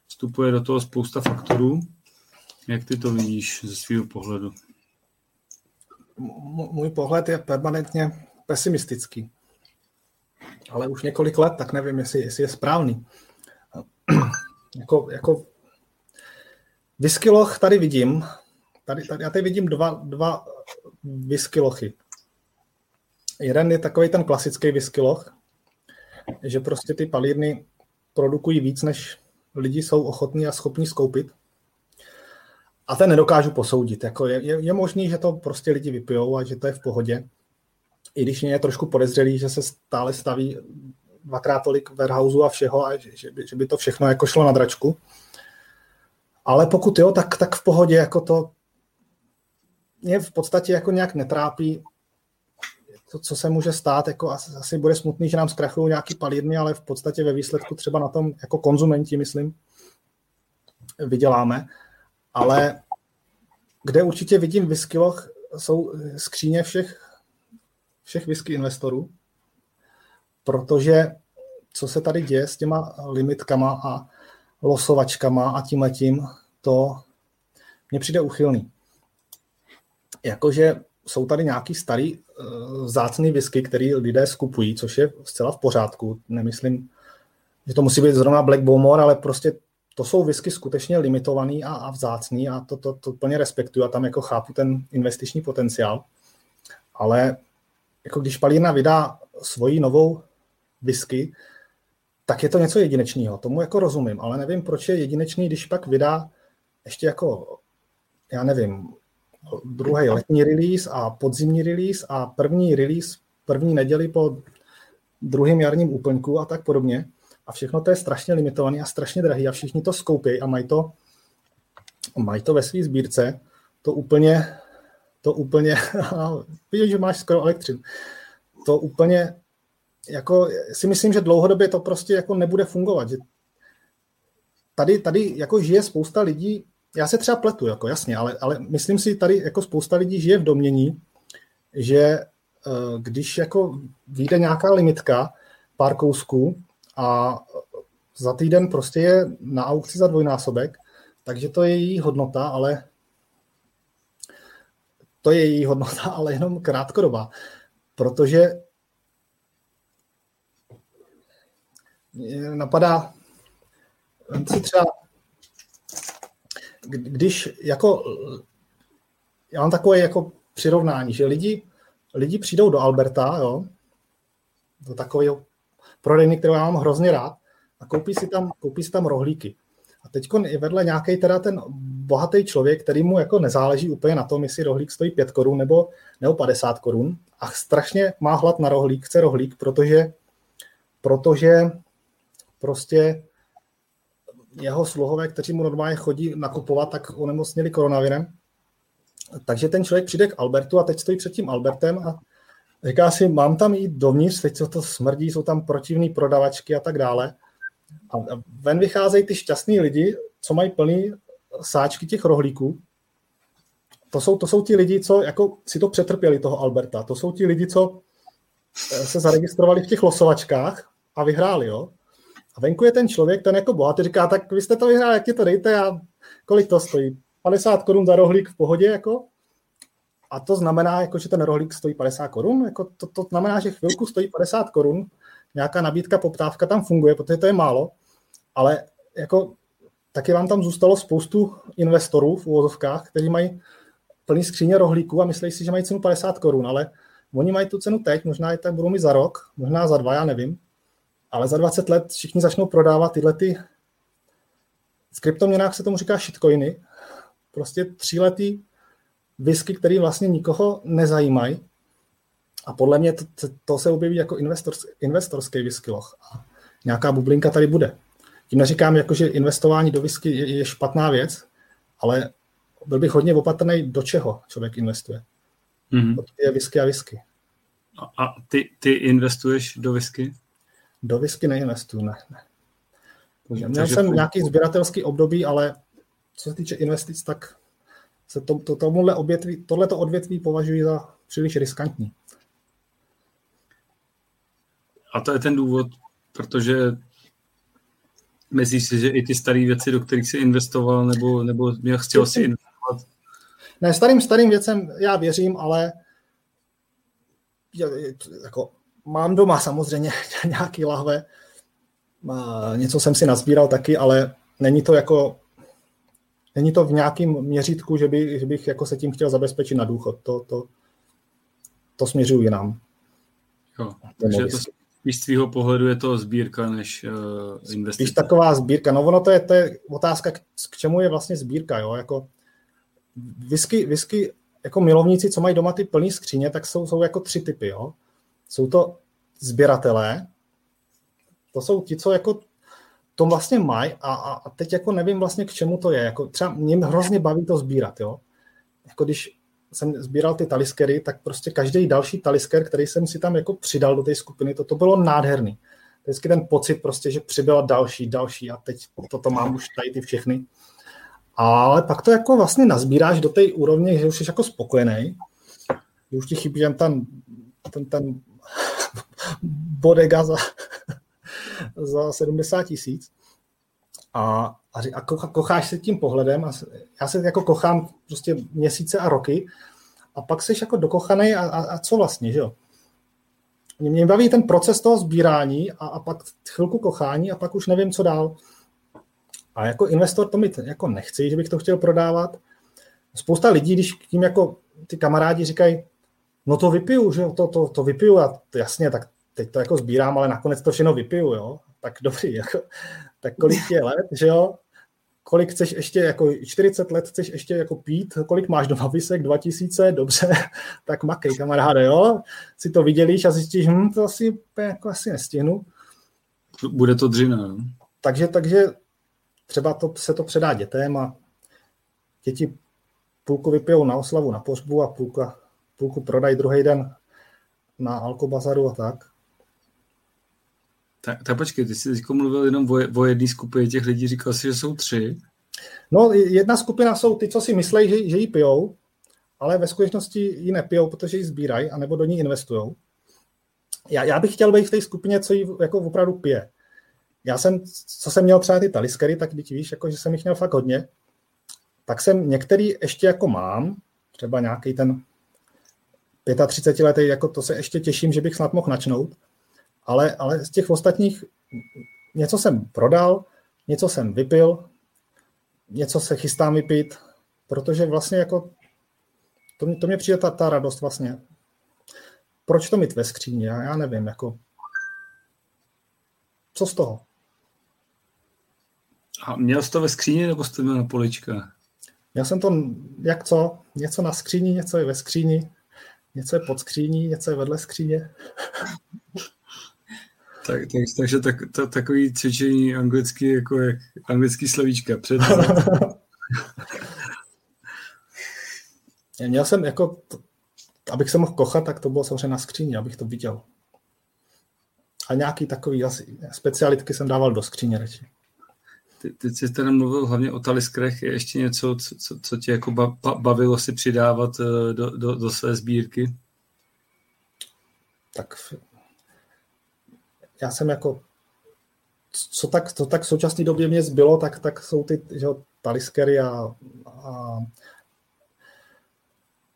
vstupuje do toho spousta faktorů. Jak ty to vidíš ze svého pohledu? Můj pohled je permanentně pesimistický. Ale už několik let, tak nevím, jestli, jestli je správný. [CLEARS THROAT] jako, jako whiskyloch tady vidím, tady, tady, já tady vidím dva, dva whiskylochy. Jeden je takový ten klasický whiskyloch, že prostě ty palírny produkují víc, než lidi jsou ochotní a schopní skoupit. A ten nedokážu posoudit. Jako je, je, je možný, že to prostě lidi vypijou a že to je v pohodě. I když mě je trošku podezřelý, že se stále staví dvakrát tolik warehouse a všeho a že, že, by, že by to všechno jako šlo na dračku. Ale pokud jo, tak, tak v pohodě, jako to mě v podstatě jako nějak netrápí to, co se může stát, jako asi, asi bude smutný, že nám zkrachují nějaký palírny, ale v podstatě ve výsledku třeba na tom jako konzumenti, myslím, vyděláme. Ale kde určitě vidím whiskyloch, jsou skříně všech, všech whisky investorů, protože co se tady děje s těma limitkama a losovačkama a tím letím, to mně přijde uchylný. Jakože jsou tady nějaký starý uh, zácný whisky, který lidé skupují, což je zcela v pořádku. Nemyslím, že to musí být zrovna Black Bowmore, ale prostě to jsou whisky skutečně limitovaný a, a vzácný a to, to, to plně respektuju a tam jako chápu ten investiční potenciál. Ale jako když palírna vydá svoji novou whisky, tak je to něco jedinečného. Tomu jako rozumím, ale nevím, proč je jedinečný, když pak vydá ještě jako, já nevím, druhý letní release a podzimní release a první release první neděli po druhém jarním úplňku a tak podobně. A všechno to je strašně limitované a strašně drahý a všichni to skoupí a mají to, mají to ve své sbírce. To úplně, to úplně, [LAUGHS] vidíš, že máš skoro elektřinu. To úplně, jako si myslím, že dlouhodobě to prostě jako nebude fungovat. Že tady, tady jako žije spousta lidí, já se třeba pletu, jako jasně, ale, ale myslím si, tady jako spousta lidí žije v domění, že eh, když jako vyjde nějaká limitka, pár kousků a za týden prostě je na aukci za dvojnásobek, takže to je její hodnota, ale to je její hodnota, [LAUGHS] ale jenom krátkodobá, protože napadá, si třeba, když jako, já mám takové jako přirovnání, že lidi, lidi přijdou do Alberta, jo, do takového prodejny, kterou já mám hrozně rád, a koupí si tam, koupí si tam rohlíky. A teď je vedle nějaký teda ten bohatý člověk, který mu jako nezáleží úplně na tom, jestli rohlík stojí 5 korun nebo, nebo 50 korun a strašně má hlad na rohlík, chce rohlík, protože, protože prostě jeho sluhové, kteří mu normálně chodí nakupovat, tak onemocnili koronavirem. Takže ten člověk přijde k Albertu a teď stojí před tím Albertem a říká si, mám tam jít dovnitř, teď co to smrdí, jsou tam protivní prodavačky a tak dále. A ven vycházejí ty šťastní lidi, co mají plný sáčky těch rohlíků. To jsou, to jsou ti lidi, co jako si to přetrpěli, toho Alberta. To jsou ti lidi, co eh, se zaregistrovali v těch losovačkách a vyhráli, jo. A venku je ten člověk, ten jako bohatý, říká, tak vy jste to vyhráli, jak ti to dejte a kolik to stojí? 50 korun za rohlík v pohodě, jako? A to znamená, jako, že ten rohlík stojí 50 korun? Jako to, to znamená, že chvilku stojí 50 korun, nějaká nabídka, poptávka tam funguje, protože to je málo, ale jako taky vám tam zůstalo spoustu investorů v úvozovkách, kteří mají plný skříně rohlíků a myslí si, že mají cenu 50 korun, ale oni mají tu cenu teď, možná je tak budou mít za rok, možná za dva, já nevím, ale za 20 let všichni začnou prodávat tyhle ty v kryptoměnách se tomu říká shitcoiny, prostě tříletý whisky, který vlastně nikoho nezajímají. A podle mě to, to se objeví jako investors, investorský whisky loch. A nějaká bublinka tady bude. Tím neříkám, jako, že investování do whisky je, je špatná věc, ale byl bych hodně opatrný, do čeho člověk investuje. Mm-hmm. je whisky a whisky. A, a ty, ty investuješ do whisky? Do whisky neinvestuju, ne. ne. Měl Takže jsem nějaký sběratelský období, ale co se týče investic, tak se to, to, tomuhle odvětví, tohleto odvětví považuji za příliš riskantní. A to je ten důvod, protože myslíš si, že i ty staré věci, do kterých jsi investoval, nebo, nebo měl chtěl si investovat? Ne, starým, starým věcem já věřím, ale jako, mám doma samozřejmě [LAUGHS] nějaký lahve, něco jsem si nazbíral taky, ale není to jako není to v nějakém měřítku, že, by, že bych jako se tím chtěl zabezpečit na důchod. To, to, to směřuju jinam. Jo, takže to spíš z tvýho pohledu je to sbírka než uh, investice. Spíš taková sbírka. No ono to je, to je otázka, k, k čemu je vlastně sbírka. Jo? Jako whisky, whisky, jako milovníci, co mají doma ty plné skříně, tak jsou, jsou jako tři typy. Jo? Jsou to sběratelé, to jsou ti, co jako to vlastně mají a, a, teď jako nevím vlastně k čemu to je. Jako třeba mě hrozně baví to sbírat, jo. Jako když jsem sbíral ty taliskery, tak prostě každý další talisker, který jsem si tam jako přidal do té skupiny, to, to bylo nádherný. Vždycky ten pocit prostě, že přibyla další, další a teď toto mám už tady ty všechny. Ale pak to jako vlastně nazbíráš do té úrovně, že už jsi jako spokojený, že už ti chybí jen ten, ten, ten bodega za, za 70 tisíc. A, a, a kocháš se tím pohledem a já se jako kochám prostě měsíce a roky a pak jsi jako dokochaný a, a, a co vlastně, že jo? Mě, mě baví ten proces toho sbírání a, a pak chvilku kochání a pak už nevím, co dál. A jako investor to mi jako nechci, že bych to chtěl prodávat. Spousta lidí, když tím jako ty kamarádi říkají, no to vypiju, že jo, to, to, to vypiju a jasně, tak teď to jako sbírám, ale nakonec to všechno vypiju, jo. Tak dobrý, [LAUGHS] jako, tak kolik je let, že jo? Kolik chceš ještě, jako 40 let chceš ještě jako pít, kolik máš doma vysek, 2000, dobře, [LAUGHS] tak makej, kamaráde, jo? Si to vidělíš a zjistíš, hm, to asi, jako asi nestihnu. Bude to dřina, jo? Takže, takže třeba to, se to předá dětem a děti půlku vypijou na oslavu, na pohřbu a půlku, půlku prodají druhý den na alkobazaru a tak. Tak, tak počkej, ty jsi teď mluvil jenom o, o jedné skupině těch lidí, říkal jsi, že jsou tři. No, jedna skupina jsou ty, co si myslí, že, že ji pijou, ale ve skutečnosti ji nepijou, protože ji sbírají, anebo do ní investují. Já, já bych chtěl být v té skupině, co ji jako opravdu pije. Já jsem, co jsem měl třeba ty taliskery, tak teď víš, jako, že jsem jich měl fakt hodně, tak jsem některý ještě jako mám, třeba nějaký ten 35 letý, jako to se ještě těším, že bych snad mohl načnout, ale, ale z těch ostatních něco jsem prodal, něco jsem vypil, něco se chystám vypít, protože vlastně jako to, to mě přijde ta, ta radost vlastně. Proč to mít ve skříni? Já, já nevím, jako co z toho? A měl jsi to ve skříni nebo jste měl na polička? Já jsem to, jak co, něco na skříni, něco je ve skříni, něco je pod skříní, něco je vedle skříně. [LAUGHS] Tak, tak, takže tak, to, takový cvičení anglicky, jako jak anglický slovíčka. Před... [LAUGHS] Měl jsem jako, abych se mohl kochat, tak to bylo samozřejmě na skříni, abych to viděl. A nějaký takový asi specialitky jsem dával do skříně radši. Ty, ty jsi teda mluvil hlavně o taliskrech, je ještě něco, co, co, co tě jako bavilo si přidávat eh, do, do, do své sbírky? Tak já jsem jako, co tak, co tak v současné době mě zbylo, tak, tak jsou ty že, taliskery a, a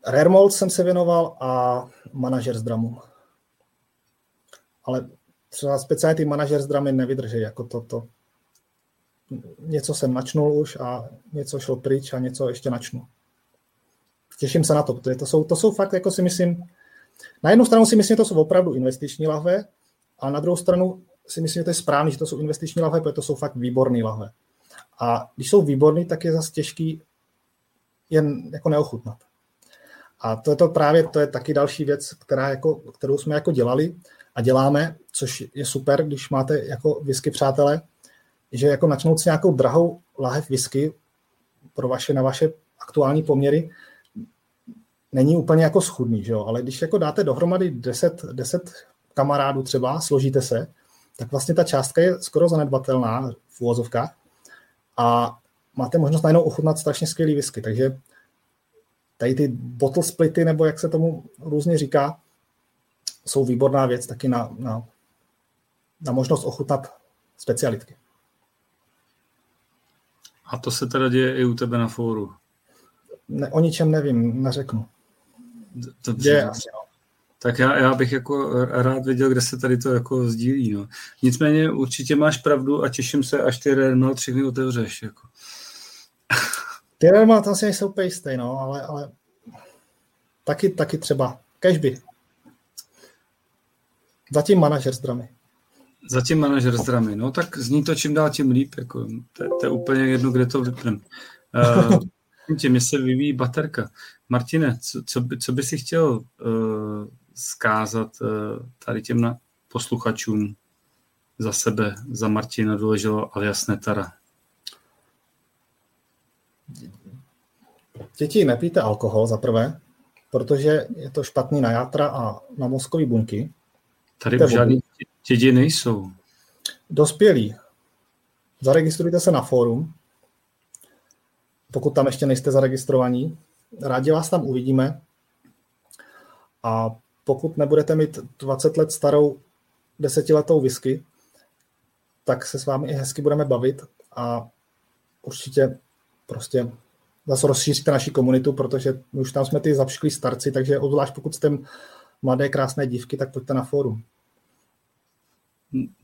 Rare jsem se věnoval a manažer z dramu. Ale třeba speciálně ty manažer z dramy nevydrží, jako to, to. Něco jsem načnul už a něco šlo pryč a něco ještě načnu. Těším se na to, protože to jsou, to jsou fakt, jako si myslím, na jednu stranu si myslím, že to jsou opravdu investiční lahve, a na druhou stranu si myslím, že to je správný, že to jsou investiční lahve, protože to jsou fakt výborné lahve. A když jsou výborný, tak je zase těžký jen jako neochutnat. A to je to právě, to je taky další věc, která jako, kterou jsme jako dělali a děláme, což je super, když máte jako whisky přátelé, že jako načnout si nějakou drahou lahev whisky pro vaše, na vaše aktuální poměry, není úplně jako schudný, že jo? ale když jako dáte dohromady 10, 10 kamarádů třeba, složíte se, tak vlastně ta částka je skoro zanedbatelná v úvozovkách a máte možnost najednou ochutnat strašně skvělý whisky, takže tady ty bottle splity, nebo jak se tomu různě říká, jsou výborná věc taky na, na, na možnost ochutnat specialitky. A to se teda děje i u tebe na fóru? Ne, o ničem nevím, neřeknu. Dobře. Děje asi, no. Tak já, já bych jako rád věděl, kde se tady to jako sdílí. No. Nicméně určitě máš pravdu a těším se, až ty Renault všechny otevřeš. Jako. Ty Renault tam si nejsou úplně jistý, no, ale, ale taky, taky třeba cashby. Zatím manažer s dramy. Zatím manažer s dramy. No tak zní to čím dál tím líp. Jako, to, to je úplně jedno, kde to vypnem. Uh, tě, mě se vyvíjí baterka. Martine, co, co, by, co by si chtěl uh, zkázat uh, tady těm na posluchačům za sebe, za Martina Důleželo alias Netara? Děti, nepijte alkohol za prvé, protože je to špatný na játra a na mozkové buňky. Tady už žádný děti nejsou. Dospělí. Zaregistrujte se na fórum, pokud tam ještě nejste zaregistrovaní. Rádi vás tam uvidíme. A pokud nebudete mít 20 let starou desetiletou whisky, tak se s vámi i hezky budeme bavit a určitě prostě zase rozšíříte naši komunitu, protože my už tam jsme ty zapšklí starci, takže obzvlášť pokud jste mladé, krásné dívky, tak pojďte na fórum.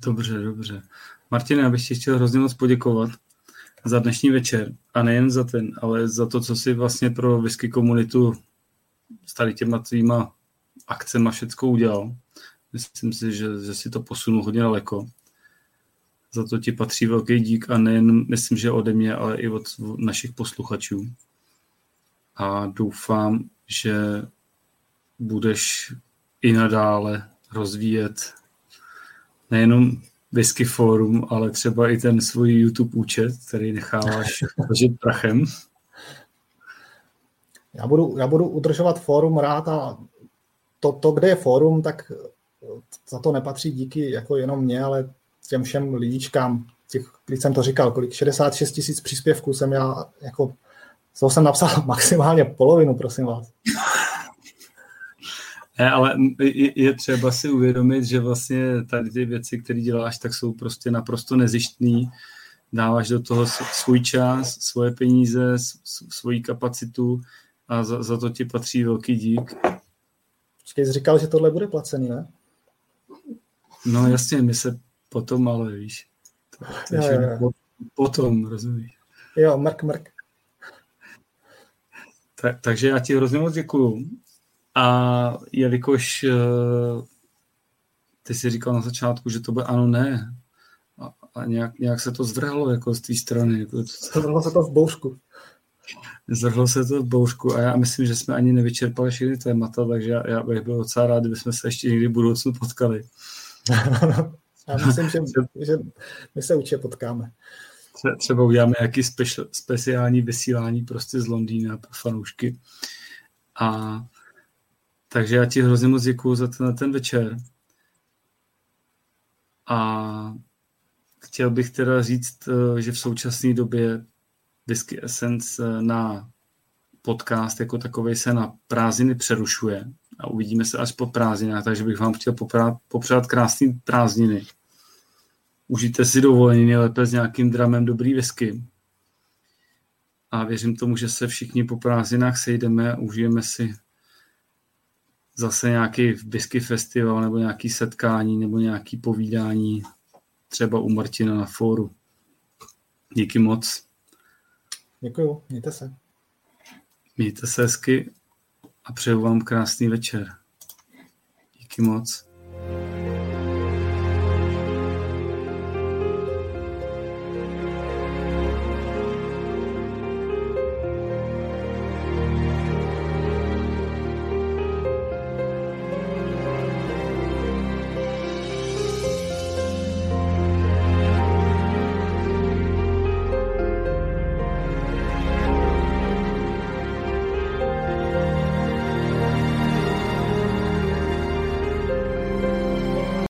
Dobře, dobře. Martine, já bych ti chtěl hrozně moc poděkovat za dnešní večer. A nejen za ten, ale za to, co si vlastně pro whisky komunitu s tady těma tvýma akcema všecko udělal. Myslím si, že, že si to posunul hodně daleko. Za to ti patří velký dík a nejen, myslím, že ode mě, ale i od našich posluchačů. A doufám, že budeš i nadále rozvíjet nejenom Whisky Forum, ale třeba i ten svůj YouTube účet, který necháváš [LAUGHS] ležet prachem. Já budu, já budu udržovat fórum rád a to, to, kde je fórum, tak za to nepatří díky jako jenom mě, ale těm všem lidičkám, těch, když jsem to říkal, kolik 66 tisíc příspěvků jsem já jako toho jsem napsal [LAUGHS] maximálně polovinu, prosím vás. Ne, ale je, třeba si uvědomit, že vlastně tady ty věci, které děláš, tak jsou prostě naprosto nezištný. Dáváš do toho svůj čas, svoje peníze, svoji kapacitu a za, za to ti patří velký dík. Počkej, jsi říkal, že tohle bude placený, ne? No jasně, my se potom, ale víš. jo, jo, jo. Potom, rozumíš. Jo, mrk, mrk. Tak, takže já ti hrozně moc děkuju. A jelikož uh, ty jsi říkal na začátku, že to bude ano, ne, a, a nějak, nějak se to zvrhlo jako z té strany. Jako to... Zvrhlo se to v boušku. Zvrhlo se to v boušku a já myslím, že jsme ani nevyčerpali všechny témata, takže já, já bych byl docela rád, kdybychom se ještě někdy v budoucnu potkali. [LAUGHS] já myslím, že, že my se určitě potkáme. Třeba uděláme nějaký special, speciální vysílání prostě z Londýna pro fanoušky. A takže já ti hrozně moc děkuju za ten, ten večer. A chtěl bych teda říct, eh, že v současné době Whisky Essence eh, na podcast jako takový se na prázdniny přerušuje a uvidíme se až po prázdninách, takže bych vám chtěl popřát, popřát krásný prázdniny. Užijte si dovolení nejlépe s nějakým dramem dobrý whisky. A věřím tomu, že se všichni po prázdninách sejdeme a užijeme si zase nějaký whisky festival nebo nějaký setkání nebo nějaký povídání třeba u Martina na fóru. Díky moc. Děkuju, mějte se. Mějte se hezky a přeju vám krásný večer. Díky moc.